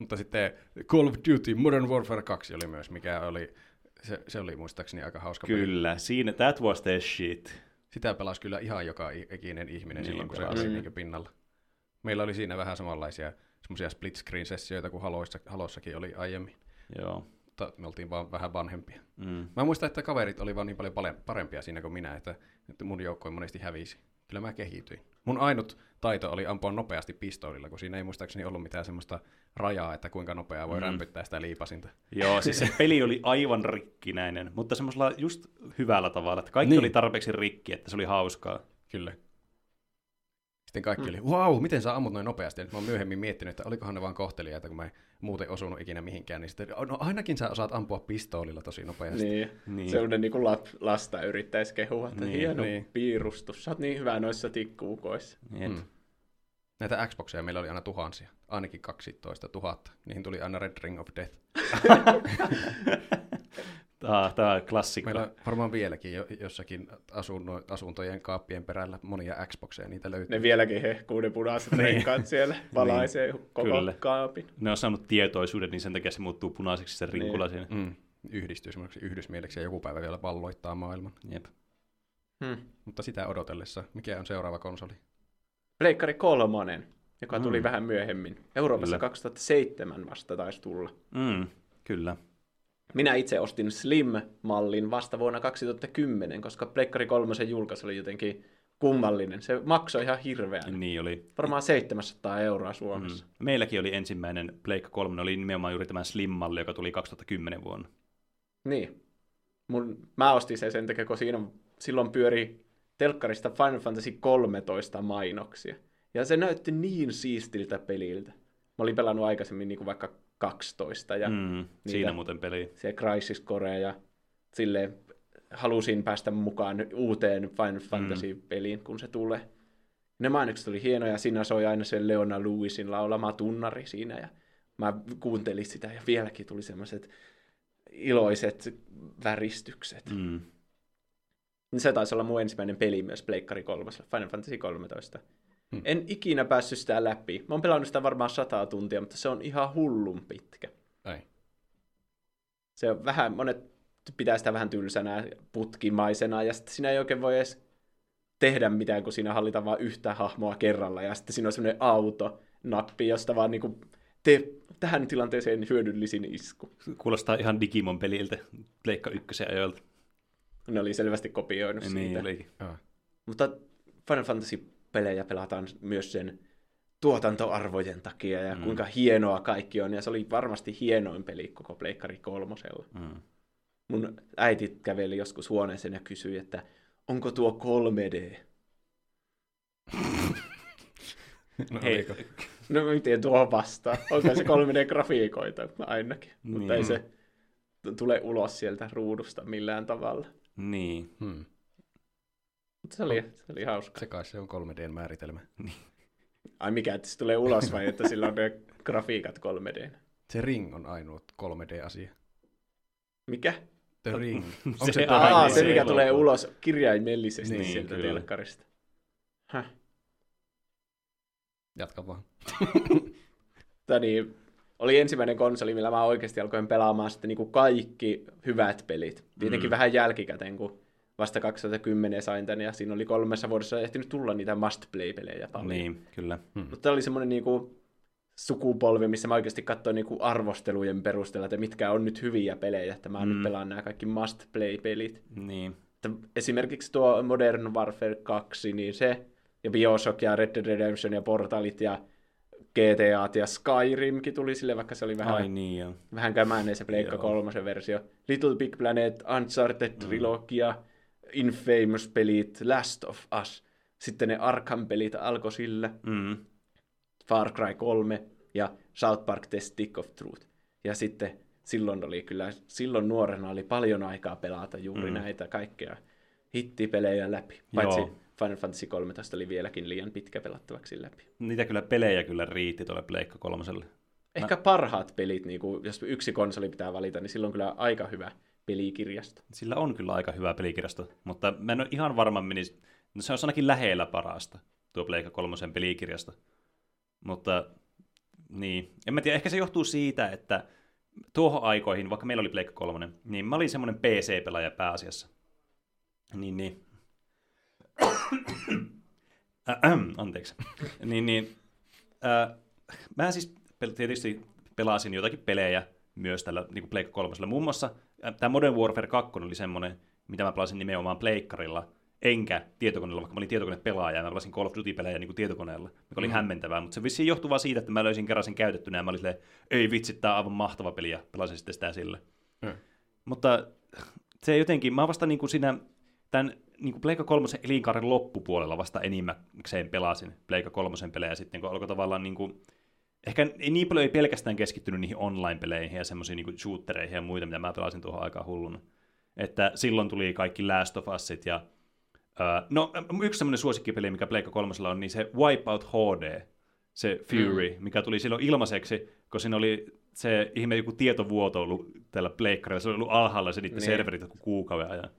Mutta sitten Call of Duty Modern Warfare 2 oli myös, mikä oli, se, se oli muistaakseni aika hauska peli. Kyllä, siinä, that was the shit. Sitä pelasi kyllä ihan joka ikinen ihminen Niin silloin, kun se pelasi. oli Mm. niin pinnalla. Meillä oli siinä vähän samanlaisia semmoisia split screen sessioita kuin Haloissa, Halossakin oli aiemmin, Joo. mutta me oltiin vaan vähän vanhempia. Mm. Mä muistan, että kaverit oli vaan niin paljon parempia siinä kuin minä, että, että mun joukko monesti hävisi. Kyllä mä kehityin. Mun ainut taito oli ampua nopeasti pistoolilla, kun siinä ei muistaakseni ollut mitään semmoista rajaa, että kuinka nopeaa voi Mm. rämpyttää sitä liipasinta. Joo, siis se peli oli aivan rikkinäinen, mutta semmoisella just hyvällä tavalla, että kaikki Niin. oli tarpeeksi rikki, että se oli hauskaa. Kyllä. Sitten kaikki oli, wow, miten sä ammut noin nopeasti? Ja nyt mä oon myöhemmin miettinyt, että olikohan ne vaan kohteliaita, kun mä en muuten osunut ikinä mihinkään. Niin sitten, no ainakin sä osaat ampua pistoolilla tosi nopeasti. Niin. Niin. Sellainen niin kuin lasta yrittäisi kehua, että Niin, niin, hieno niin. niin. piirustus. Sä oot niin hyvä noissa tikkuukoissa. Jep. Mm. Näitä Xboxeja meillä oli aina tuhansia, ainakin 12 000. Niihin tuli aina Red Ring of Death. Tämä, tämä on klassikko. Meillä on varmaan vieläkin jo, jossakin asunno, asuntojen kaappien perällä monia Xboxeja, niitä löytyy. Ne vieläkin hehkuu ne punaiset Niin. renkaat siellä, valaisee koko Kyllä. kaapin. Ne on saanut tietoisuuden, niin sen takia se muuttuu punaiseksi se rinkula siinä. Mm, yhdistyy semmoiseksi yhdysmieleksi ja joku päivä vielä valloittaa maailman. Jep. Hmm. Mutta sitä odotellessa, mikä on seuraava konsoli? Pleikkari kolmonen, joka tuli Mm. vähän myöhemmin. Euroopassa Kyllä. 2007 vasta taisi tulla. Mm, kyllä. Minä itse ostin Slim-mallin vasta vuonna 2010, koska Pleikkari kolmosen julkaisu oli jotenkin kummallinen. Se maksoi ihan hirveän. Niin oli. Varmaan 700 euroa Suomessa. Mm. Meilläkin oli ensimmäinen Pleikka 3, oli nimenomaan juuri tämä Slim-malli, joka tuli 2010 vuonna. Niin. Mun, mä ostin sen sen takia, kun siinä, silloin pyöri telkkarista Final Fantasy 13 mainoksia. Ja se näytti niin siistiltä peliltä. Mä olin pelannut aikaisemmin niin kuin vaikka 12 ja mm. Mm, siinä muuten peli. se Crisis Core ja silleen halusin päästä mukaan uuteen Final Fantasy-peliin, kun se tulee. Ne mainokset oli hienoja, siinä soi aina se Leona Lewisin laulama tunnari siinä ja mä kuuntelin sitä ja vieläkin tuli semmoiset iloiset väristykset. Mm. Se taisi olla mun ensimmäinen peli myös Pleikkari 3, Final Fantasy 13. Hmm. En ikinä päässyt sitä läpi. Mä oon pelannut sitä varmaan sata tuntia, mutta se on ihan hullun pitkä. Ei. Se on vähän, monet pitää sitä vähän tylsänä, putkimaisena, ja sitten siinä ei oikein voi edes tehdä mitään, kun siinä hallitaan vain yhtä hahmoa kerralla, ja sitten siinä on semmoinen auto-nappi, josta vaan niinku tee tähän tilanteeseen hyödyllisin isku. Kuulostaa ihan Digimon peliltä Pleikka ykkösen ajoilta. Ne oli selvästi kopioinut Niin siitä. olikin. Mutta Final Fantasy-pelejä pelataan myös sen tuotantoarvojen takia ja Mm. mm. kuinka hienoa kaikki on. Ja se oli varmasti hienoin peli koko Pleikkari kolmosella. Mm. Mun äiti käveli joskus huoneeseen ja kysyi, että onko tuo 3D? No, Hei, oliko? No miten tuo vastaa? Onko se 3D-grafiikoita ainakin? Mutta Niin. ei se t- tule ulos sieltä ruudusta millään tavalla. niin. Hmm. Mutta se oli, se oli hauska. Se kai se on 3Dn määritelmä. Ai mikä, että se tulee ulos vai että sillä on ne grafiikat 3D? Se ring on ainut 3D-asia. Mikä? The ring. Se Onko se, The Aa, se se mikä tulee logo. ulos kirjaimellisesti Niin, niin, sieltä kyllä. telkkarista. Jatka vaan. Mutta niin, oli ensimmäinen konsoli, millä mä oikeasti alkoin pelaamaan sitten niin kuin kaikki hyvät pelit. Tietenkin Mm. vähän jälkikäteen, kun vasta 2010 sain tän, ja siinä oli kolmessa vuodessa ehtinyt tulla niitä must-play-pelejä paljon. Niin, kyllä. Mutta tämä oli semmoinen niin kuin sukupolvi, missä mä oikeasti katsoin niin kuin arvostelujen perusteella, että mitkä on nyt hyviä pelejä, että mä Mm. mm. nyt pelaan nämä kaikki must-play-pelit. Niin. Että esimerkiksi tuo Modern Warfare 2, niin se, ja Bioshock ja Red Dead Redemption ja Portalit ja GTA ja Skyrimkin tuli sille, vaikka se oli vähän, Ai niin, joo. vähän kämäinen se Pleikka kolmosen versio. Little Big Planet, Uncharted Trilogia, Infamous-pelit, Last of Us. Sitten ne Arkham-pelit alkoi sillä. Mm. Far Cry 3 ja South Park The Stick of Truth. Ja sitten silloin oli kyllä, silloin nuorena oli paljon aikaa pelata juuri mm. näitä kaikkea hittipelejä läpi. Paitsi Joo. Final Fantasy 13 oli vieläkin liian pitkä pelattavaksi läpi. Niitä kyllä pelejä kyllä riitti tuolle Pleikka kolmoselle. Ehkä parhaat pelit, niin kuin, jos yksi konsoli pitää valita, niin silloin kyllä aika hyvä pelikirjasto. Sillä on kyllä aika hyvä pelikirjasto, mutta mä en ole ihan varma menisi, no se on ainakin lähellä parasta, tuo Pleikka kolmosen pelikirjasto. Mutta niin, en mä tiedä, ehkä se johtuu siitä, että tuohon aikoihin, vaikka meillä oli Pleikka kolmonen, niin mä olin semmoinen PC-pelaaja pääasiassa. Niin, niin. Anteeksi. niin, niin. Äh, mä siis tietysti pelasin jotakin pelejä myös tällä niin Pleikka kolmosella. Muun muassa tämä Modern Warfare 2 oli semmoinen, mitä mä pelasin nimenomaan Pleikkarilla, enkä tietokoneella, vaikka mä olin tietokonepelaaja ja mä pelasin Call of Duty-pelejä niin kuin tietokoneella, mikä oli mm. hämmentävää, mutta se vissiin johtuu vaan siitä, että mä löysin kerran sen käytettynä ja mä olin silleen, ei vitsi, tää on aivan mahtava peli ja pelasin sitten sitä sille. Mm. Mutta se jotenkin, mä vasta niin kuin siinä tämän niin kuin Pleikka kolmosen elinkaaren loppupuolella vasta enimmäkseen pelasin Pleikka kolmosen pelejä sitten, kun alkoi tavallaan niin kuin, ehkä ei niin paljon ei pelkästään keskittynyt niihin online-peleihin ja semmoisiin niin shootereihin ja muita, mitä mä pelasin tuohon aikaan hulluna. Että silloin tuli kaikki Last of Usit ja Uh, no, yksi semmoinen suosikkipeli, mikä Pleikka kolmosella on, niin se Wipeout HD, se Fury, mm. mikä tuli silloin ilmaiseksi, kun siinä oli se ihme joku tietovuoto ollut tällä pleikkarilla, se oli ollut alhaalla se niiden Niin. serverit joku kuukauden ajan.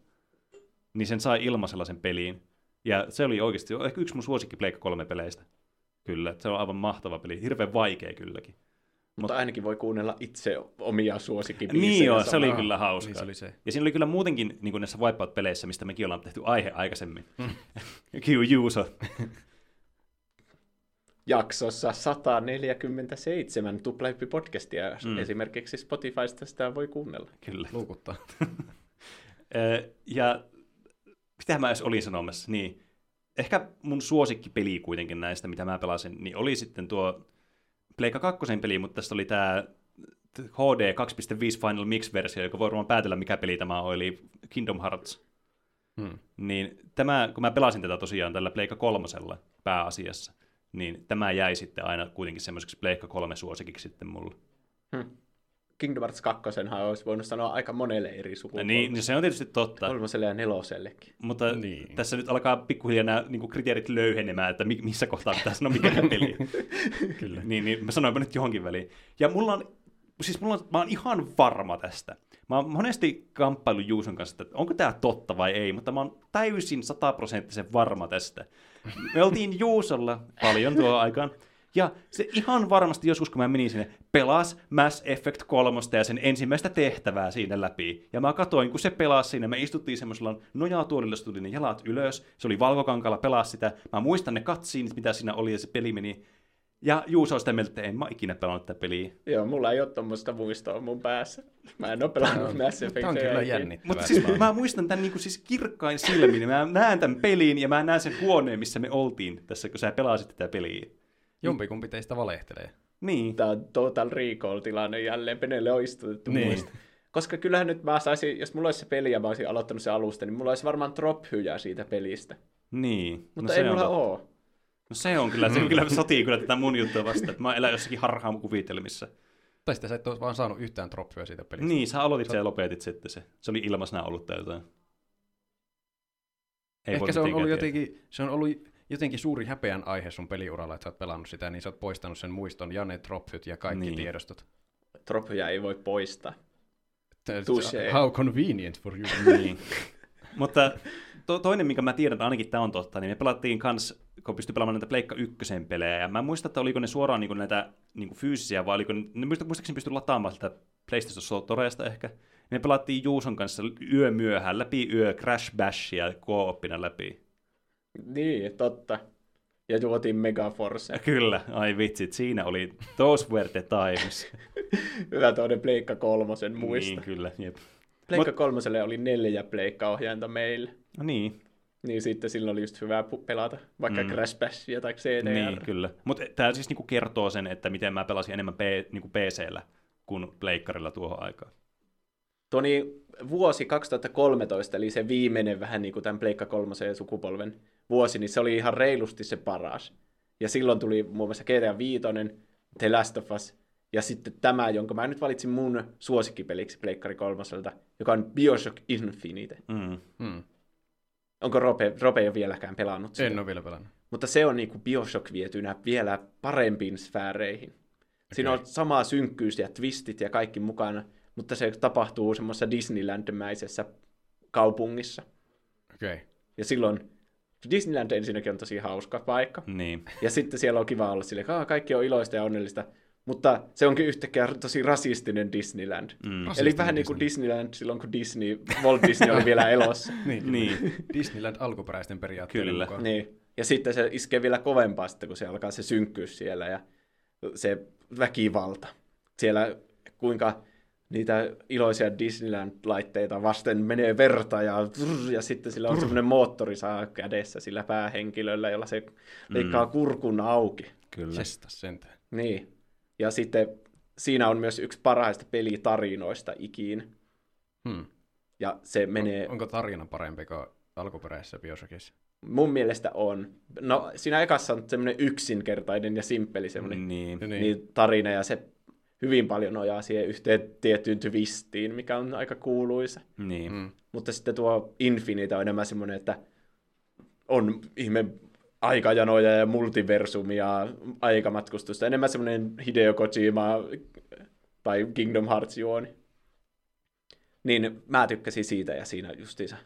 Niin sen sai ilmaisella sen peliin. Ja se oli oikeasti ehkä yksi mun suosikki Pleikka kolme peleistä. Kyllä, se on aivan mahtava peli. Hirveän vaikea kylläkin. Mutta ainakin voi kuunnella itse omia suosikkibiisejä. Niin joo, se oli kyllä hauska. Niin se oli se. Ja siinä oli kyllä muutenkin niin kuin näissä Wipeout-peleissä, mistä mekin ollaan tehty aihe aikaisemmin. Q Juuso. jaksossa 147 Tuplahyppi podcastia. Mm. Mm. Esimerkiksi Spotifysta sitä voi kuunnella. Kyllä. Luukuttaa. Ja mitä mä edes olin sanomassa, niin ehkä mun suosikkipeli kuitenkin näistä, mitä mä pelasin, niin oli sitten tuo Pleikka 2 peli, mutta tässä oli tämä HD 2.5 Final Mix-versio, joka voi varmaan päätellä, mikä peli tämä on, eli Kingdom Hearts. Hmm. Niin tämä, kun mä pelasin tätä tosiaan tällä Pleikka kolmosella pääasiassa, niin tämä jäi sitten aina kuitenkin semmoiseksi Pleikka 3 suosikiksi sitten mulle. Hm. Kingdom Hearts 2 olisi voinut sanoa aika monelle eri sukupolvelle. niin, niin se on tietysti totta. Kolmoselle ja nelosellekin. Mutta Niin. niin. tässä nyt alkaa pikkuhiljaa nämä niin kriteerit löyhenemään, että mi- missä kohtaa pitää sanoa mikä peli. Kyllä. niin, niin mä sanoinpa nyt johonkin väliin. Ja mulla on, siis mulla on, mä oon ihan varma tästä. Mä oon monesti kamppailu Juuson kanssa, että onko tämä totta vai ei, mutta mä oon täysin sataprosenttisen varma tästä. Me oltiin Juusolla paljon tuo aikaan, ja se ihan varmasti joskus, kun mä menin sinne, pelas Mass Effect 3 ja sen ensimmäistä tehtävää siinä läpi. Ja mä katoin, kun se pelasi siinä, me istuttiin semmoisella nojatuolilla, se tuli ne jalat ylös, se oli valkokankalla, pelasi sitä. Mä muistan ne katsiin, mitä siinä oli, ja se peli meni. Ja Juuso on sitä mieltä, että en mä ikinä pelannut tätä peliä. Joo, mulla ei ole tuommoista muistoa mun päässä. Mä en ole pelannut Mass Effectia. Tämä on kyllä jännittävää. Mutta siis mä muistan tämän niin kuin siis kirkkain silmin. Mä näen tämän pelin ja mä näen sen huoneen, missä me oltiin tässä, kun sä pelasit tätä peliä. Jompikumpi teistä valehtelee. Niin. Tämä on Total Recall-tilanne jälleen. Penelle on istutettu Niin. muista. Koska kyllähän nyt mä saisin, jos mulla olisi se peli ja mä olisin aloittanut sen alusta, niin mulla olisi varmaan drop-hyjää siitä pelistä. Niin. Mutta no, ei se mulla ole. No se on kyllä, se on kyllä sotii kyllä tätä mun juttua vastaan, että mä elän jossakin harhaan kuvitelmissa. Tai sitten sä et ole vaan saanut yhtään troppyä siitä pelistä. Niin, sä aloitit sen ja lopetit sitten se. Se oli ilmaisena ollut tai jotain. Ei Ehkä se on ollut tietää. jotenkin, se on ollut jotenkin suuri häpeän aihe sun peliuralla, että sä oot pelannut sitä, niin sä oot poistanut sen muiston ja ne trophyt ja kaikki Niin. tiedostot. Drop-hyjää ei voi poistaa. Touché. How convenient for you. niin. Mutta to, toinen, minkä mä tiedän, että ainakin tämä on totta, niin me pelattiin kans, kun pystyi pelaamaan näitä Pleikka ykkösen pelejä, ja mä en muista, että oliko ne suoraan niin näitä niin fyysisiä, vai oliko ne, ne muista, muistaakseni pystyi lataamaan sitä PlayStation Storesta ehkä. Me pelattiin Juuson kanssa yö myöhään läpi yö Crash Bashia kooppina läpi. Niin, totta. Ja juotiin Megaforce. Kyllä, ai vitsit, siinä oli those were the times. Hyvä toinen Pleikka kolmosen muista. Niin, kyllä, jep. Pleikka kolmoselle oli neljä Pleikka-ohjainta meille. No niin, Niin sitten silloin oli just hyvä pelata vaikka Mm. Crash Bashia tai CDR. niin kyllä. Mutta tämä siis niinku kertoo sen, että miten mä pelasin enemmän P, niinku PC-llä kuin pleikkarilla tuohon aikaan. Tuoni vuosi 2013, eli se viimeinen vähän niin kuin tämän Pleikka kolmosen sukupolven vuosi, niin se oli ihan reilusti se paras. Ja silloin tuli muun muassa GTA 5, The Last of Us, ja sitten tämä, jonka mä nyt valitsin mun suosikkipeliksi Pleikkari kolmoselta, joka on Bioshock Infinite. Mm. Hmm. Onko Rope, Rope ole vieläkään pelannut sitä? En ole vielä pelannut. Mutta se on niin kuin Bioshock vietynä vielä parempiin sfääreihin. Siinä on sama synkkyys ja twistit ja kaikki mukana, mutta se tapahtuu semmoisessa Disneyland-mäisessä kaupungissa. Okei. Okay. Ja silloin Disneyland ensinnäkin on tosi hauska paikka. Niin. Ja sitten siellä on kiva olla sille, että kaikki on iloista ja onnellista. Mutta se onkin yhtäkkiä tosi rasistinen Disneyland. Mm. Eli Rasistinen vähän niin kuin Disney. Disneyland silloin, kun Disney, Walt Disney oli vielä elossa. Niin. Niin. Disneyland alkuperäisten periaatteiden Kyllä. mukaan. Niin. Ja sitten se iskee vielä kovempaa sitten, kun se alkaa se synkkyys siellä ja se väkivalta. Siellä kuinka niitä iloisia Disneyland-laitteita vasten menee verta ja, ja sitten sillä on semmoinen moottori saa kädessä sillä päähenkilöllä, jolla se leikkaa kurkun auki. Kyllä. Sestas sentään. Niin. Ja sitten siinä on myös yksi parhaista pelitarinoista ikin. Hmm. Ja se menee... Onko tarina parempi kuin alkuperäisessä Bioshockissa? Mun mielestä on. No, siinä ekassa on semmoinen yksinkertainen ja simppeli semmoinen Niin. Niin. niin. tarina, ja se hyvin paljon nojaa siihen yhteen tiettyyn twistiin, mikä on aika kuuluisa. Niin. Mm. Mutta sitten tuo Infinite on enemmän semmoinen, että on ihme aikajanoja ja multiversumia, aikamatkustusta. Enemmän semmoinen Hideo Kojima tai Kingdom Hearts juoni. Niin mä tykkäsin siitä ja siinä justiinsa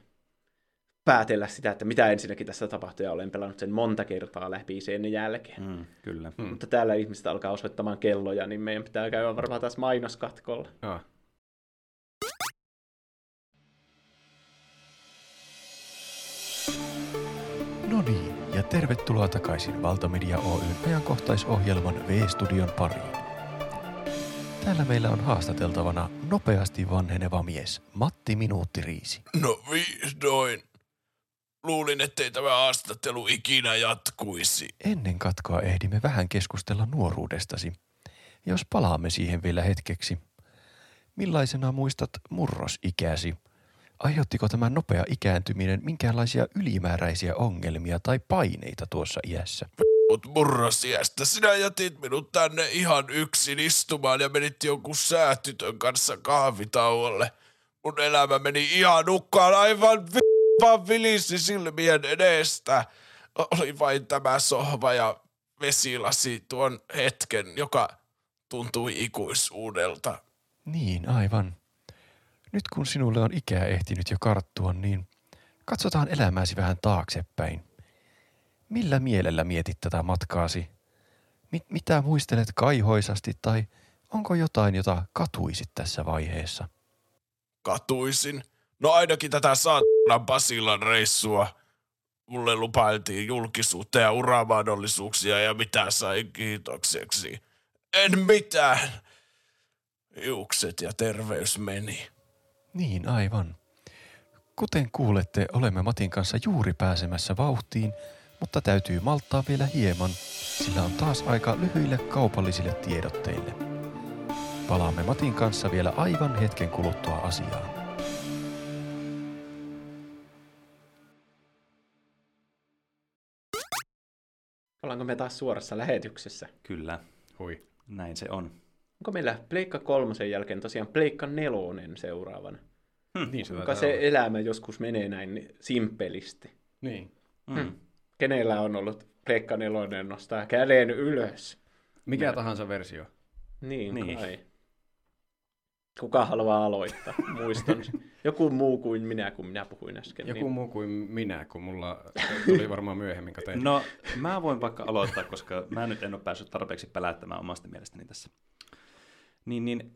päätellä sitä, että mitä ensinnäkin tässä tapahtuu, ja olen pelannut sen monta kertaa läpi sen jälkeen. Mm. Kyllä. Mm. Mutta täällä ihmiset alkaa osoittamaan kelloja, niin meidän pitää käydä varmaan taas mainoskatkolla. Ah. No niin, ja tervetuloa takaisin Valtamedia Oyn ajankohtaisohjelman V-studion pariin. Täällä meillä on haastateltavana nopeasti vanheneva mies, Matti Minuuttiriisi. No vihdoin. Luulin, ettei tämä haastattelu ikinä jatkuisi. Ennen katkoa ehdimme vähän keskustella nuoruudestasi. Jos palaamme siihen vielä hetkeksi. Millaisena muistat murrosikäsi? Aiheuttiko tämä nopea ikääntyminen minkäänlaisia ylimääräisiä ongelmia tai paineita tuossa iässä? Mut murrosiästä sinä jätit minut tänne ihan yksin istumaan ja menit jonkun säätytön kanssa kahvitauolle. Mun elämä meni ihan nukkaan aivan vi- vaan vilisi silmien edestä. Oli vain tämä sohva ja vesilasi tuon hetken, joka tuntui ikuisuudelta. Niin, aivan. Nyt kun sinulle on ikää ehtinyt jo karttua, niin katsotaan elämääsi vähän taaksepäin. Millä mielellä mietit tätä matkaasi? Mit- mitä muistelet kaihoisasti tai onko jotain, jota katuisit tässä vaiheessa? katuisin. No ainakin tätä saatanan Basilan reissua. Mulle lupailtiin julkisuutta ja uramahdollisuuksia ja mitä sain kiitokseksi. En mitään. Hiukset ja terveys meni. Niin, aivan. Kuten kuulette, olemme Matin kanssa juuri pääsemässä vauhtiin, mutta täytyy malttaa vielä hieman, sillä on taas aika lyhyille kaupallisille tiedotteille. Palaamme Matin kanssa vielä aivan hetken kuluttua asiaan. Ollaanko me taas suorassa lähetyksessä? Kyllä. Hui. Näin se on. Onko meillä Pleikka kolmosen jälkeen tosiaan Pleikka nelonen seuraavana? Niin se taitaa se olla. elämä joskus menee näin simpelisti? Niin. Mm. Kenellä on ollut Pleikka nelonen nostaa käden ylös? Mikä tahansa versio. Niin, Niin. niin. kai. Kuka haluaa aloittaa? Muistan. Joku muu kuin minä, kun minä puhuin äsken. Joku niin. muu kuin minä, kun mulla tuli varmaan myöhemmin kateen. No, mä voin vaikka aloittaa, koska mä nyt en ole päässyt tarpeeksi pelättämään omasta mielestäni tässä. Niin, niin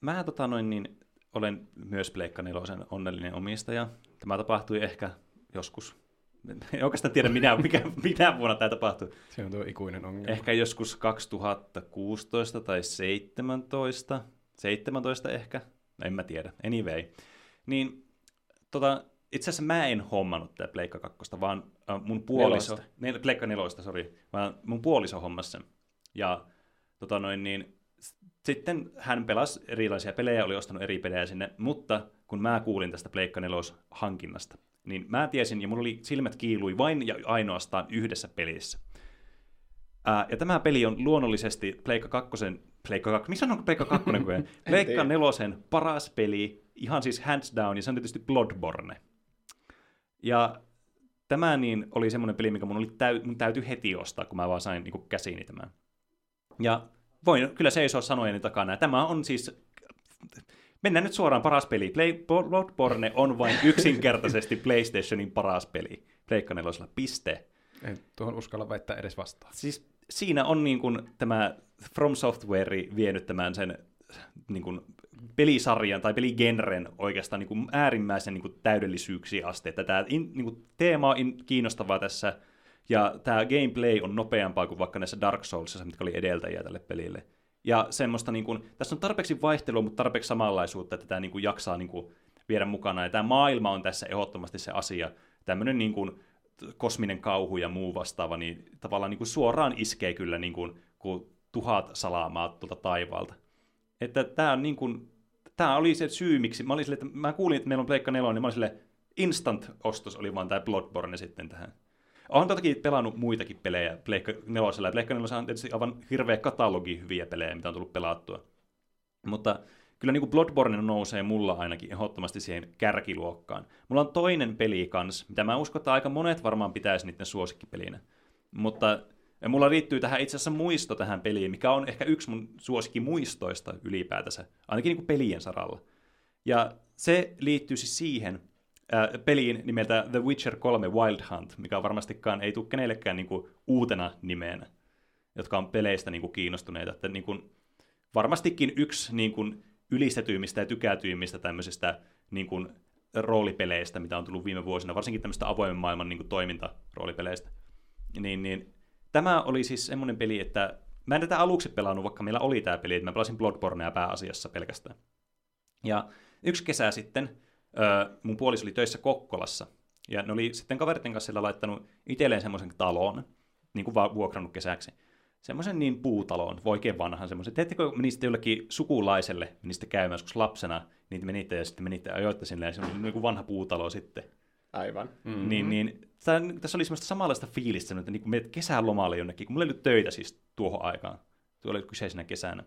mä tota noin, niin, olen myös Pleikka Nelosen onnellinen omistaja. Tämä tapahtui ehkä joskus, en oikeastaan tiedä minä, mikä, minä vuonna tämä tapahtui. Se on tuo ikuinen ongelma. Ehkä joskus 2016 tai 17, 17 ehkä, no en mä tiedä, anyway. Niin tota, itse asiassa mä en hommannut tätä Pleikka 2, vaan äh, mun puoliso, Nelosta. nel, Pleikka 4, sori, vaan mun puoliso hommasi sen. Ja tota noin niin, sitten hän pelasi erilaisia pelejä, oli ostanut eri pelejä sinne, mutta kun mä kuulin tästä Pleikka 4 hankinnasta, niin mä tiesin, ja mulla oli silmät kiilui vain ja ainoastaan yhdessä pelissä. Ää, ja tämä peli on luonnollisesti Pleikka 2, Pleikka 2, missä on Pleikka 2? Pleikka 4 paras peli, ihan siis hands down, ja se on tietysti Bloodborne. Ja tämä niin oli semmoinen peli, mikä mun, oli täy, mun täytyy heti ostaa, kun mä vaan sain niin käsiini tämän. Ja voin kyllä seisoa sanojeni takana. Tämä on siis... Mennään nyt suoraan paras peli. Play, Bloodborne on vain yksinkertaisesti PlayStationin paras peli. Pleikka nelosella. Piste. En tuohon uskalla väittää edes vastaan. Siis siinä on niin kuin tämä From Software vienyt tämän sen niin kuin pelisarjan tai peligenren oikeastaan niin kuin äärimmäisen niin kuin täydellisyyksiä asti. Että tämä in, niin kuin teema on in, kiinnostavaa tässä, ja tämä gameplay on nopeampaa kuin vaikka näissä Dark Soulsissa, mitkä oli edeltäjiä tälle pelille. Ja semmoista, niin kuin, tässä on tarpeeksi vaihtelua, mutta tarpeeksi samanlaisuutta, että tämä niin kuin, jaksaa niin kuin, viedä mukana. Ja tämä maailma on tässä ehdottomasti se asia. Tämmöinen niin kuin, kosminen kauhu ja muu vastaava, niin tavallaan niin kuin, suoraan iskee kyllä niin kuin, kuin tuhat salamaa tuolta taivaalta. Että tämä on niin kuin, tämä oli se syy, miksi mä olin sille, että mä kuulin, että meillä on Pleikka 4, niin mä olin sille, instant-ostos oli vaan tämä Bloodborne sitten tähän. Olen toki pelannut muitakin pelejä Pleikka 4. Pleikka 4 on tietysti aivan hirveä katalogi hyviä pelejä, mitä on tullut pelattua. Mutta kyllä niin kuin Bloodborne nousee mulla ainakin ehdottomasti siihen kärkiluokkaan. Mulla on toinen peli kans, mitä mä uskon, että aika monet varmaan pitäisi niiden suosikkipelinä. Mutta ja mulla liittyy tähän itse asiassa muisto tähän peliin, mikä on ehkä yksi mun suosikkimuistoista ylipäätänsä, ainakin niin kuin pelien saralla. Ja se liittyy siis siihen äh, peliin nimeltä The Witcher 3 Wild Hunt, mikä varmastikaan ei tule kenellekään niin kuin uutena nimeenä, jotka on peleistä niin kuin kiinnostuneita. Että niin kuin, varmastikin yksi niin kuin, ylistetyimmistä ja tykätyimmistä tämmöisistä niin kuin, roolipeleistä, mitä on tullut viime vuosina, varsinkin tämmöistä avoimen maailman niin kuin, toimintaroolipeleistä. Niin, niin tämä oli siis semmoinen peli, että mä en tätä aluksi pelannut, vaikka meillä oli tämä peli, että mä pelasin Bloodbornea pääasiassa pelkästään. Ja yksi kesä sitten mun puoliso oli töissä Kokkolassa, ja ne oli sitten kaverten kanssa siellä laittanut itselleen semmoisen talon, niin kuin vuokrannut kesäksi. Semmoisen niin puutaloon, oikein vanhan semmoisen. Teettekö menisitte jollekin sukulaiselle, menisitte käymään joskus lapsena, niin menitte ja sitten menitte ajoitte sinne, ja se oli niin kuin vanha puutalo sitten. Aivan. Mm-hmm. Niin, niin tämän, tässä oli semmoista samanlaista fiilistä, että niin kuin menet kesälomalle jonnekin, kun mulla ei ollut töitä siis tuohon aikaan, tuolla oli kyseisenä kesänä.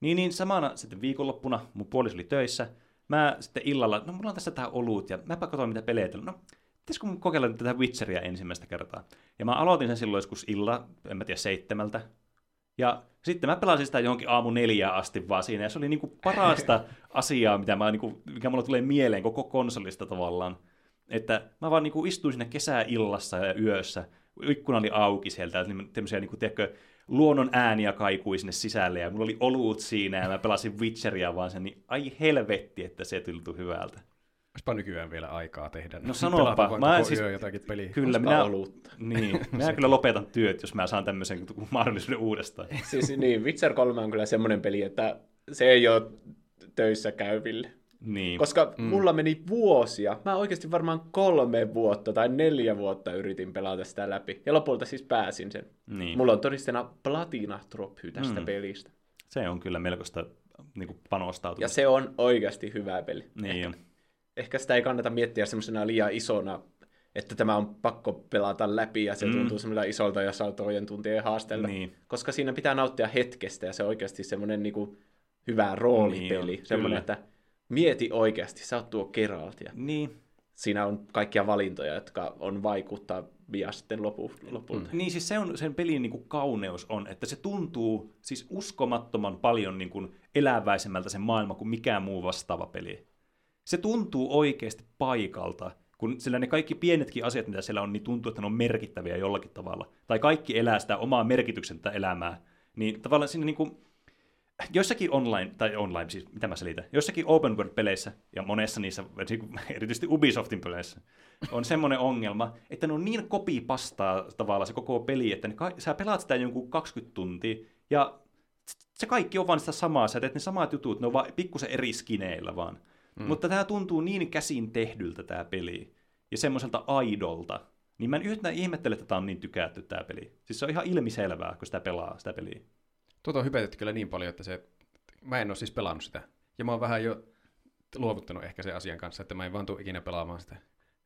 Niin, niin samana sitten viikonloppuna mun puoliso oli töissä, mä sitten illalla, no mulla on tässä tää olut, ja mäpä katsoin mitä pelejä. No, pitäisikö mun kokeilla tätä Witcheria ensimmäistä kertaa? Ja mä aloitin sen silloin joskus illa, en mä tiedä, seitsemältä. Ja sitten mä pelasin sitä johonkin aamu neljään asti vaan siinä, ja se oli niinku parasta asiaa, mitä mä, niinku, mikä mulla tulee mieleen koko konsolista tavallaan. Että mä vaan niinku istuin sinne kesäillassa ja yössä, ikkuna oli auki sieltä, tämmöisiä niinku, tiedätkö, luonnon ääniä kaikui sinne sisälle, ja mulla oli olut siinä, ja mä pelasin Witcheria vaan sen, niin ai helvetti, että se tultu hyvältä. Olisipa nykyään vielä aikaa tehdä. No sanopa, mä en siis, jotakin peliä. Kyllä, minä, niin, minä kyllä lopetan työt, jos mä saan tämmöisen mahdollisuuden uudestaan. Siis niin, Witcher 3 on kyllä semmoinen peli, että se ei ole töissä käyville. Niin. Koska mm. mulla meni vuosia. Mä oikeasti varmaan kolme vuotta tai neljä vuotta yritin pelata sitä läpi. Ja lopulta siis pääsin sen. Niin. Mulla on todistena platina trophy tästä Mm. pelistä. Se on kyllä melkoista niin kuin panostautumista. Ja se on oikeasti hyvä peli. Niin on. Ehkä sitä ei kannata miettiä semmoisena liian isona, että tämä on pakko pelata läpi ja se Mm. mm. tuntuu semmoilla isolta ja satojen tuntien haasteelta. Niin. Koska siinä pitää nauttia hetkestä ja se on oikeasti semmoinen niinku hyvä roolipeli. Niin semmoinen, että mieti oikeasti, sä oot tuo Geralt ja Niin. siinä on kaikkia valintoja, jotka on vaikuttavia sitten lopu, lopulta. Niin siis se on sen pelin niin kuin kauneus on, että se tuntuu siis uskomattoman paljon niin kuin eläväisemmältä se maailma kuin mikään muu vastaava peli. Se tuntuu oikeasti paikalta, kun sillä ne kaikki pienetkin asiat, mitä siellä on, niin tuntuu, että ne on merkittäviä jollakin tavalla. Tai kaikki elää sitä omaa merkityksettä elämää. Niin tavallaan siinä niin kuin, joissakin online, tai online siis, mitä mä selitän, joissakin open world-peleissä, ja monessa niissä, erityisesti Ubisoftin peleissä, on semmoinen ongelma, että ne on niin kopipastaa tavallaan se koko peli, että ne, sä pelaat sitä jonkun 20 tuntia, ja se kaikki on vaan sitä samaa, sä teet ne samat jutut, ne on vaan pikkusen eri skineillä vaan. Mm. Mutta tämä tuntuu niin käsin tehdyltä tämä peli, ja semmoiselta aidolta, niin mä en yhtään ihmettele, että tämä on niin tykätty tämä peli. Siis se on ihan ilmiselvää, kun sitä pelaa sitä peliä. Tuota on hypetetty kyllä niin paljon, että se, mä en ole siis pelannut sitä. Ja mä oon vähän jo luovuttanut ehkä sen asian kanssa, että mä en vaan tule ikinä pelaamaan sitä.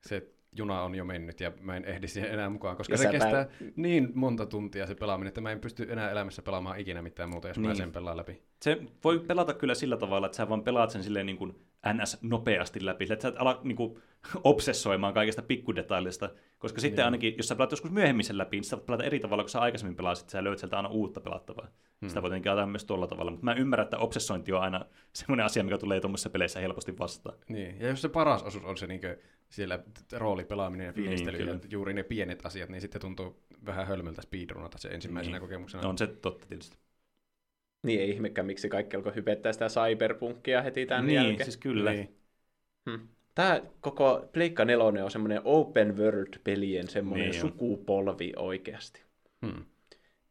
Se juna on jo mennyt ja mä en ehdi siihen enää mukaan, koska Ja se kestää niin monta tuntia se pelaaminen, että mä en pysty enää elämässä pelaamaan ikinä mitään muuta, jos niin. mä sen pelaan läpi. Se voi pelata kyllä sillä tavalla, että sä vaan pelaat sen silleen niin kuin ns. nopeasti läpi, että sä et ala niin kuin, obsessoimaan kaikista pikkudetailista, koska sitten Niin. ainakin, jos sä pelaat joskus myöhemmin sen läpi, niin sä voit pelata eri tavalla, kun sä aikaisemmin pelasit, sä löyt sieltä aina uutta pelattavaa. Hmm. Sitä voi tietenkin ajatella myös tuolla tavalla, mutta mä ymmärrän, että obsessointi on aina semmoinen asia, mikä tulee tuommoisissa peleissä helposti vastaan. Niin, ja jos se paras osuus on se niin siellä roolipelaaminen ja fiilistely Niin, ja kyllä. juuri ne pienet asiat, niin sitten tuntuu vähän hölmöltä speedrunata se ensimmäisenä Niin. kokemuksena. On se totta tietysti. Niin ei ihmekään, miksi kaikki alkoi hypettää sitä cyberpunkia heti tämän niin, jälkeen. siis kyllä. Niin. Hmm. Tämä koko Pleikka 4 on semmoinen open world-pelien semmoinen Niin on. sukupolvi oikeasti. Hmm.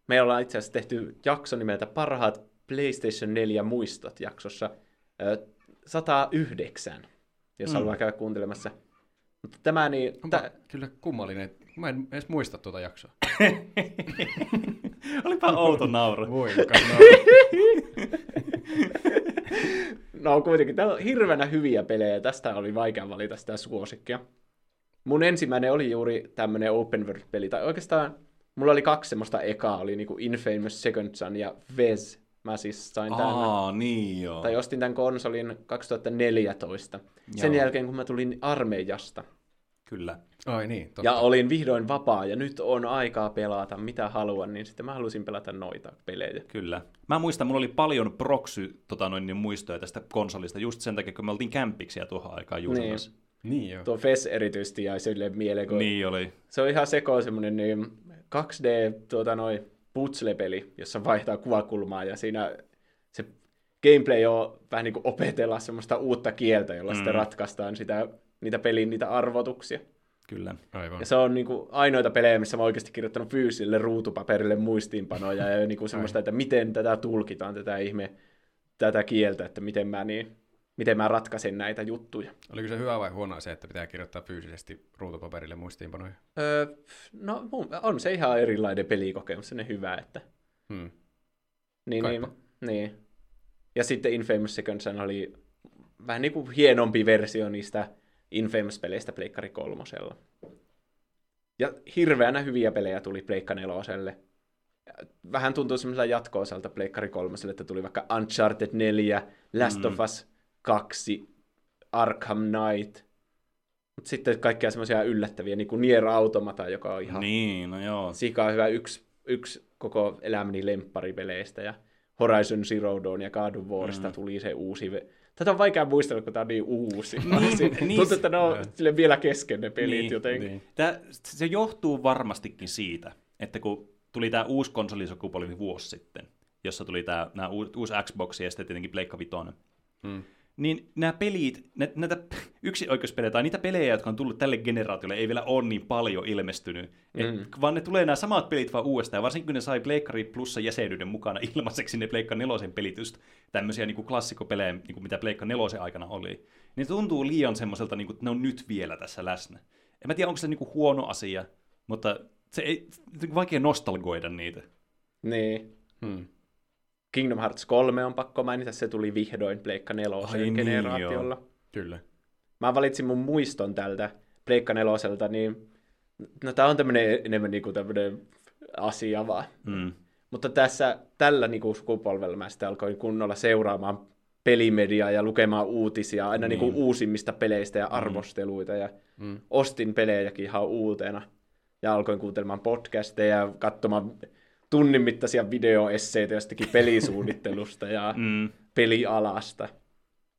Me ollaan itse asiassa tehty jakso nimeltä Parhaat PlayStation 4 muistot jaksossa ö, 109, jos Mm. haluaa käydä kuuntelemassa. Mutta tämä niin... Onpa Tä, kyllä kummallinen. Mä en edes muista tuota jaksoa. Olipa outo nauru. Voimakas no kuitenkin, täällä on hirveänä hyviä pelejä, tästä oli vaikea valita sitä suosikkia. Mun ensimmäinen oli juuri tämmönen open world-peli, tai oikeastaan mulla oli kaksi semmoista ekaa, oli niinku Infamous Second Son ja Vez. Mä siis sain tämän. Aa, niin joo. Tai ostin tämän konsolin 2014. Sen Joo. jälkeen, kun mä tulin armeijasta. Kyllä. Ai niin, totta. Ja olin vihdoin vapaa, ja nyt on aikaa pelata mitä haluan, niin sitten mä halusin pelata noita pelejä. Kyllä. Mä muistan, mulla oli paljon proksy tota noin, niin muistoja tästä konsolista just sen takia, kun me oltiin kämpiksiä tuohon aikaan juuri Niin. Niin joo. Tuo FES erityisesti jäi sille mieleen, kun Niin oli. se on ihan seko semmoinen niin 2D tuota, noi puzzle-peli, jossa vaihtaa kuvakulmaa, ja siinä se gameplay on vähän niin kuin opetella semmoista uutta kieltä, jolla mm. sitten ratkaistaan sitä, niitä pelin niitä arvotuksia. Kyllä. Aivan. Ja se on niinku ainoita pelejä, missä mä oon oikeasti kirjoittanut fyysiselle ruutupaperille muistiinpanoja ja niinku semmoista, että miten tätä tulkitaan, tätä ihme, tätä kieltä, että miten mä, niin, miten mä ratkaisen näitä juttuja. Oliko se hyvä vai huono se, että pitää kirjoittaa fyysisesti ruutupaperille muistiinpanoja? Öö, no mun- on se ihan erilainen pelikokemus, se hyvä, että Hmm. niin, niin, Kaipa. niin. Ja sitten Infamous Second Son oli vähän niin kuin hienompi versio niistä Infamous-peleistä Pleikkari kolmosella. Ja hirveänä hyviä pelejä tuli Pleikka neloselle. Vähän tuntuu semmoisella jatko-osalta Pleikkari kolmoselle, että tuli vaikka Uncharted 4, Last Mm. of Us 2, Arkham Knight. Mutta sitten kaikkia semmoisia yllättäviä, niin kuin Nier Automata, joka on ihan Niin, no joo. Sika hyvä yksi, yksi koko elämäni lempparipeleistä ja Horizon Zero Dawn ja God of Warista mm. tuli se uusi. Tätä on vaikea muistella, kun tämä on niin uusi. Niin, Tuntuu, niin. että ne on sille vielä kesken ne pelit Niin, jotenkin. Niin. Tää, se johtuu varmastikin siitä, että kun tuli tämä uusi konsolisukupolvi vuosi sitten, jossa tuli tämä nää uusi, uusi Xbox ja sitten tietenkin Pleikka Vitoinen, Hmm. Niin nämä pelit, nä, näitä yksioikeuspelejä tai niitä pelejä, jotka on tullut tälle generaatiolle, ei vielä ole niin paljon ilmestynyt. Mm. Et, vaan ne tulee nämä samat pelit vaan uudestaan, ja varsinkin kun ne sai Pleikkari Plussa jäsenyyden mukana ilmaiseksi ne Pleikka nelosen pelit, just tämmöisiä niin klassikopelejä, niin kuin mitä Pleikka nelosen aikana oli, niin tuntuu liian semmoiselta, niin kuin, että ne on nyt vielä tässä läsnä. En mä tiedä, onko se niin kuin huono asia, mutta se ei, se on vaikea nostalgoida niitä. Niin. Hmm. Kingdom Hearts 3 on pakko mainita, se tuli vihdoin Pleikka Ai nelosen niin, generaatiolla. Kyllä. Mä valitsin mun muiston tältä Pleikka neloselta, niin no tää on tämmönen enemmän niinku tämmönen asia vaan. Mm. Mutta tässä, tällä niin kuin sukupolvella mä sitten alkoin kunnolla seuraamaan pelimediaa ja lukemaan uutisia aina niin. Niin. kuin uusimmista peleistä ja arvosteluita. Ja Mm. ostin pelejäkin ihan uutena. Ja alkoin kuuntelemaan podcasteja ja katsomaan tunnin mittaisia videoesseitä jostakin pelisuunnittelusta ja Mm. pelialasta.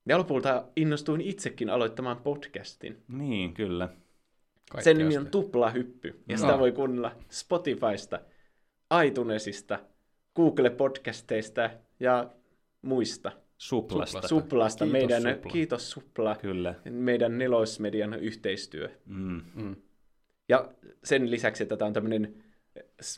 Ja lopulta innostuin itsekin aloittamaan podcastin. Niin, kyllä. Kaikkea Sen nimi on. Tuplahyppy. Ja No. sitä voi kuunnella Spotifysta, iTunesista, Google-podcasteista ja muista. Suplasta. Suplasta. Suplasta. Kiitos, meidän, Supla. Kiitos Supla. Kyllä. Meidän nelosmedian yhteistyö. Mm. Mm. Ja sen lisäksi, että tämä on tämmöinen,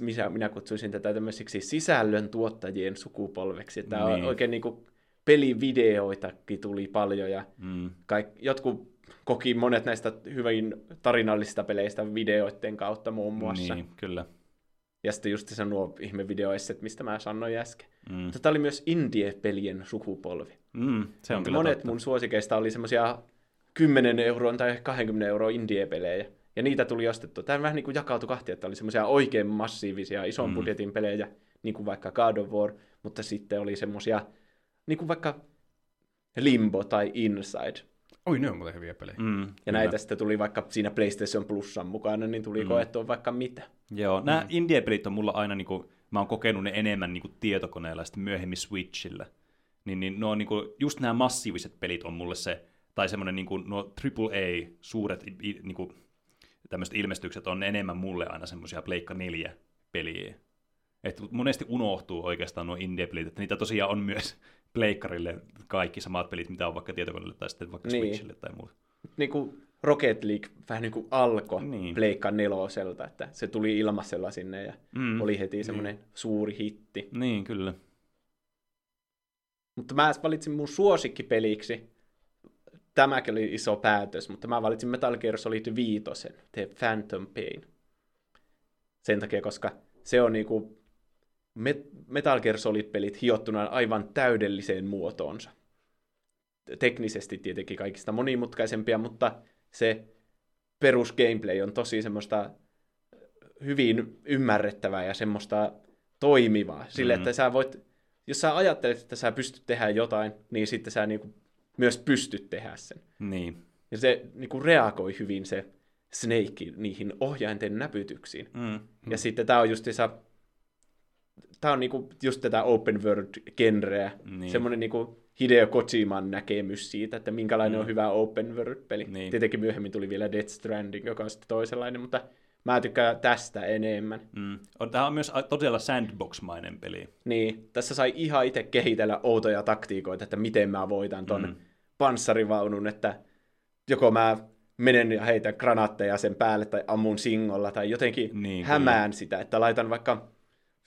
minä, minä kutsuisin tätä tämmöiseksi sisällön tuottajien sukupolveksi. Tämä on Niin. oikein niin kuin pelivideoitakin tuli paljon ja Mm. kaik, jotkut koki monet näistä hyvin tarinallisista peleistä videoiden kautta muun muassa. Niin, kyllä. Ja sitten just se nuo ihme videoesset, mistä mä sanoin äsken. Mm. Tämä oli myös indie-pelien sukupolvi. Mm, se on kyllä Monet totta. mun suosikeista oli semmoisia 10 euroa tai 20 euroa indie-pelejä. Ja niitä tuli ostettua. Tämä vähän niin kuin jakautui kahtia, että oli semmoisia oikein massiivisia, ison Mm. budjetin pelejä, niin kuin vaikka God of War, mutta sitten oli semmoisia, niin kuin vaikka Limbo tai Inside. Oi, ne on muuten hyviä pelejä. Mm, Ja kyllä. näitä sitten tuli vaikka siinä PlayStation Plusan mukana, niin tuli Mm. koettua vaikka mitä. Joo, nämä mm. indie-pelit on mulla aina, niinku, mä oon kokenut ne enemmän niinku, tietokoneella ja sitten myöhemmin Switchillä. Niin, niin ne on niinku, just nämä massiiviset pelit on mulle se, tai semmoinen niinku, nuo AAA, suuret i- niinku, tämmöiset ilmestykset on enemmän mulle aina semmoisia Pleikka 4 peliä. Et monesti unohtuu oikeastaan nuo indie-pelit, että niitä tosiaan on myös pleikkarille kaikki samat pelit, mitä on vaikka tietokoneelle tai sitten vaikka Niin. Switchille tai muuta. Niin kuin Rocket League vähän niin kuin alkoi Niin. niin. Pleikka neloselta, että se tuli ilmaisella sinne ja Mm. oli heti semmoinen suuri hitti. Niin, kyllä. Mutta mä valitsin mun suosikkipeliksi, tämäkin oli iso päätös, mutta mä valitsin Metal Gear Solid 5, The Phantom Pain. Sen takia, koska se on niinku Met- Metal Gear Solid-pelit hiottuna aivan täydelliseen muotoonsa. Teknisesti tietenkin kaikista monimutkaisempia, mutta se perus gameplay on tosi semmoista hyvin ymmärrettävää ja semmoista toimivaa. Sille, Mhm. että sä voit, jos sä ajattelet, että sä pystyt tehdä jotain, niin sitten sä niinku myös pystyt tehdä sen. Niin. Ja se niinku reagoi hyvin se Snake niihin ohjainten näpytyksiin. Mm. Ja sitten tää on just se, tää on niinku just tätä open world-genreä. Niin. Niin. Semmoinen niinku Hideo Kojiman näkemys siitä, että minkälainen Mm. on hyvä open world-peli. Niin. Niin. Tietenkin myöhemmin tuli vielä Death Stranding, joka on sitten toisenlainen, mutta mä tykkään tästä enemmän. Mm. On- Tämä on myös todella sandbox-mainen peli. Niin, tässä sai ihan itse kehitellä outoja taktiikoita, että miten mä voitan ton Mm. Panssarivaunun, että joko mä menen ja heitän granaatteja sen päälle tai ammun singolla tai jotenkin Niin, niin, kyllä. hämään sitä, että laitan vaikka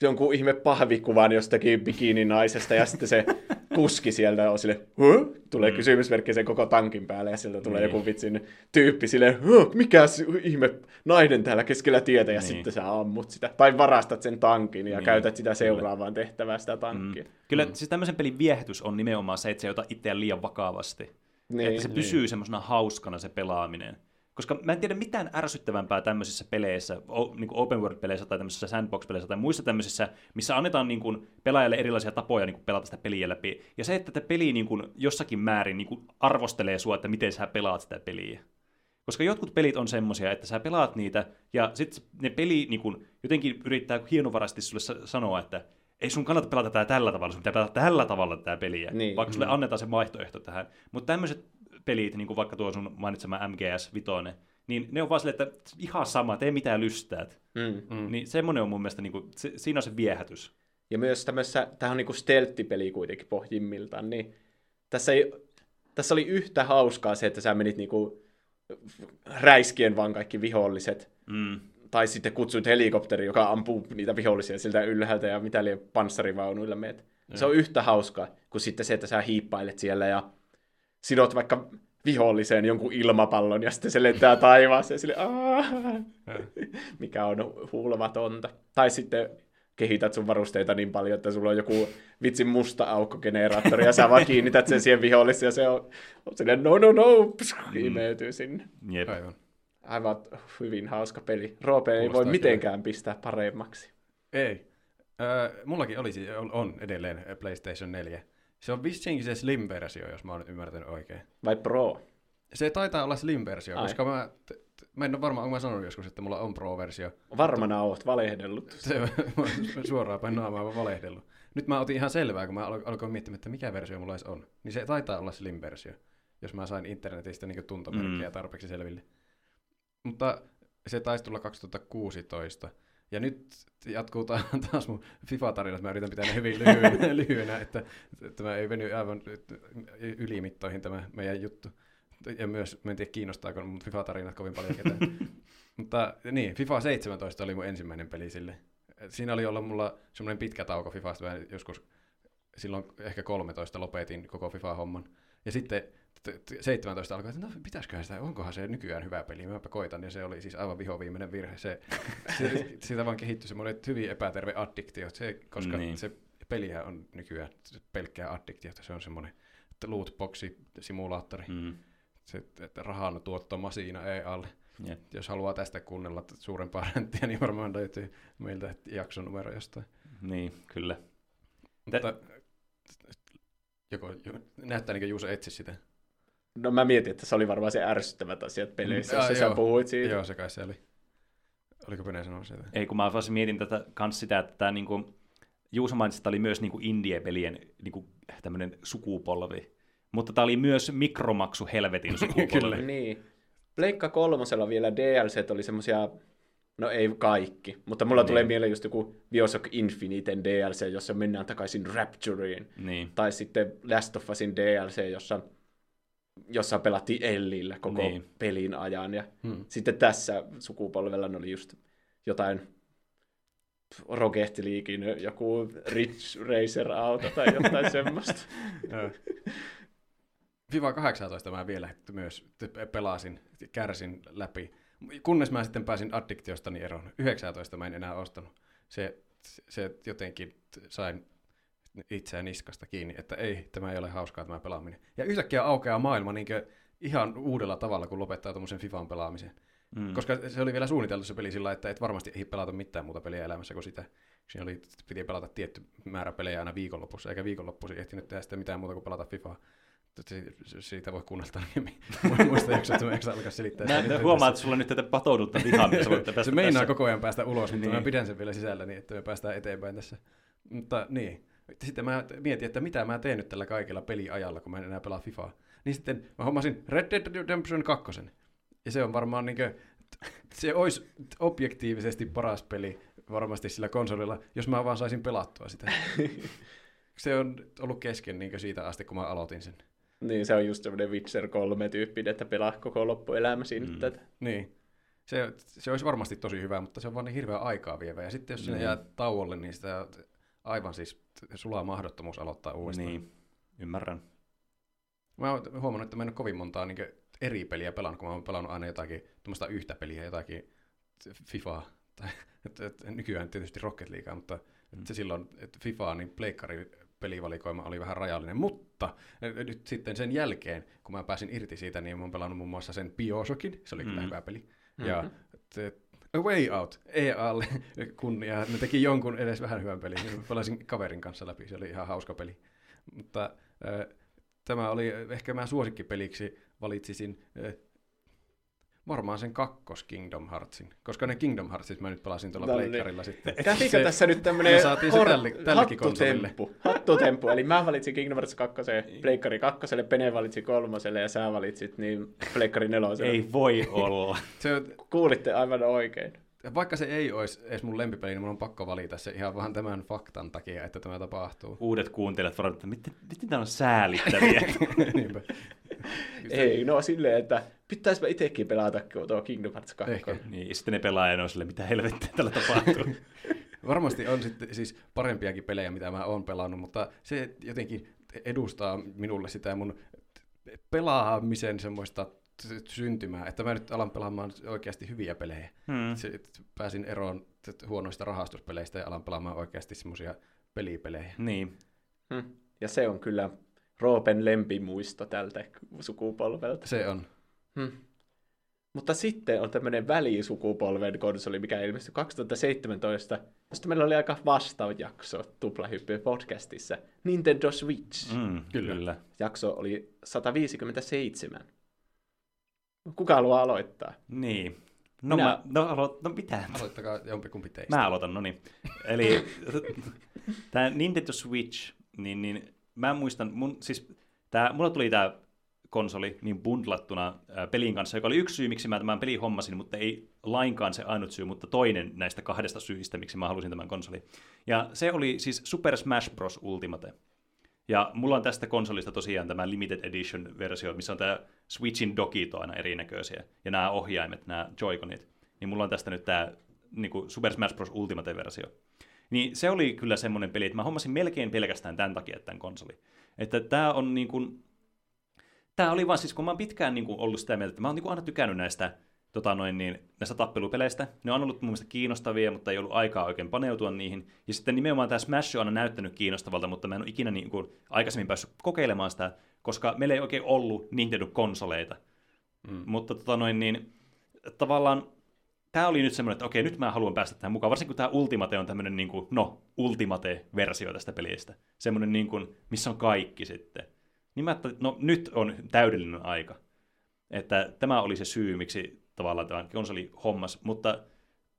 jonkun ihme pahvikuvan jostakin bikininaisesta ja sitten se kuski sieltä on sille, huh? tulee mm. kysymysmerkki sen koko tankin päälle ja sieltä tulee Niin. joku vitsin tyyppi sille, huh, mikä ihme nainen täällä keskellä tietä ja Niin. sitten sä ammut sitä. Tai varastat sen tankin ja Niin, käytät sitä kyllä. seuraavaan tehtävään sitä tankkia. Mm. Kyllä mm. siis tämmöisen pelin viehätys on nimenomaan se, että se ei ota itseään liian vakavasti. Niin, että se pysyy semmoisena hauskana se pelaaminen. Koska mä en tiedä mitään ärsyttävämpää tämmöisissä peleissä, o, niin kuin open world-peleissä tai tämmöisissä sandbox-peleissä tai muissa tämmöisissä, missä annetaan niin kuin, pelaajalle erilaisia tapoja niin kuin, pelata sitä peliä läpi. Ja se, että tämä peli niin kuin, jossakin määrin niin kuin, arvostelee sua, että miten sä pelaat sitä peliä. Koska jotkut pelit on semmoisia, että sä pelaat niitä, ja sitten ne peli niin kun, jotenkin yrittää hienovaraisesti sulle sa- sanoa, että ei sun kannata pelata tätä tällä tavalla, sun pitää pelata tällä tavalla tätä peliä, Niin. vaikka sulle annetaan se vaihtoehto tähän. Mutta tämmöiset pelit, niin kuin vaikka tuo sun mainitsema MGS Vitoinen, niin ne on vaan silleen, että ihan sama, tee mitä lystäät. Mm. Mm. Niin semmoinen on mun mielestä, niin kuin, se, siinä on se viehätys. Ja myös tämmössä, tämähän on niinku stealth-peli kuitenkin pohjimmiltaan, niin tässä, ei, tässä oli yhtä hauskaa se, että sä menit niinku räiskien vaan kaikki viholliset, Mm. tai sitten kutsuit helikopteri, joka ampuu niitä vihollisia siltä ylhäältä ja mitä liian panssarivaunuilla meet. Se on yhtä hauskaa kuin sitten se, että sä hiippailet siellä ja sidot vaikka viholliseen jonkun ilmapallon ja sitten se lentää taivaaseen sille, mikä on huulvatonta. Tai sitten kehität sun varusteita niin paljon, että sulla on joku vitsin musta aukkogeneraattori ja sä vaan kiinnität sen siihen viholliseen ja se on, on silleen no no no, psh, imeytyy sinne. Jep. Aivan. Aivan hyvin hauska peli. Roope ei voi mitenkään pistää paremmaksi. Ei. Öö, mullakin olisi, on, on edelleen PlayStation 4. Se on vissiinkin se Slim-versio, jos mä oon nyt ymmärtänyt oikein. Vai Pro? Se taitaa olla Slim-versio, Ai. koska mä, t- t- mä en ole varma, onko mä sanonut joskus, että mulla on Pro-versio. Varmana oot valehdellut. Se suoraan päin naamaa valehdellut. Nyt mä otin ihan selvää, kun mä alo- alkoin miettimään, että mikä versio mulla edes on. Niin se taitaa olla Slim-versio, jos mä sain internetistä niin tuntomerkkejä Mm. tarpeeksi selville. Mutta se taisi tulla 2016. Ja nyt jatkuu ta- taas mun FIFA-tarinat. Mä yritän pitää ne hyvin lyhyenä, lyhyenä että tämä ei veny aivan ylimittoihin tämä meidän juttu. Ja myös, mä en tiedä kiinnostaako mun FIFA-tarinat kovin paljon ketään. Mutta niin, FIFA 17 oli mun ensimmäinen peli sille. Siinä oli olla mulla semmoinen pitkä tauko Fifasta, joskus silloin ehkä 13 lopetin koko FIFA-homman. Ja sitten 17 alkoi, että no pitäisiköhän sitä, onkohan se nykyään hyvä peli, mäpä koitan, ja se oli siis aivan vihoviimeinen virhe. Se, se, siitä vaan kehittyi semmoinen hyvin epäterve addiktio, se, koska Niin. se pelihän on nykyään pelkkää addiktiota, se on semmoinen lootboxi simulaattori, Mm. se että rahan tuottomasiina EAlle. Jep. Jos haluaa tästä kuunnella suurempaa renttiä, niin varmaan löytyy meiltä jakson numero jostain. Niin, kyllä. Mutta joko, jo, näyttää niin kuin Juuso etsi sitä. No mä mietin, että se oli varmaan se ärsyttävät asiat peleissä, Mm, jos sä joo. puhuit siitä. Joo, se kai se oli. Oliko Pene sanoa sitä? Ei, kun mä vaan mietin tätä kans sitä, että tämä niinku, Juuso mainitsi, että oli myös niinku indie-pelien niinku, tämmöinen sukupolvi. Mutta tämä oli myös mikromaksu helvetin sukupolvi. Niin. Pleikka kolmosella vielä DLC oli semmosia, no ei kaikki, mutta mulla Niin. tulee mieleen just joku Bioshock Infiniten DLC, jossa mennään takaisin Raptureen. niin. Tai sitten Last of Usin DLC, jossa, jossa pelattiin Ellillä koko Niin. pelin ajan. Ja Hmm. sitten tässä sukupolvella ne oli just jotain Rocket Leaguein joku Ridge Racer-auto tai jotain semmoista. Viva 18 mä vielä myös pelasin, kärsin läpi. Kunnes mä sitten pääsin addiktiostani eroon. 19 mä en enää ostanut. Se, se jotenkin sain itseään niskasta kiinni, että ei, tämä ei ole hauskaa tämä pelaaminen. Ja yhtäkkiä aukeaa maailma niin ihan uudella tavalla, kun lopettaa tuommoisen FIFAn pelaamisen. Mm. Koska se oli vielä suunniteltu se peli sillä, että et varmasti ei pelata mitään muuta peliä elämässä kuin sitä. Siinä oli, piti pelata tietty määrä pelejä aina viikonlopussa, eikä viikonloppuisin ehtinyt tehdä sitä mitään muuta kuin pelata FIFAa. Siitä voi kuunnella tarkemmin. Muista jaksoa, että mä alkaa selittää. sitä Mä nyt huomaan, tässä. että sulla on nyt tätä patoudutta vihaa, mitä päästä Se meinaa tässä. koko ajan päästä ulos, mutta Niin. mä pidän sen vielä sisällä niin, että me päästään eteenpäin tässä. Mutta niin. Sitten mä mietin, että mitä mä teen nyt tällä kaikella peliajalla, kun mä en enää pelaa FIFAa. Niin sitten mä hommasin Red Dead Redemption 2. Ja se on varmaan niinkö, se olisi objektiivisesti paras peli varmasti sillä konsolilla, jos mä vaan saisin pelattua sitä. se on ollut kesken niinkö siitä asti, kun mä aloitin sen. niin se on just semmoinen Witcher 3 tyyppinen, että pelaa koko loppuelämäsi nyt Mm. tätä. Niin. Se, se olisi varmasti tosi hyvä, mutta se on vaan niin hirveä aikaa vievä. Ja sitten jos sinne Niin. jää tauolle, niin sitä aivan siis sulaa mahdottomuus aloittaa uudestaan. Niin, ymmärrän. Mä oon huomannut, että mä en ole kovin montaa niin eri peliä pelannut, kun mä oon pelannut aina jotakin tuommoista yhtä peliä, jotakin FIFAa, tai et, et, nykyään tietysti Rocket Leaguea, mutta Mm. et se silloin, että FIFAa, niin pleikkari pelivalikoima oli vähän rajallinen, mutta eh, nyt sitten sen jälkeen, kun mä pääsin irti siitä, niin mä oon pelannut muun muassa sen Bioshockin, se oli kyllä Mm. hyvä peli, ja Mhm. A Way Out, EAlle kunnia, ne teki jonkun edes vähän hyvän pelin, pelasin kaverin kanssa läpi, se oli ihan hauska peli, mutta äh, tämä oli ehkä mä suosikkipeliksi valitsisin äh, varmaan sen kakkos Kingdom Heartsin, koska ne Kingdom Heartsit mä nyt pelasin tuolla No niin. pleikkarilla sitten. Kävikö Se- tässä nyt tämmönen se tälle- hattutemppu? Hattutemppu. Eli mä valitsin Kingdom Hearts 2, Pleikkari 2, Pene valitsi kolmoselle ja sä valitsit niin Pleikkari 4. Ei voi olla. Se, Kuulitte aivan oikein. vaikka se ei olisi edes mun lempipeli, niin mun on pakko valita se ihan vaan tämän faktan takia, että tämä tapahtuu. Uudet kuuntelijat varmaan, että miten, miten tää on säälittäviä. Niinpä. Ei, no silleen, että pitäisipä itsekin pelata tuo Kingdom Hearts 2. Ehkä. niin, sitten ne pelaa ja on silleen, mitä helvettiä tällä tapahtuu. Varmasti on sitten siis parempiakin pelejä, mitä mä oon pelannut, mutta se jotenkin edustaa minulle sitä mun pelaamisen semmoista syntymää, että mä nyt alan pelaamaan oikeasti hyviä pelejä. Hmm. Pääsin eroon huonoista rahastuspeleistä ja alan pelaamaan oikeasti semmoisia pelipelejä. Niin. Hm. Ja se on kyllä Roopen lempimuisto tältä sukupolvelta. Se on. Hm. Mutta sitten on tämmöinen välisukupolven konsoli, mikä ilmestyi 2017, josta meillä oli aika vastausjakso Tuplahyppy podcastissa. Nintendo Switch. Mm, Kyllä. kyllä. Jakso oli 157. Kuka haluaa aloittaa? Niin. No, Minä- mä, no, alo, no mitä? Aloittakaa jompikumpi teistä. Mä aloitan, no niin. Eli tämä Nintendo Switch, niin, niin mä muistan, mun, siis tää, mulla tuli tämä konsoli niin bundlattuna ää, pelin kanssa, joka oli yksi syy, miksi mä tämän pelin hommasin, mutta ei lainkaan se ainut syy, mutta toinen näistä kahdesta syistä, miksi mä halusin tämän konsolin. Ja se oli siis Super Smash Bros. Ultimate. Ja mulla on tästä konsolista tosiaan tämä Limited Edition-versio, missä on tämä Switchin dokit aina erinäköisiä, ja nämä ohjaimet, nämä Joy-Conit. Niin mulla on tästä nyt tämä niin Super Smash Bros. Ultimate-versio. Niin se oli kyllä semmoinen peli, että mä hommasin melkein pelkästään tämän takia tämän konsoli. Että tämä on niin kuin, Tämä oli vaan siis, kun mä oon pitkään niin kuin, ollut sitä mieltä, että mä oon niin kuin, aina tykännyt näistä, tota noin, niin, näistä tappelupeleistä. Ne on ollut mun mielestä kiinnostavia, mutta ei ollut aikaa oikein paneutua niihin. Ja sitten nimenomaan tämä Smash on aina näyttänyt kiinnostavalta, mutta mä en ole ikinä niin kuin, aikaisemmin päässyt kokeilemaan sitä, koska meillä ei oikein ollut Nintendo-konsoleita. Mm. Mutta tota noin, niin, tavallaan tämä oli nyt semmoinen, että okei, nyt mä haluan päästä tähän mukaan, varsinkin kun tämä Ultimate on tämmöinen, niin kuin, no, Ultimate-versio tästä pelistä. Semmoinen, niin kuin, missä on kaikki sitten. Niin mä että no nyt on täydellinen aika. Että tämä oli se syy, miksi tavallaan tämä konsoli hommas, mutta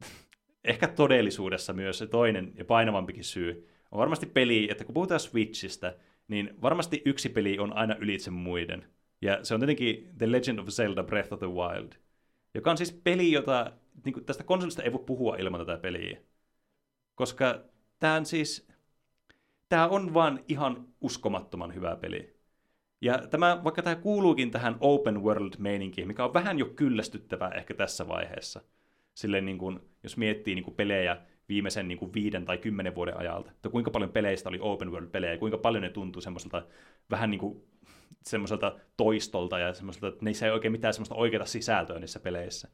ehkä todellisuudessa myös se toinen ja painavampikin syy on varmasti peli, että kun puhutaan Switchistä, niin varmasti yksi peli on aina ylitse muiden. Ja se on tietenkin The Legend of Zelda Breath of the Wild, joka on siis peli, jota niin kuin tästä konsolista ei voi puhua ilman tätä peliä. Koska tämä on siis, tämä on vaan ihan uskomattoman hyvä peli. Ja tämä, vaikka tämä kuuluukin tähän open world-meininkiin, mikä on vähän jo kyllästyttävää ehkä tässä vaiheessa. Silleen niin kuin, jos miettii niin kuin pelejä viimeisen niin kuin viiden tai kymmenen vuoden ajalta, että kuinka paljon peleistä oli open world-pelejä ja kuinka paljon ne tuntuu semmoiselta vähän niin kuin semmoiselta toistolta ja semmoiselta, että niissä ei oikein mitään semmoista oikeaa sisältöä niissä peleissä.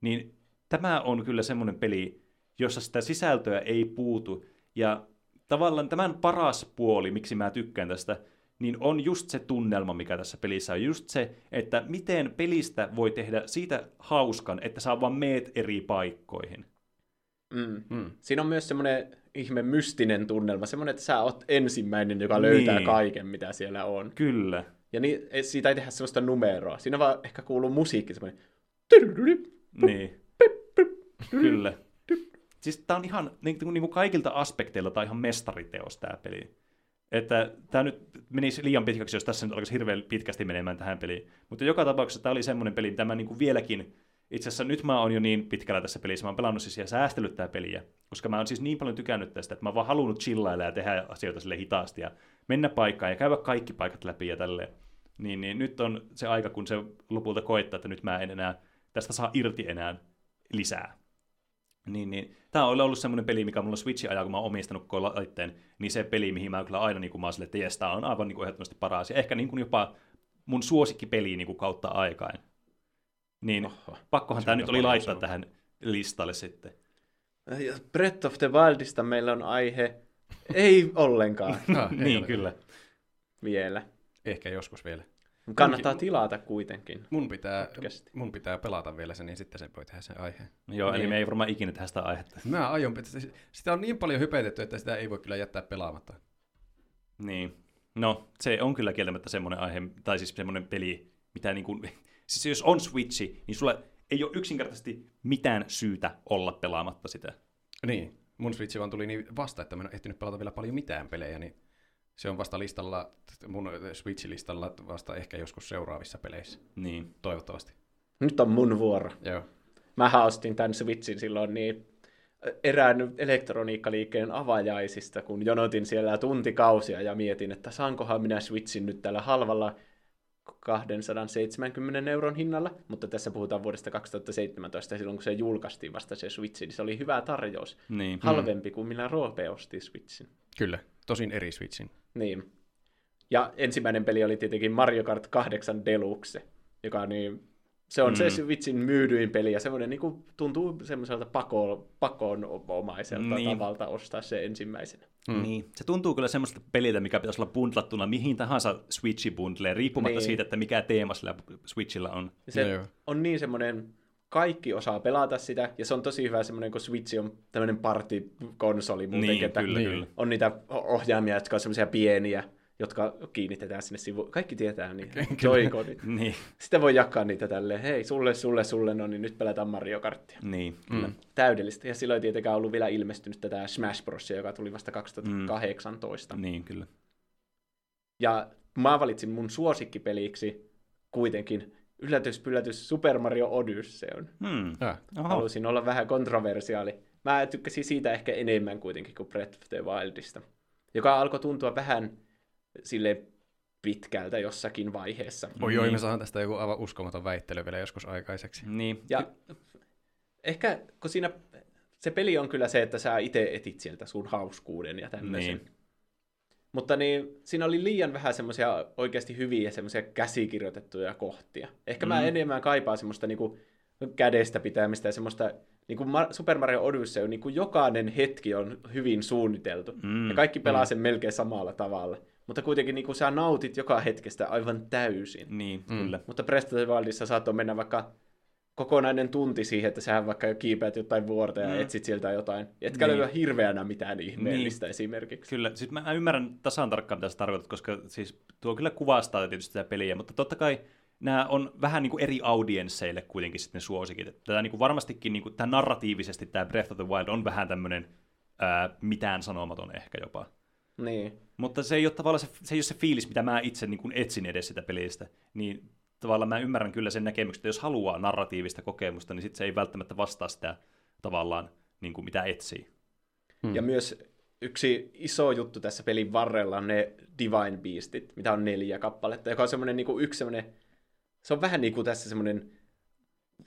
Niin tämä on kyllä semmoinen peli, jossa sitä sisältöä ei puutu. Ja tavallaan tämän paras puoli, miksi mä tykkään tästä, niin on just se tunnelma, mikä tässä pelissä on. Just se, että miten pelistä voi tehdä siitä hauskan, että saa vaan meet eri paikkoihin. Mm. Mm. Siinä on myös semmoinen ihme mystinen tunnelma, semmoinen, että sä oot ensimmäinen, joka löytää niin. kaiken, mitä siellä on. Kyllä. Ja niin, siitä ei tehdä sellaista numeroa. Siinä vaan ehkä kuuluu musiikki, semmoinen... Niin. Kyllä. Siis tää on ihan, niin, niin kuin kaikilta aspekteilla, tää on ihan mestariteos tää peli. Että tämä nyt menisi liian pitkäksi, jos tässä nyt alkaisi hirveän pitkästi menemään tähän peliin. Mutta joka tapauksessa tämä oli semmoinen peli, mitä mä niin kuin vieläkin, itse asiassa nyt mä oon jo niin pitkällä tässä pelissä, mä oon pelannut siis ja säästellyt tää peliä, koska mä oon siis niin paljon tykännyt tästä, että mä oon vaan halunnut chillailla ja tehdä asioita sille hitaasti ja mennä paikkaan ja käydä kaikki paikat läpi ja tälleen. Niin, niin nyt on se aika, kun se lopulta koittaa, että nyt mä en enää tästä saa irti enää lisää. Niin, niin. Tämä on ollut semmoinen peli, mikä mulla Switchin ajaa, kun mä oon omistanut koko laitteen, niin se peli, mihin mä kyllä aina niin kuin mä sille, että jes, on aivan niin kuin ehdottomasti paras. Ja ehkä niin kuin jopa mun suosikkipeli niin kuin kautta aikain. Niin Oho, pakkohan tämä nyt oli laittaa tähän listalle sitten. Ja Breath of the Wildista meillä on aihe. Ei ollenkaan. no, niin, ole. kyllä. Vielä. Ehkä joskus vielä. Kannattaa tilata kuitenkin. Mun pitää, mun pitää pelata vielä se, niin sitten se voi tehdä sen aiheen. Joo, niin. eli me ei varmaan ikinä tehdä sitä aihetta. Mä aion, sitä on niin paljon hypetetty, että sitä ei voi kyllä jättää pelaamatta. Niin. No, se on kyllä kieltämättä semmoinen aihe, tai siis semmoinen peli, mitä niin kuin, siis jos on Switchi, niin sulla ei ole yksinkertaisesti mitään syytä olla pelaamatta sitä. Niin. Mun Switchi vaan tuli niin vasta, että mä en ehtinyt pelata vielä paljon mitään pelejä, niin se on vasta listalla, mun Switch-listalla vasta ehkä joskus seuraavissa peleissä. Niin. Toivottavasti. Nyt on mun vuoro. Joo. Mä ostin tämän Switchin silloin niin erään elektroniikkaliikkeen avajaisista, kun jonotin siellä tuntikausia ja mietin, että saankohan minä Switchin nyt tällä halvalla 270 euron hinnalla, mutta tässä puhutaan vuodesta 2017, silloin kun se julkaistiin vasta se Switch, niin se oli hyvä tarjous. Niin. Halvempi kuin minä Roope osti Switchin. Kyllä, tosin eri Switchin. Niin. Ja ensimmäinen peli oli tietenkin Mario Kart 8 Deluxe, joka on niin se on mm. se Switchin myydyin peli ja semmoinen niin kuin, tuntuu semmoiselta pako, pakonomaiselta niin. tavalta ostaa se ensimmäisenä. Mm. Niin. Se tuntuu kyllä semmoista peliltä, mikä pitäisi olla bundlattuna mihin tahansa Switchin bundleen, riippumatta niin. siitä, että mikä teema sillä Switchillä on. Se no, on niin semmoinen, kaikki osaa pelata sitä, ja se on tosi hyvä semmoinen, kun Switch on tämmöinen partikonsoli muutenkin, niin, että kyllä, kyllä. on niitä ohjaamia, jotka on semmoisia pieniä, jotka kiinnitetään sinne sivuun. Kaikki tietää niin. Joy-Conit. niin. Sitten voi jakaa niitä tälleen, hei, sulle, sulle, sulle, no niin nyt pelataan Mario Karttia. Niin, kyllä. Mm. Täydellistä. Ja silloin ei tietenkään ollut vielä ilmestynyt tätä Smash Bros, joka tuli vasta 2018. Mm. Niin, kyllä. Ja mä valitsin mun suosikkipeliksi kuitenkin yllätys, pyllätys Super Mario Odyssey Hmm. Äh. Halusin olla vähän kontroversiaali. Mä tykkäsin siitä ehkä enemmän kuitenkin kuin Breath of the Wildista, joka alkoi tuntua vähän sille pitkältä jossakin vaiheessa. Oi niin. oi, me saan tästä joku aivan uskomaton väittely vielä joskus aikaiseksi. Niin. Ja ehkä, kun siinä se peli on kyllä se, että sä itse etit sieltä sun hauskuuden ja tämmöisen. Niin. Mutta niin, siinä oli liian vähän semmoisia oikeasti hyviä semmoisia käsikirjoitettuja kohtia. Ehkä mm. mä enemmän kaipaan semmoista niinku kädestä pitämistä ja semmoista niin kuin Super Mario Odyssey, niin kuin jokainen hetki on hyvin suunniteltu. Mm, ja kaikki pelaa mm. sen melkein samalla tavalla. Mutta kuitenkin niin kuin sä nautit joka hetkestä aivan täysin. Niin, mm. kyllä. Mutta Breath of the Wildissa saattoi mennä vaikka kokonainen tunti siihen, että sä vaikka jo kiipeät jotain vuorta ja mm. etsit siltä jotain. Etkä niin. löyä hirveänä mitään ihmeellistä niin. esimerkiksi. Kyllä, siis mä ymmärrän tasan tarkkaan, mitä sä tarkoitat, koska siis tuo kyllä kuvastaa tietysti sitä peliä, mutta totta kai nämä on vähän niin kuin eri audiensseille kuitenkin sitten suosikit. Tätä niin kuin varmastikin niin kuin, tämä narratiivisesti tämä Breath of the Wild on vähän tämmöinen ää, mitään sanomaton ehkä jopa. Niin. Mutta se ei ole tavallaan se, se, ei ole se fiilis, mitä mä itse niin kuin etsin edes sitä pelistä. Niin tavallaan mä ymmärrän kyllä sen näkemyksen, että jos haluaa narratiivista kokemusta, niin sitten se ei välttämättä vastaa sitä tavallaan, niin kuin mitä etsii. Hmm. Ja myös yksi iso juttu tässä pelin varrella on ne Divine Beastit, mitä on neljä kappaletta, joka on semmoinen niin kuin yksi semmoinen se on vähän niin kuin tässä semmoinen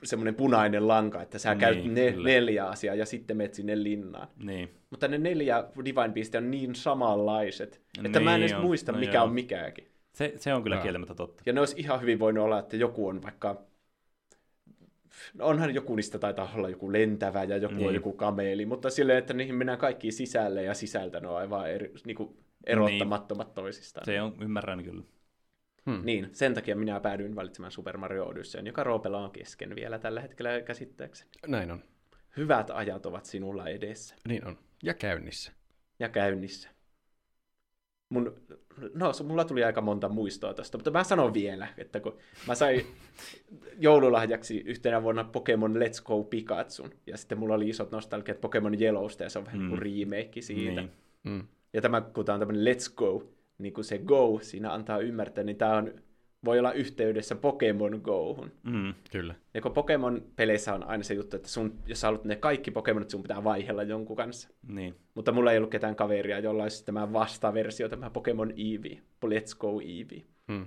semmoinen punainen lanka, että sä niin, käyt ne, neljä asiaa ja sitten menet sinne linnaan. Niin. Mutta ne neljä Divine Beastia on niin samanlaiset, että niin mä en edes on. muista, no mikä joo. on mikäkin. Se, se on kyllä no. kieltämättä totta. Ja ne olisi ihan hyvin voinut olla, että joku on vaikka... No onhan joku niistä taitaa olla joku lentävä ja joku niin. on joku kameeli, mutta silleen, että niihin mennään kaikki sisälle ja sisältä ne on aivan eri, niin kuin erottamattomat niin. toisistaan. Se on, ymmärrän kyllä. Hmm. Niin, sen takia minä päädyin valitsemaan Super Mario Odysseyn, joka Roopella on kesken vielä tällä hetkellä käsittääkseni. Näin on. Hyvät ajat ovat sinulla edessä. Niin on. Ja käynnissä. Ja käynnissä. Mun, no, mulla tuli aika monta muistoa tästä, mutta mä sanon vielä, että kun mä sain joululahjaksi yhtenä vuonna Pokemon Let's Go Pikachun, ja sitten mulla oli isot nostalgiat Pokemon Yellowsta, ja se on vähän mm. kuin remake siitä. Niin. Mm. Ja tämä, kun tämä on tämmöinen Let's Go, niin kuin se Go siinä antaa ymmärtää, niin tämä on, voi olla yhteydessä Pokemon Gohun. Mm, kyllä. Ja kun Pokemon-peleissä on aina se juttu, että sun, jos sä haluat ne kaikki Pokemonit, sun pitää vaihella jonkun kanssa. Niin. Mutta mulla ei ollut ketään kaveria, jolla olisi tämä vastaversio, tämä Pokemon Eevee, Let's Go Eevee. Mm.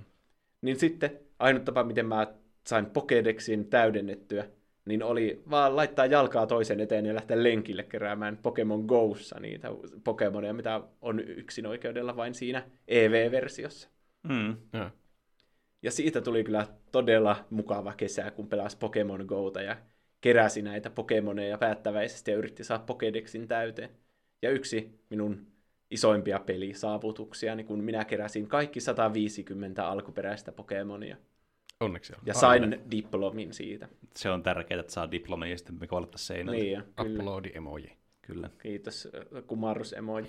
Niin sitten ainut tapa, miten mä sain Pokédexin täydennettyä, niin oli vaan laittaa jalkaa toisen eteen ja lähteä lenkille keräämään Pokemon Go'ssa niitä Pokemonia, mitä on yksin oikeudella vain siinä EV-versiossa. Mm. Ja. Ja siitä tuli kyllä todella mukava kesä, kun pelasi Pokemon Go'ta ja keräsi näitä Pokemoneja päättäväisesti ja yritti saada Pokédexin täyteen. Ja yksi minun isoimpia pelisaavutuksia, niin kun minä keräsin kaikki 150 alkuperäistä Pokemonia. Onneksi on. Ja sain Aina. diplomin siitä. Se on tärkeää, että saa diplomin ja sitten me koulattaisiin seinältä. Niin, Uploadi emoji. Kyllä. Kiitos, kumarrus emoji.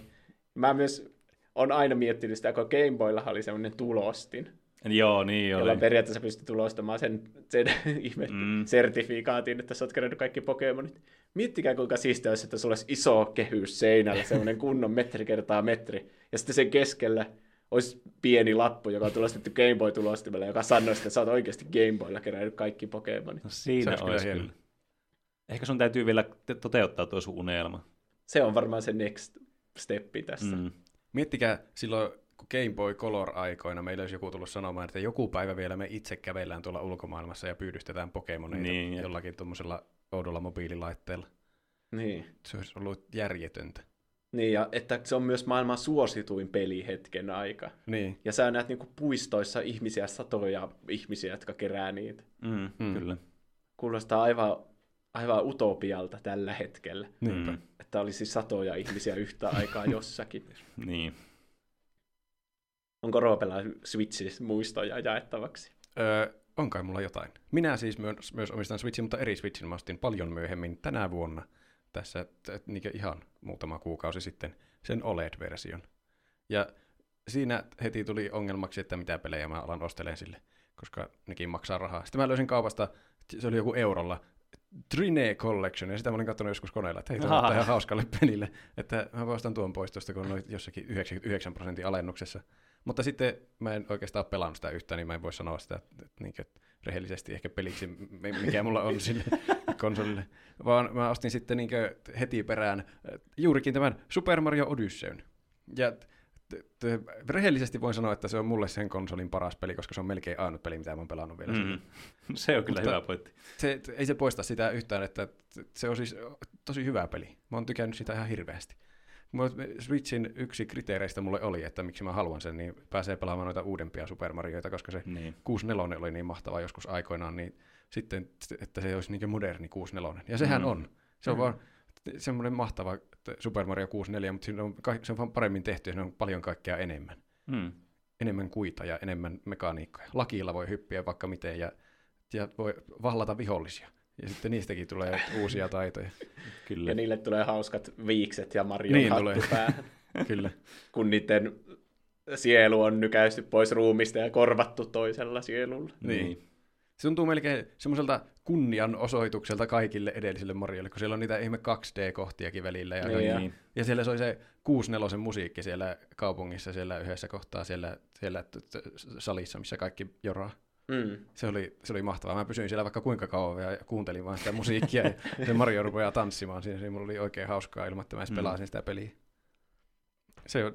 Mä myös on aina miettinyt sitä, kun Gameboylla oli semmoinen tulostin. Joo, niin oli. Jolla periaatteessa pystyi tulostamaan sen, sen ihme mm. sertifikaatin, että sä oot kerännyt kaikki Pokemonit. Miettikää, kuinka siistiä olisi, että sulla olisi iso kehys seinällä, semmoinen kunnon metri kertaa metri, ja sitten sen keskellä olisi pieni lappu, joka on tulostettu Game Boy-tulostimella, joka sanoo, että sä oot oikeasti Game Boylla kerännyt kaikki Pokemonit. No siinä se olisi kyllä. kyllä. Ehkä sun täytyy vielä toteuttaa tuo sun unelma. Se on varmaan se next steppi tässä. Mm. Miettikää silloin, kun Game Boy Color-aikoina meillä olisi joku tullut sanomaan, että joku päivä vielä me itse kävellään tuolla ulkomaailmassa ja pyydystetään Pokemoneita niin, jollakin tuommoisella oudolla mobiililaitteella. Niin. Se olisi ollut järjetöntä. Niin, ja että se on myös maailman suosituin peli hetken aika. Niin. Ja sä näet niinku puistoissa ihmisiä, satoja ihmisiä, jotka kerää niitä. Mm, mm. Kyllä. Kuulostaa aivan, aivan utopialta tällä hetkellä. Mm. Että olisi satoja ihmisiä yhtä aikaa jossakin. niin. Onko Roopella Switchissä muistoja jaettavaksi? Öö, on kai mulla jotain. Minä siis myös, myös omistan Switchin, mutta eri Switchin mä ostin paljon myöhemmin tänä vuonna – tässä niin ihan muutama kuukausi sitten sen OLED-version. Ja siinä heti tuli ongelmaksi, että mitä pelejä mä alan ostelemaan sille, koska nekin maksaa rahaa. Sitten mä löysin kaupasta, se oli joku eurolla, Trine Collection, ja sitä mä olin katsonut joskus koneella, että hei, tämä on ihan hauskalle pelille, että mä ostan tuon pois tuosta, kun on jossakin 99 prosentin alennuksessa. Mutta sitten mä en oikeastaan pelannut sitä yhtään, niin mä en voi sanoa sitä, että, että, että rehellisesti ehkä peliksi, mikä mulla on sille konsolille, vaan mä ostin sitten niin heti perään äh, juurikin tämän Super Mario Odysseyn. Ja t- t- rehellisesti voin sanoa, että se on mulle sen konsolin paras peli, koska se on melkein ainut peli, mitä mä oon pelannut vielä. Mm. Se on kyllä Mutta hyvä pointti. Se, ei se poista sitä yhtään, että se on siis tosi hyvä peli. Mä oon tykännyt sitä ihan hirveästi. Switchin yksi kriteereistä mulle oli, että miksi mä haluan sen, niin pääsee pelaamaan noita uudempia Super Marioita, koska se Niin. 64 oli niin mahtava joskus aikoinaan, niin sitten, että se olisi niin moderni 64. Ja sehän Mm. on. Se on vaan semmoinen mahtava Super Mario 64, mutta siinä on, se on vaan paremmin tehty ja siinä on paljon kaikkea enemmän. Mm. Enemmän kuita ja enemmän mekaniikkoja. Lakilla voi hyppiä vaikka miten ja, ja voi vallata vihollisia. Ja sitten niistäkin tulee uusia taitoja. Kyllä. Ja niille tulee hauskat viikset ja Marion Niin hattu tulee. päähän, Kyllä. kun niiden sielu on nykäisty pois ruumista ja korvattu toisella sielulla. Niin. Se tuntuu melkein semmoiselta kunnianosoitukselta kaikille edellisille Marioille, kun siellä on niitä ihme 2D-kohtiakin välillä. Ja, Niin, Niin. ja siellä soi se 64 musiikki siellä kaupungissa, siellä yhdessä kohtaa, siellä, siellä salissa, missä kaikki joraa. Mm. Se oli, se oli mahtavaa. Mä pysyin siellä vaikka kuinka kauan ja kuuntelin vaan sitä musiikkia ja se Mario rupeaa tanssimaan. Siinä se mulla oli oikein hauskaa ilman, että mä edes Mm. pelasin sitä peliä. Se on,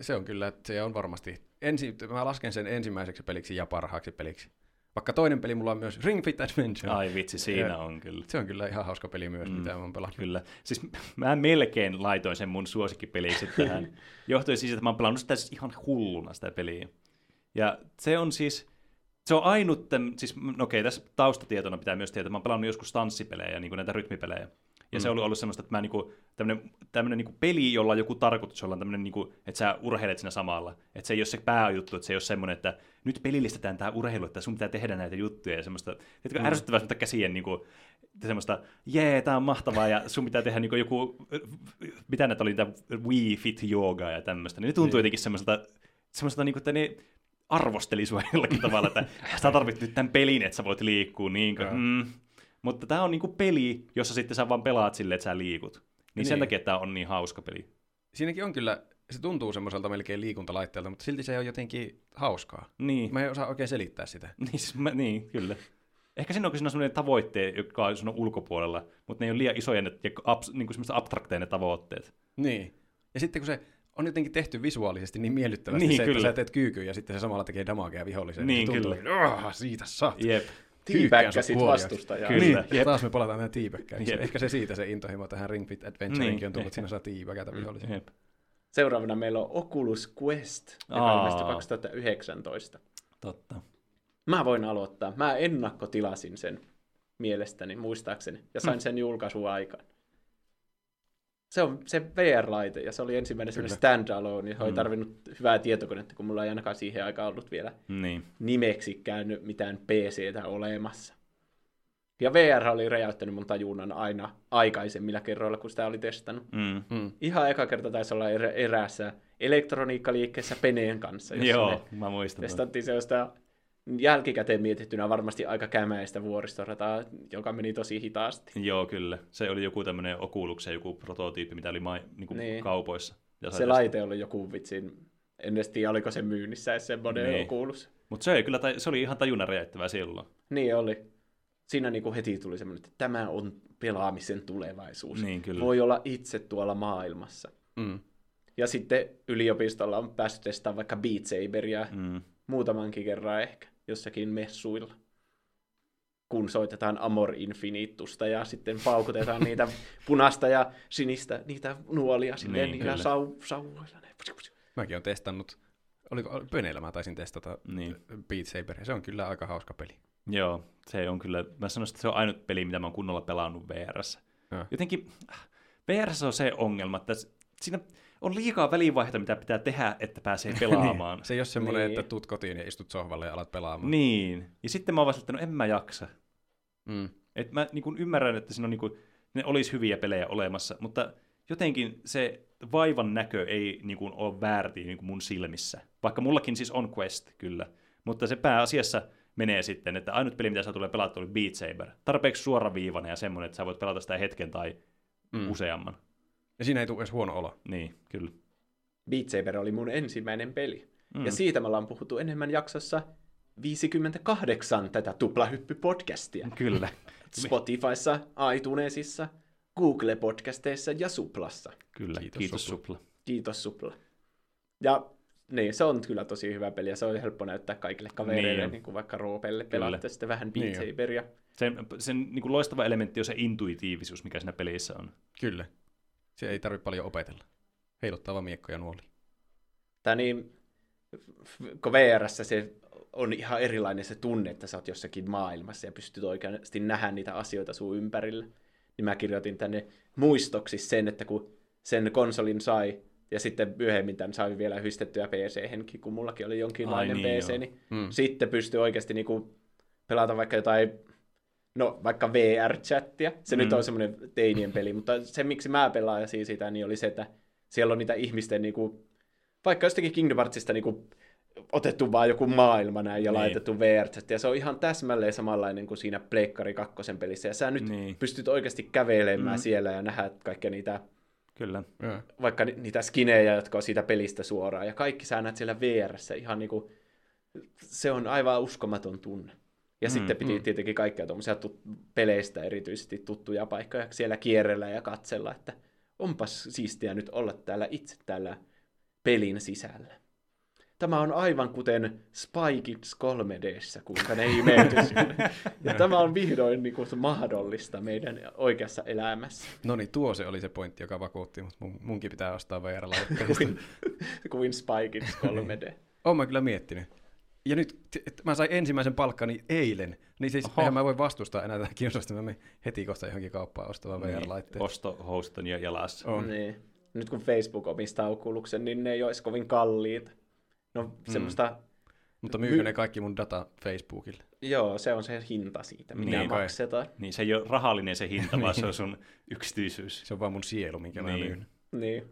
se on kyllä, se on varmasti, ensi, mä lasken sen ensimmäiseksi peliksi ja parhaaksi peliksi. Vaikka toinen peli mulla on myös Ring Fit Adventure. Ai vitsi, siinä Ja- on kyllä. Se on kyllä ihan hauska peli myös, Mm. mitä mä oon pelannut. Kyllä. Siis mä melkein laitoin sen mun suosikkipeliksi tähän. Johtui siis, että mä oon pelannut sitä siis ihan hulluna sitä peliä. Ja se on siis, se on ainut, siis no okei, tässä taustatietona pitää myös tietää, että mä oon pelannut joskus tanssipelejä, niin kuin näitä rytmipelejä. Ja mm. se oli ollut semmoista, että mä niinku, tämmönen, tämmönen niinku peli, jolla on joku tarkoitus, jolla on tämmönen, niinku, että sä urheilet siinä samalla. Että se ei ole se pääjuttu, että se ei ole semmoinen, että nyt pelillistetään tämä urheilu, että sun pitää tehdä näitä juttuja ja semmoista, että mm. ärsyttävää semmoista käsien niinku, semmoista, jee, tää on mahtavaa ja sun pitää tehdä niinku joku, mitä näitä oli, niitä Wii Fit Yoga ja tämmöistä, niin ne tuntuu jotenkin semmoiselta, semmoiselta niinku, että ne arvosteli sua jollakin tavalla, että sä tarvit nyt tämän pelin, että sä voit liikkua, niin kuin, Joo. mm. Mutta tämä on niinku peli, jossa sitten sä vaan pelaat silleen, että sä liikut. Niin, niin. sen takia tämä on niin hauska peli. Siinäkin on kyllä, se tuntuu semmoiselta melkein liikuntalaitteelta, mutta silti se on jotenkin hauskaa. Niin, Mä en osaa oikein selittää sitä. niin, siis mä, niin kyllä. Ehkä siinä on sellainen tavoitte, joka on sun ulkopuolella, mutta ne ei ole liian isoja ne, ja abs, niin kuin semmoista abstrakteja ne tavoitteet. Niin. Ja sitten kun se on jotenkin tehty visuaalisesti niin miellyttävästi Niin, se, kyllä. että sä teet kyykyn ja sitten se samalla tekee damagea viholliseen. Niin, se tuntuu, kyllä. "Ah, siitä saat. Jep. Tiipäkkäsit vastustajaa. Kyllä. Niin, taas me palataan tähän tiipäkkään. Jep. Ehkä se siitä se intohimo tähän Ring Fit Adventureinkin Niin, on tullut, että siinä saa tiipäkätä vihollisia. Jep. Seuraavana meillä on Oculus Quest, joka ilmestyi 2019. Totta. Mä voin aloittaa. Mä ennakkotilasin sen mielestäni, muistaakseni, ja sain sen julkaisuaikaan. Se on se VR-laite, ja se oli ensimmäinen sellainen standalone, ja se oli Mm. tarvinnut hyvää tietokonetta, kun mulla ei ainakaan siihen aikaan ollut vielä Niin. nimeksi käynyt mitään PCtä olemassa. Ja VR oli räjäyttänyt mun tajunnan aina aikaisemmilla kerroilla, kun sitä oli testannut. Mm. Mm. Ihan eka kerta taisi olla erä, eräässä elektroniikkaliikkeessä Peneen kanssa, Joo, mä muistan. testattiin sellaista jälkikäteen mietittynä varmasti aika kämäistä vuoristorataa, joka meni tosi hitaasti. Joo, kyllä. Se oli joku tämmöinen Oculuksen joku prototyyppi, mitä oli mai, niin kuin Niin. kaupoissa. Ja Se laite oli joku vitsin, en edes tiedä oliko se myynnissä edes semmoinen Niin. Oculus. Mutta se, ei kyllä, se oli ihan tajunnan räjäyttävää silloin. Niin oli. Siinä niinku heti tuli semmoinen, että tämä on pelaamisen tulevaisuus. Niin, kyllä. Voi olla itse tuolla maailmassa. Mm. Ja sitten yliopistolla on päässyt testaamaan vaikka Beat Saberia Mm. muutamankin kerran ehkä jossakin messuilla. Kun soitetaan Amor Infinitusta ja sitten paukutetaan niitä punaista ja sinistä, niitä nuolia silleen Niin, niillä sau, sauvoilla. Ne. Mäkin olen testannut, oliko Pöneillä mä taisin testata Niin. Beat Saberia. Se on kyllä aika hauska peli. Joo, se on kyllä, mä sanoisin, että se on ainut peli, mitä mä oon kunnolla pelannut VRssä. Joo. Jotenkin äh, VRssä on se ongelma, että siinä on liikaa välivaihetta, mitä pitää tehdä, että pääsee pelaamaan. Niin. Se ei ole semmoinen, Niin. että tuut kotiin ja istut sohvalle ja alat pelaamaan. niin. Ja sitten mä oon vasta, että no en mä jaksa. Mm. Et mä niin kuin ymmärrän, että siinä on niin kuin, ne olisi hyviä pelejä olemassa, mutta jotenkin se vaivan näkö ei niin kuin, ole väärti niin mun silmissä. Vaikka mullakin siis on Quest, kyllä. Mutta se pääasiassa menee sitten, että ainut peli, mitä sä tulee pelata, oli Beat Saber. Tarpeeksi suoraviivainen ja semmoinen, että sä voit pelata sitä hetken tai mm. useamman. Ja siinä ei tule edes huono olo. Niin, kyllä. Beat Saber oli mun ensimmäinen peli. Mm. Ja siitä me ollaan puhuttu enemmän jaksossa 58 tätä tuplahyppy-podcastia. Kyllä. Spotifyssa, iTunesissa, Google-podcasteissa ja Suplassa. Kyllä, Kiitos, kiitos, Supla. Supla. Kiitos Supla. Ja niin, se on kyllä tosi hyvä peli ja se on helppo näyttää kaikille kavereille, Niin niin, kuin vaikka Roopelle pelaatte sitten vähän Beat Niin. Saberia. Sen, sen niin kuin loistava elementti on se intuitiivisuus, mikä siinä pelissä on. Kyllä. Se ei tarvitse paljon opetella. heiluttava miekko ja nuoli. Tai niin, kun VRssä se on ihan erilainen se tunne, että sä oot jossakin maailmassa ja pystyt oikeasti nähdä niitä asioita sun ympärillä. Niin mä kirjoitin tänne muistoksi sen, että kun sen konsolin sai, ja sitten myöhemmin tämän sai vielä yhdistettyä PC-henkin, kun mullakin oli jonkinlainen Ai niin, PC, joo. niin Mm. sitten pystyy oikeasti niinku pelata vaikka jotain, no vaikka VR-chattia. Se mm. nyt on semmoinen teinien peli, mutta se miksi mä pelaasin sitä, niin oli se, että siellä on niitä ihmisten niinku, vaikka jostakin Kingdom Heartsista niinku otettu vaan joku maailma näin ja Niin. laitettu vr ja se on ihan täsmälleen samanlainen kuin siinä Pleikkari kakkosen pelissä, ja sä nyt Niin. pystyt oikeasti kävelemään Mm. siellä ja nähdä kaikkia niitä Kyllä. Vaikka ni- niitä skinejä, jotka on siitä pelistä suoraan, ja kaikki sä näet siellä VRssä ihan niinku, se on aivan uskomaton tunne. Ja Mm, sitten piti mm. tietenkin kaikkia tuommoisia tut- peleistä erityisesti tuttuja paikkoja siellä kierrellä ja katsella, että onpas siistiä nyt olla täällä itse täällä pelin sisällä. Tämä on aivan kuten Spy Kids 3Dssä, kuinka ne imeytyi sinne. Ja tämä on vihdoin niin kuin, mahdollista meidän oikeassa elämässä. No niin, tuo se oli se pointti, joka vakuutti, mutta mun, munkin pitää ostaa VR-laitteista. kuin, kuin Spy Kids 3D. Oon mä kyllä miettinyt. Ja nyt t- et mä sain ensimmäisen palkkani eilen, niin siis Oho. eihän mä voi vastustaa enää tätä kiusausta, mä menen heti kohta johonkin kauppaan ostamaan VR-laitteet. Niin, Ostohousut on jo jalassa. On. Niin. Nyt kun Facebook omistaa Oculusen, niin ne ei olisi kovin kalliita. No semmoista, Mutta myykö ne kaikki mun data Facebookille? joo, se on se hinta siitä, mitä Niin niin kai. maksetaan. Niin se ei ole rahallinen se hinta, vaan se on sun yksityisyys. Se on vaan mun sielu, minkä mä Niin. myyn. Niin.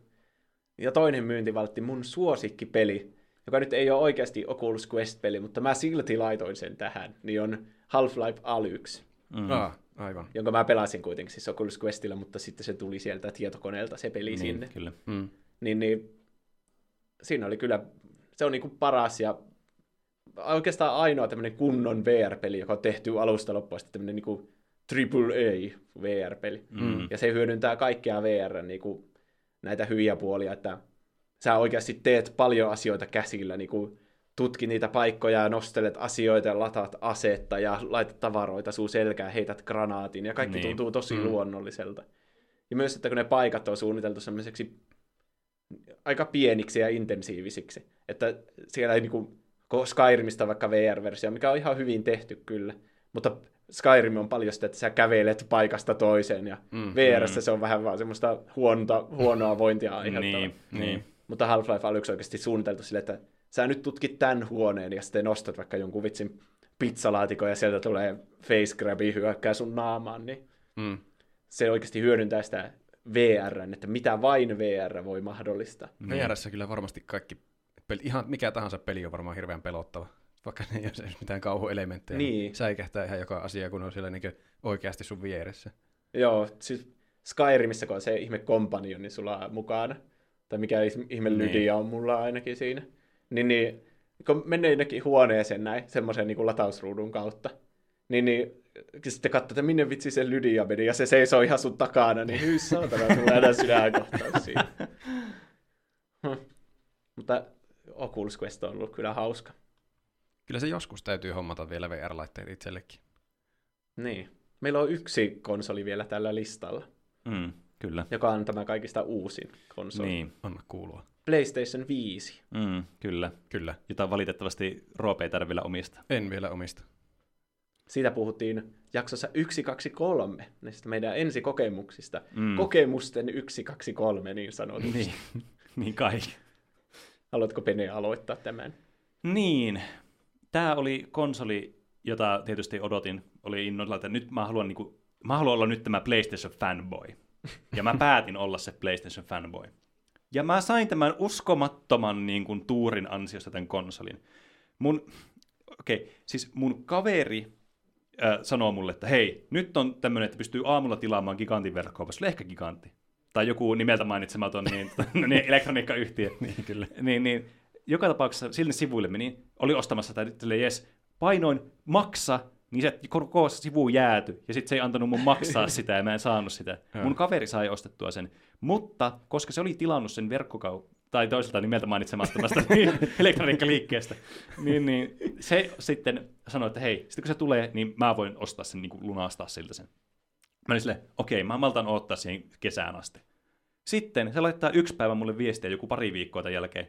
Ja toinen myyntivaltti, mun suosikkipeli, joka nyt ei ole oikeasti Oculus Quest-peli, mutta mä silti laitoin sen tähän, niin on Half-Life Alyx, Mm. Ah, aivan. jonka mä pelasin kuitenkin siis Oculus Questillä, mutta sitten se tuli sieltä tietokoneelta se peli niin, sinne. Kyllä. Mm. niin, niin siinä oli kyllä, se on niinku paras ja oikeastaan ainoa tämmöinen kunnon VR-peli, joka on tehty alusta loppuun asti tämmöinen niinku AAA VR-peli. Mm. Ja se hyödyntää kaikkia VR niinku, näitä hyviä puolia, että sä oikeasti teet paljon asioita käsillä, niinku tutkit niitä paikkoja ja nostelet asioita ja lataat asetta ja laitat tavaroita sun selkään, heität granaatin ja kaikki Niin. niin. tuntuu tosi Mm. mm. luonnolliselta. Ja myös, että kun ne paikat on suunniteltu semmoiseksi aika pieniksi ja intensiivisiksi. Että siellä ei niinku, kun Skyrimista vaikka VR-versio, mikä on ihan hyvin tehty kyllä, mutta Skyrim on paljon sitä, että sä kävelet paikasta toiseen ja Mm, mm, VRssä se on vähän vaan semmoista huonta, huonoa vointia aiheuttavaa. Niin, niin. Mutta Half-Life on yksi oikeasti suunniteltu sille, että sä nyt tutkit tämän huoneen ja sitten nostat vaikka jonkun vitsin pizzalaatikon ja sieltä tulee face grabi hyökkää sun naamaan, niin Mm. se oikeasti hyödyntää sitä VR, että mitä vain VR voi mahdollistaa. Niin. VRssä kyllä varmasti kaikki, peli, ihan mikä tahansa peli on varmaan hirveän pelottava. Vaikka ne ei ole mitään kauhuelementtejä. Niin. Säikähtää ihan joka asia, kun on siellä niin oikeasti sun vieressä. Joo, siis Skyrimissä, kun on se ihme kompanioni sulla mukana, tai mikä ihme Niin. Lydia on mulla ainakin siinä, niin, niin kun menee jonnekin huoneeseen näin, semmoisen niin latausruudun kautta, niin, niin sitten katsoo, että minne vitsi se Lydia meni, ja se seisoo ihan sun takana, niin hyi saatana, tulee aina sydänkohtaus siinä. Mutta Oculus Quest on ollut kyllä hauska. Kyllä se joskus täytyy hommata vielä VR-laitteet itsellekin. Niin. Meillä on yksi konsoli vielä tällä listalla, Mm, kyllä. joka on tämä kaikista uusin konsoli. Niin. Anna kuulua. PlayStation 5. Mm, kyllä. Kyllä. Jota valitettavasti Roope ei vielä omistaa. En vielä omista. Siitä puhuttiin jaksossa 123, näistä meidän ensikokemuksista. Mm. Kokemusten 123 niin sanotusti. Niin, niin kai. Haluatko Pene aloittaa tämän? Niin, tämä oli konsoli, jota tietysti odotin, oli innolla, että nyt mä haluan, niinku, mä haluan olla nyt tämä PlayStation fanboy. Ja mä päätin olla se PlayStation fanboy. Ja mä sain tämän uskomattoman niin kuin, tuurin ansiosta tämän konsolin. Mun, okei, okay, siis mun kaveri äh, sanoo mulle, että hei, nyt on tämmöinen, että pystyy aamulla tilaamaan gigantin verkkokaupassa, ehkä gigantti. Tai joku nimeltä mainitsematon niin, niin, elektroniikkayhtiö. Niin, kyllä. niin, niin, joka tapauksessa sille sivuille meni, oli ostamassa tätä, jes, painoin maksa, niin se koko sivu jääty, ja sitten se ei antanut mun maksaa sitä, ja mä en saanut sitä. Mun kaveri sai ostettua sen, mutta koska se oli tilannut sen verkkokau tai toiselta nimeltä mainitsemattomasta niin, elektroniikkaliikkeestä, niin, niin se sitten sanoi, että hei, sitten kun se tulee, niin mä voin ostaa sen, niin kuin lunastaa siltä sen. Mä olin silleen, okei, mä maltan odottaa siihen kesään asti. Sitten se laittaa yksi päivä mulle viestiä joku pari viikkoa tämän jälkeen.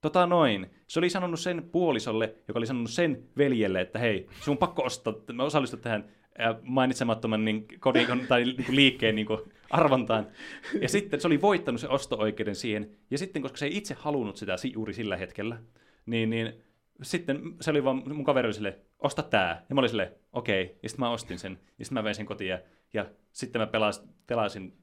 Tota noin. Se oli sanonut sen puolisolle, joka oli sanonut sen veljelle, että hei, sun on pakko ostaa, mä osallistun tähän ää, mainitsemattoman niin, kodin, tai niin liikkeen niin arvontaan. Ja sitten se oli voittanut se osto-oikeuden siihen. Ja sitten, koska se ei itse halunnut sitä si- juuri sillä hetkellä, niin, niin sitten se oli vaan mun kaveri oli silleen, osta tää. Ja mä olin silleen, okei. Okay. Ja sitten mä ostin sen. Ja sitten mä vein sen kotiin. Ja, ja sitten mä pelas, pelasin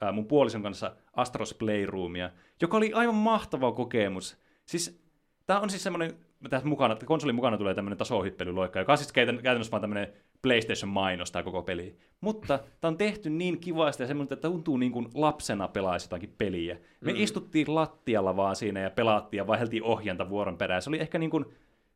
ää, mun puolison kanssa Astros Playroomia, joka oli aivan mahtava kokemus. Siis tää on siis semmoinen, tässä mukana, että konsolin mukana tulee tämmöinen tasohyppelyloikka, joka on siis käytän- käytännössä vaan tämmöinen PlayStation-mainos tämä koko peli. Mutta tämä on tehty niin kivasti ja semmoinen, että tuntuu niin kuin lapsena pelaisi jotakin peliä. Me mm. istuttiin lattialla vaan siinä ja pelattiin ja vaihdeltiin ohjanta vuoron perään. Se oli ehkä niin kuin,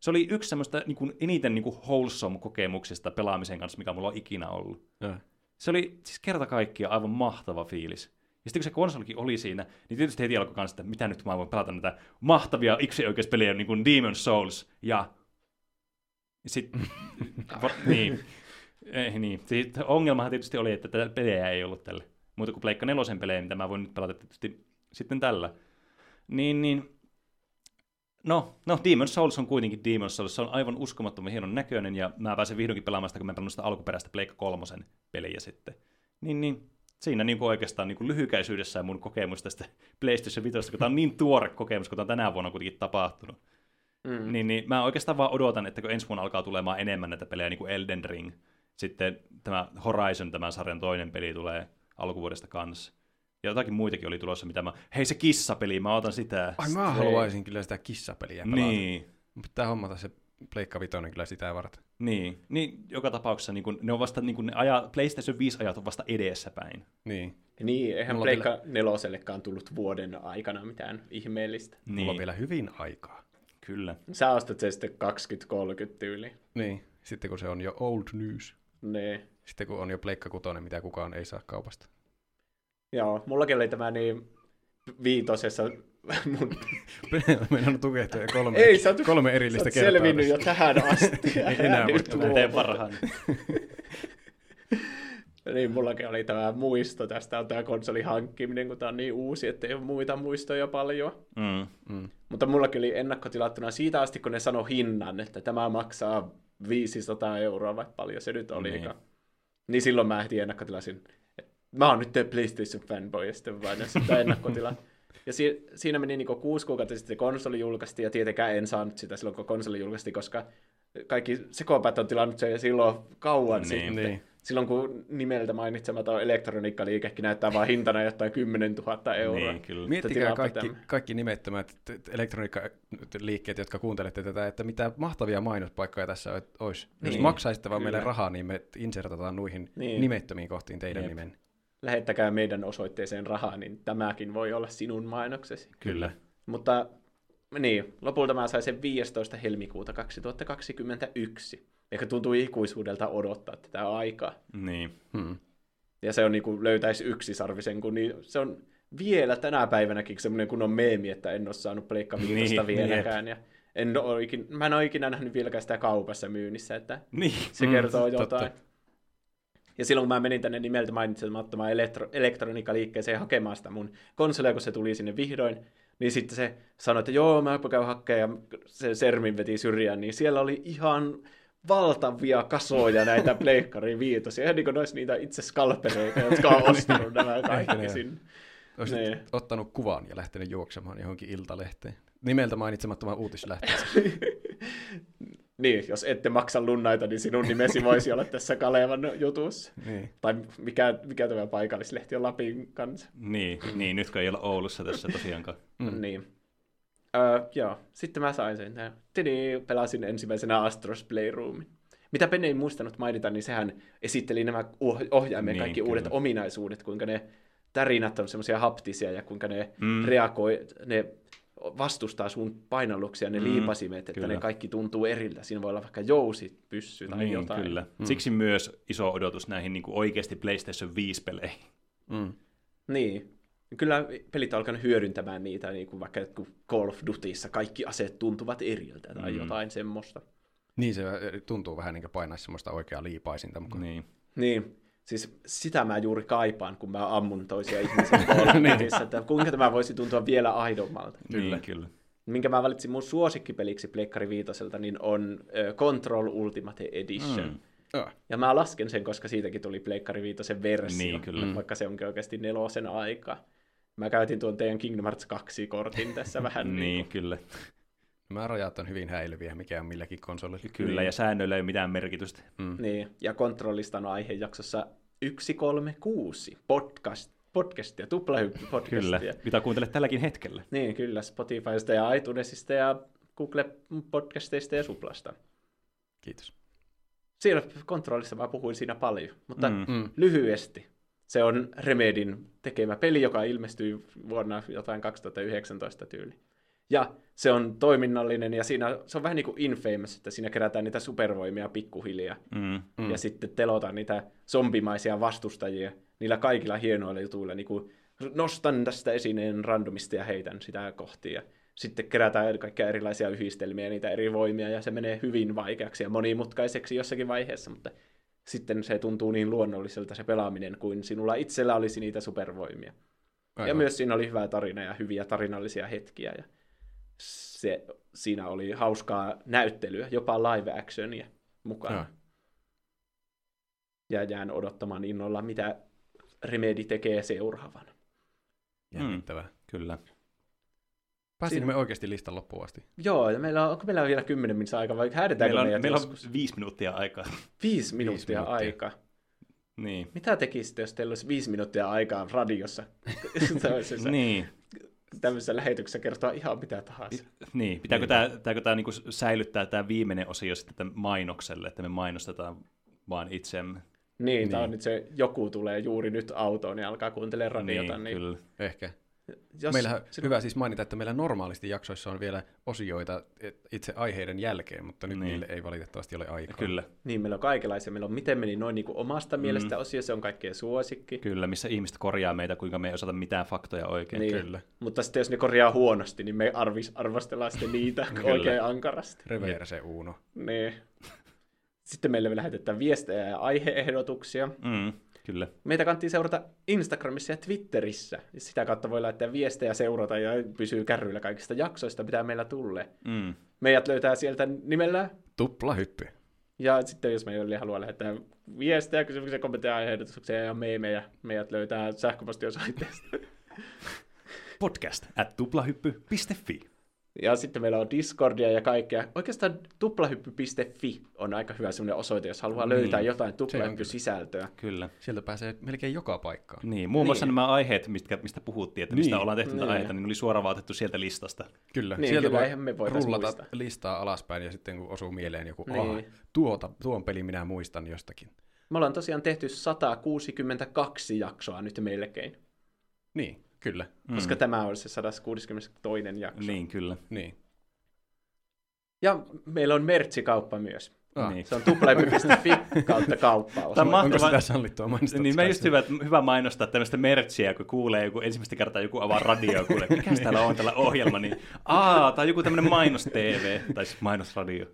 se oli yksi semmoista niin kuin eniten niin kuin wholesome kokemuksista pelaamisen kanssa, mikä mulla on ikinä ollut. Joo. Se oli siis kerta kaikkiaan aivan mahtava fiilis. Ja sitten kun se konsolikin oli siinä, niin tietysti heti alkoi kanssa, että mitä nyt mä voin pelata näitä mahtavia yksioikeuspelejä, niin kuin Demon Souls ja... Sitten... niin. Eh, niin. Siis ongelmahan tietysti oli, että tätä pelejä ei ollut tälle. Muuta kuin Pleikka nelosen pelejä, mitä mä voin nyt pelata tietysti sitten tällä. Niin, niin... No, no, Demon Souls on kuitenkin Demon Souls. Se on aivan uskomattoman hienon näköinen, ja mä pääsen vihdoinkin pelaamaan sitä, kun mä pelannut sitä alkuperäistä Pleikka kolmosen peliä sitten. Niin, niin siinä niin kuin oikeastaan niin kuin lyhykäisyydessään mun kokemus tästä PlayStation 5, kun tämä on niin tuore kokemus, kun tämä on tänä vuonna kuitenkin tapahtunut. Mm. Niin, niin mä oikeastaan vaan odotan, että kun ensi vuonna alkaa tulemaan enemmän näitä pelejä, niin kuin Elden Ring, sitten tämä Horizon, tämän sarjan toinen peli tulee alkuvuodesta kanssa. Ja jotakin muitakin oli tulossa, mitä mä... Hei, se kissapeli, mä otan sitä. Ai mä haluaisin kyllä sitä kissapeliä pelata. Niin, Pitää hommata se Pleikka Vitoinen kyllä sitä varten. niin, niin, joka tapauksessa niin kun, ne on vasta, niin kun ne aja, PlayStation 5 ajat on vasta edessäpäin. Niin. Niin, eihän Mulla Pleikka nelosellekaan tullut vuoden aikana mitään ihmeellistä. Mulla Niin, on vielä hyvin aikaa. kyllä. Sä ostat sen sitten 20-30 tyyli. Niin. Sitten kun se on jo old news. Ne. Sitten kun on jo Pleikka Kutonen, mitä kukaan ei saa kaupasta. Joo, mullakin oli tämä niin viitosessa mun... Meidän on tukehtuja kolme, Ei, sä oot, kolme sä erillistä oot kertaa. selvinnyt jo tähän asti. Ei enää voi Nyt Mä teen parhaan. Niin, mullakin oli tämä muisto tästä on tämä konsolin hankkiminen, kun tämä on niin uusi, että ei ole muita muistoja paljon. Mm. Mm. Mutta mullakin oli ennakkotilattuna siitä asti, kun ne sanoi hinnan, että tämä maksaa 500 euroa, vai paljon se nyt olikaan. Niin, niin silloin mä heti ennakkotilasin. että Mä oon nyt PlayStation fanboy, ja sitten vain sitä ennakkotila. Ja si- siinä meni niinku kuusi kuukautta sitten se konsoli julkaistiin, ja tietenkään en saanut sitä silloin, kun konsoli julkaistiin, koska kaikki sekopäät on tilannut sen silloin kauan Niin. sitten. Niin. Silloin kun nimeltä mainitsematon elektroniikkaliikekin näyttää vaan hintana jotain 10 000 euroa. Niin, kyllä. Miettikää kaikki, kaikki nimettömät elektroniikkaliikkeet, jotka kuuntelette tätä, että mitä mahtavia mainospaikkoja tässä olisi. Jos Niin. maksaisitte vaan Kyllä. meille rahaa, niin me insertataan noihin Niin. nimettömiin kohtiin teidän Jep. nimen. Lähettäkää meidän osoitteeseen rahaa, niin tämäkin voi olla sinun mainoksesi. Kyllä. Mutta niin, lopulta mä sain sen 15. helmikuuta 2021. Ehkä tuntuu ikuisuudelta odottaa tätä aikaa. Niin. Hmm. Ja se on niin kuin löytäisi yksisarvisen, kun niin se on vielä tänä päivänäkin semmoinen kunnon meemi, että en ole saanut Pleikka Viitosta Niin, vieläkään. Ja en ole ikin, mä en ole ikinä nähnyt vieläkään sitä kaupassa myynnissä, että Niin. se Mm, kertoo totta. Ja silloin kun mä menin tänne nimeltä mainitsemattomaan elektro- elektroniikkaliikkeeseen hakemaan sitä mun konsolia, kun se tuli sinne vihdoin, niin sitten se sanoi, että joo, mä käyn hakemaan, ja se Sermin veti syrjään, niin siellä oli ihan valtavia kasoja näitä Pleikkari viitosia, ihan niin kuin olisi niitä itse skalpereita, jotka on ostanut nämä Ehkä kaikki ne. sinne. Olisit Niin. ottanut kuvan ja lähtenyt juoksemaan johonkin iltalehteen. Nimeltä mainitsemattoman uutislähteen. Niin, jos ette maksa lunnaita, niin sinun nimesi voisi olla tässä Kalevan jutussa. niin. Tai mikä, mikä tämä paikallislehti on Lapin kanssa. Niin, niin, nyt kun ei ole Oulussa tässä tosiaankaan. Mm. Niin. Öö, joo, sitten mä sain sen. Tini, pelasin ensimmäisenä Astros Playroomin. Mitä Penne ei muistanut mainita, niin sehän esitteli nämä oh- ohjaimen Niin, kaikki kyllä. uudet ominaisuudet, kuinka ne tärinät on semmoisia haptisia ja kuinka ne Mm. mm. reagoi, ne vastustaa sun painalluksia, ne Mm, liipasimet, että kyllä. ne kaikki tuntuu eriltä. Siinä voi olla vaikka jousi, pyssy tai niin, jotain. kyllä. Mm. Siksi myös iso odotus näihin niin kuin oikeasti PlayStation 5-peleihin. Mm. Niin. Kyllä pelit on alkanut hyödyntämään niitä, niin kuin vaikka Call of Dutyssa kaikki aseet tuntuvat eriltä tai mm. jotain semmoista. Niin se tuntuu vähän niin kuin painaisi semmoista oikeaa liipaisinta mukaan. Niin. Niin. Siis sitä mä juuri kaipaan, kun mä ammun toisia ihmisiä netissä, että kuinka tämä voisi tuntua vielä aidommalta. Kyllä. Niin, kyllä. Minkä mä valitsin mun suosikkipeliksi Pleikkari Viitoselta, niin on Control Ultimate Edition. Mm. Ja mä lasken sen, koska siitäkin tuli Pleikkari Viitosen versio, Niin, kyllä. vaikka se onkin oikeasti nelosen aika. Mä käytin tuon teidän Kingdom Hearts 2-kortin tässä vähän. Niin, kyllä. Nämä rajat on hyvin häilyviä, mikä on milläkin konsolilla. Kyllä, ja säännöillä ei ole mitään merkitystä. Niin, ja kontrollista on aihejaksossa 136 podcast, podcastia, tuplahyppy-podcastia. Kyllä, mitä kuuntelet tälläkin hetkellä. Niin, kyllä, Spotifysta ja iTunesista ja Google Podcasteista ja Suplasta. Kiitos. Siellä kontrollissa mä puhuin siinä paljon, mutta Mm. mm. lyhyesti. Se on Remedin tekemä peli, joka ilmestyi vuonna jotain 2019 tyyli. Ja se on toiminnallinen ja siinä se on vähän niin kuin Infamous, että siinä kerätään niitä supervoimia pikkuhiljaa. Mm. Mm. Ja sitten telotaan niitä zombimaisia vastustajia niillä kaikilla hienoilla jutuilla. Niin kuin nostan tästä esineen randomista ja heitän sitä kohti. Ja sitten kerätään kaikkia erilaisia yhdistelmiä ja niitä eri voimia. Ja se menee hyvin vaikeaksi ja monimutkaiseksi jossakin vaiheessa. Mutta sitten se tuntuu niin luonnolliselta se pelaaminen, kuin sinulla itsellä olisi niitä supervoimia. Aivan. Ja myös siinä oli hyvää tarina ja hyviä tarinallisia hetkiä. Ja se, siinä oli hauskaa näyttelyä, jopa live actionia mukana. Ah. Ja jään odottamaan innolla, mitä Remedy tekee seuraavana. Jännittävää. Kyllä. Pääsimme me oikeasti listan loppuun asti. Joo, ja meillä on, onko meillä vielä kymmenen minuuttia aikaa, vai häädetäänkö Meillä on, meillä joskus? on viisi minuuttia aikaa. Viisi minuuttia minuuttia. aikaa. Niin. Mitä tekisitte, jos teillä olisi viisi minuuttia aikaa radiossa Niin. Tämmöisessä lähetyksessä kertoa ihan mitä tahansa? niin. Pitääkö tämä, pitääkö tämä niinku säilyttää tämä viimeinen osio sitten tämän mainokselle, että me mainostetaan vaan itsemme? Niin, tämä on Niin. nyt se, joku tulee juuri nyt autoon ja alkaa kuuntelemaan radiota. niin, Niin, kyllä. Ehkä. Jos, Meillähän sinu- hyvä siis mainita, että meillä normaalisti jaksoissa on vielä osioita itse aiheiden jälkeen, mutta nyt Niin. niille ei valitettavasti ole aikaa. Kyllä, Niin, meillä on kaikenlaisia. Meillä on miten meni noin niin kuin omasta mielestä osio, se on kaikkien suosikki. kyllä, missä ihmiset korjaa meitä, kuinka me ei osata mitään faktoja oikein. Niin. Kyllä. Mutta sitten jos ne korjaa huonosti, niin me arvis, arvostellaan sitten niitä oikein ankarasti. Reverse Uno. Niin. Sitten meille lähetetään viestejä ja aiheehdotuksia. Mm, kyllä. Meitä kannattaa seurata Instagramissa ja Twitterissä. Sitä kautta voi laittaa viestejä, seurata ja pysyy kärryillä kaikista jaksoista, mitä meillä tulee. Mm. Meidät löytää sieltä nimellä. Tupla hyppy. Ja sitten jos meille haluaa lähettää viestejä, kysymyksiä, kommentteja, aiheehdotuksia ja meemejä, meidät löytää sähköpostiosoitteesta. Podcast at tuplahyppy.fi. Ja sitten meillä on Discordia ja kaikkea. Oikeastaan tuplahyppy.fi on aika hyvä sellainen osoite, jos haluaa Niin. löytää jotain tuplahyppy-sisältöä. Kyllä. Sieltä pääsee melkein joka paikkaan. Niin, muun muassa Niin. nämä aiheet, mistä, mistä puhuttiin, että mistä Niin. ollaan tehty näitä Niin. aiheita, niin ne oli suoraan vaan otettu sieltä listasta. Kyllä, Niin, sieltä kyllä, me rullata muistaa. listaa alaspäin ja sitten kun osuu mieleen joku, Niin. niin. tuota, tuon pelin minä muistan jostakin. Me ollaan tosiaan tehty 162 jaksoa nyt melkein, Niin, kyllä. Mm. koska tämä on se 162. jakso. Niin, kyllä. Niin. Ja meillä on merchikauppa myös. Ah, Niin. Se on tuplahyppy.fi kautta kauppa. Tämä on Onko mahtavaa. sitä sallittua mainostaa? Niin mä just hyvä, hyvä mainostaa tämmöistä merchia, kun kuulee joku ensimmäistä kertaa joku avaa radio, kuulee, mikä täällä on tällä ohjelma, niin aa, tai joku tämmöinen mainos-TV, tai siis mainosradio.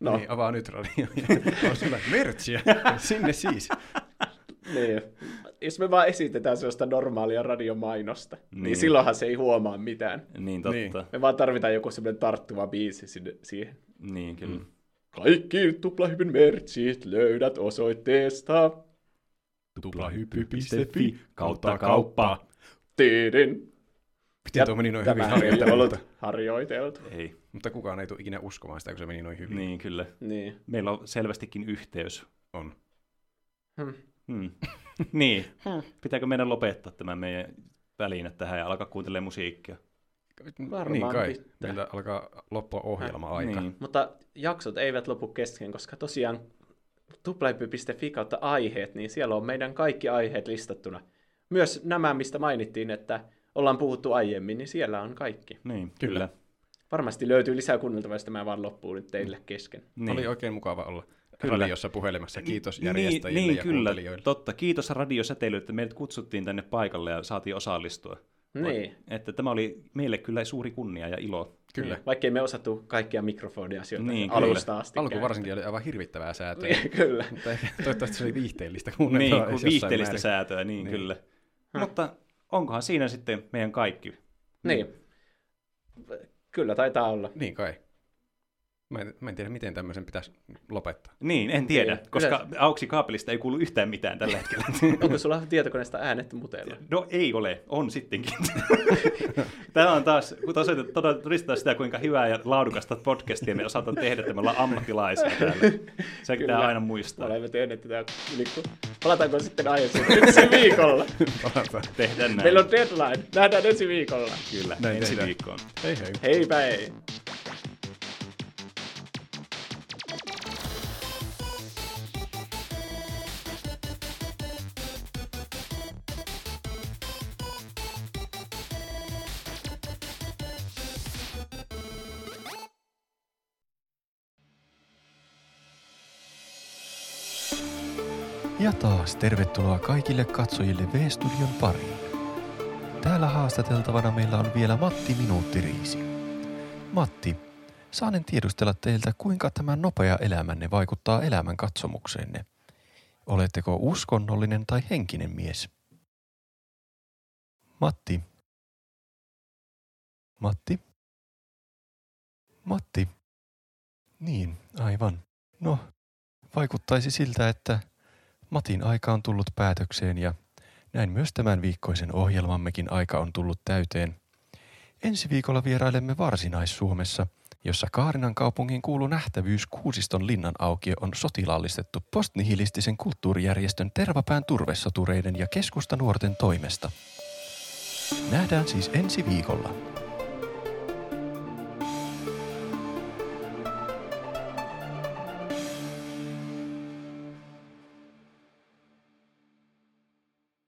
No, No. Niin, avaa nyt radio. on merchia. Sinne siis. niin. Jos me vaan esitetään sellaista normaalia radiomainosta, niin. Niin. niin silloinhan se ei huomaa mitään. Niin, totta. Niin. Niin, Me vaan tarvitaan joku semmoinen tarttuva biisi sinne, siihen. niin kyllä. Mm. Kaikki tuplahypyn merchit löydät osoitteesta. Tuplahyppy.fi kautta kauppa. Tiidin. Miten tuo meni noin hyvin harjoiteltu? harjoiteltu. Ei, Mutta kukaan ei tule ikinä uskomaan sitä, kun se meni noin hyvin. niin kyllä. Niin. Meillä on selvästikin yhteys. On. Hmm. Hmm. niin. Pitääkö meidän lopettaa tämä meidän väline tähän ja alkaa kuuntelemaan musiikkia? Varmaan niin kai. pitää. Meiltä alkaa loppua ohjelma-aika. Niin. Mutta jaksot eivät lopu kesken, koska tosiaan tuplahyppy.fi kautta aiheet, niin siellä on meidän kaikki aiheet listattuna. Myös nämä, mistä mainittiin, että ollaan puhuttu aiemmin, niin siellä on kaikki. Niin, Kyllä. kyllä. Varmasti löytyy lisää kuunneltavaa, jos tämä vaan loppuu nyt teille kesken. Niin. Oli oikein mukava olla Kyllä. radiossa puhelemassa. Kiitos Niin, järjestäjille niin, ja kyllä. kuuntelijoille. Totta. Kiitos radiosäteily, että meidät kutsuttiin tänne paikalle ja saatiin osallistua. Niin. Että tämä oli meille kyllä suuri kunnia ja ilo. Kyllä. Vaikkei me osattu kaikkia mikrofoniasioita Niin, niin, kyllä. alusta asti. Alku käyttää. varsinkin oli aivan hirvittävää säätöä. Niin, kyllä. Mutta toivottavasti se oli viihteellistä Niin, edes jossain viihteellistä määrin. säätöä, niin, niin. kyllä. Mutta onkohan siinä sitten meidän kaikki? Niin. Kyllä taitaa olla. Niin kai. Mä en, mä en tiedä, miten tämmöisen pitäisi lopettaa. Niin, en tiedä, Niin, koska yleensä- auksi kaapelista ei kuulu yhtään mitään tällä hetkellä. Onko sulla tietokoneesta äänet muteilla? No ei ole, on sittenkin. Tämä on taas, kun todistaa sitä, kuinka hyvää ja laadukasta podcastia me osataan tehdä, että me ollaan ammattilaisia täällä. Se pitää aina muistaa. olemme tehneet tätä yli Palataanko sitten aiheeseen ensi viikolla? Tehdään näin. Meillä on deadline. Nähdään ensi viikolla. Kyllä, Näin ensi tehdään. viikkoon. Hei hei. Heipä hei. Taas tervetuloa kaikille katsojille V-studion pariin. Täällä haastateltavana meillä on vielä Matti Minuuttiriisi. Matti, saanen tiedustella teiltä, kuinka tämä nopea elämänne vaikuttaa elämän katsomukseenne. Oletteko uskonnollinen tai henkinen mies? Matti. Matti. Matti. Niin, aivan. No, vaikuttaisi siltä, että Matin aika on tullut päätökseen ja näin myös tämän viikkoisen ohjelmammekin aika on tullut täyteen. Ensi viikolla vierailemme Varsinais-Suomessa, jossa Kaarinan kaupungin kuulu nähtävyys Kuusiston linnan aukio on sotilaallistettu postnihilistisen kulttuurijärjestön Tervapään turvesotureiden ja keskustanuorten toimesta. Nähdään siis ensi viikolla.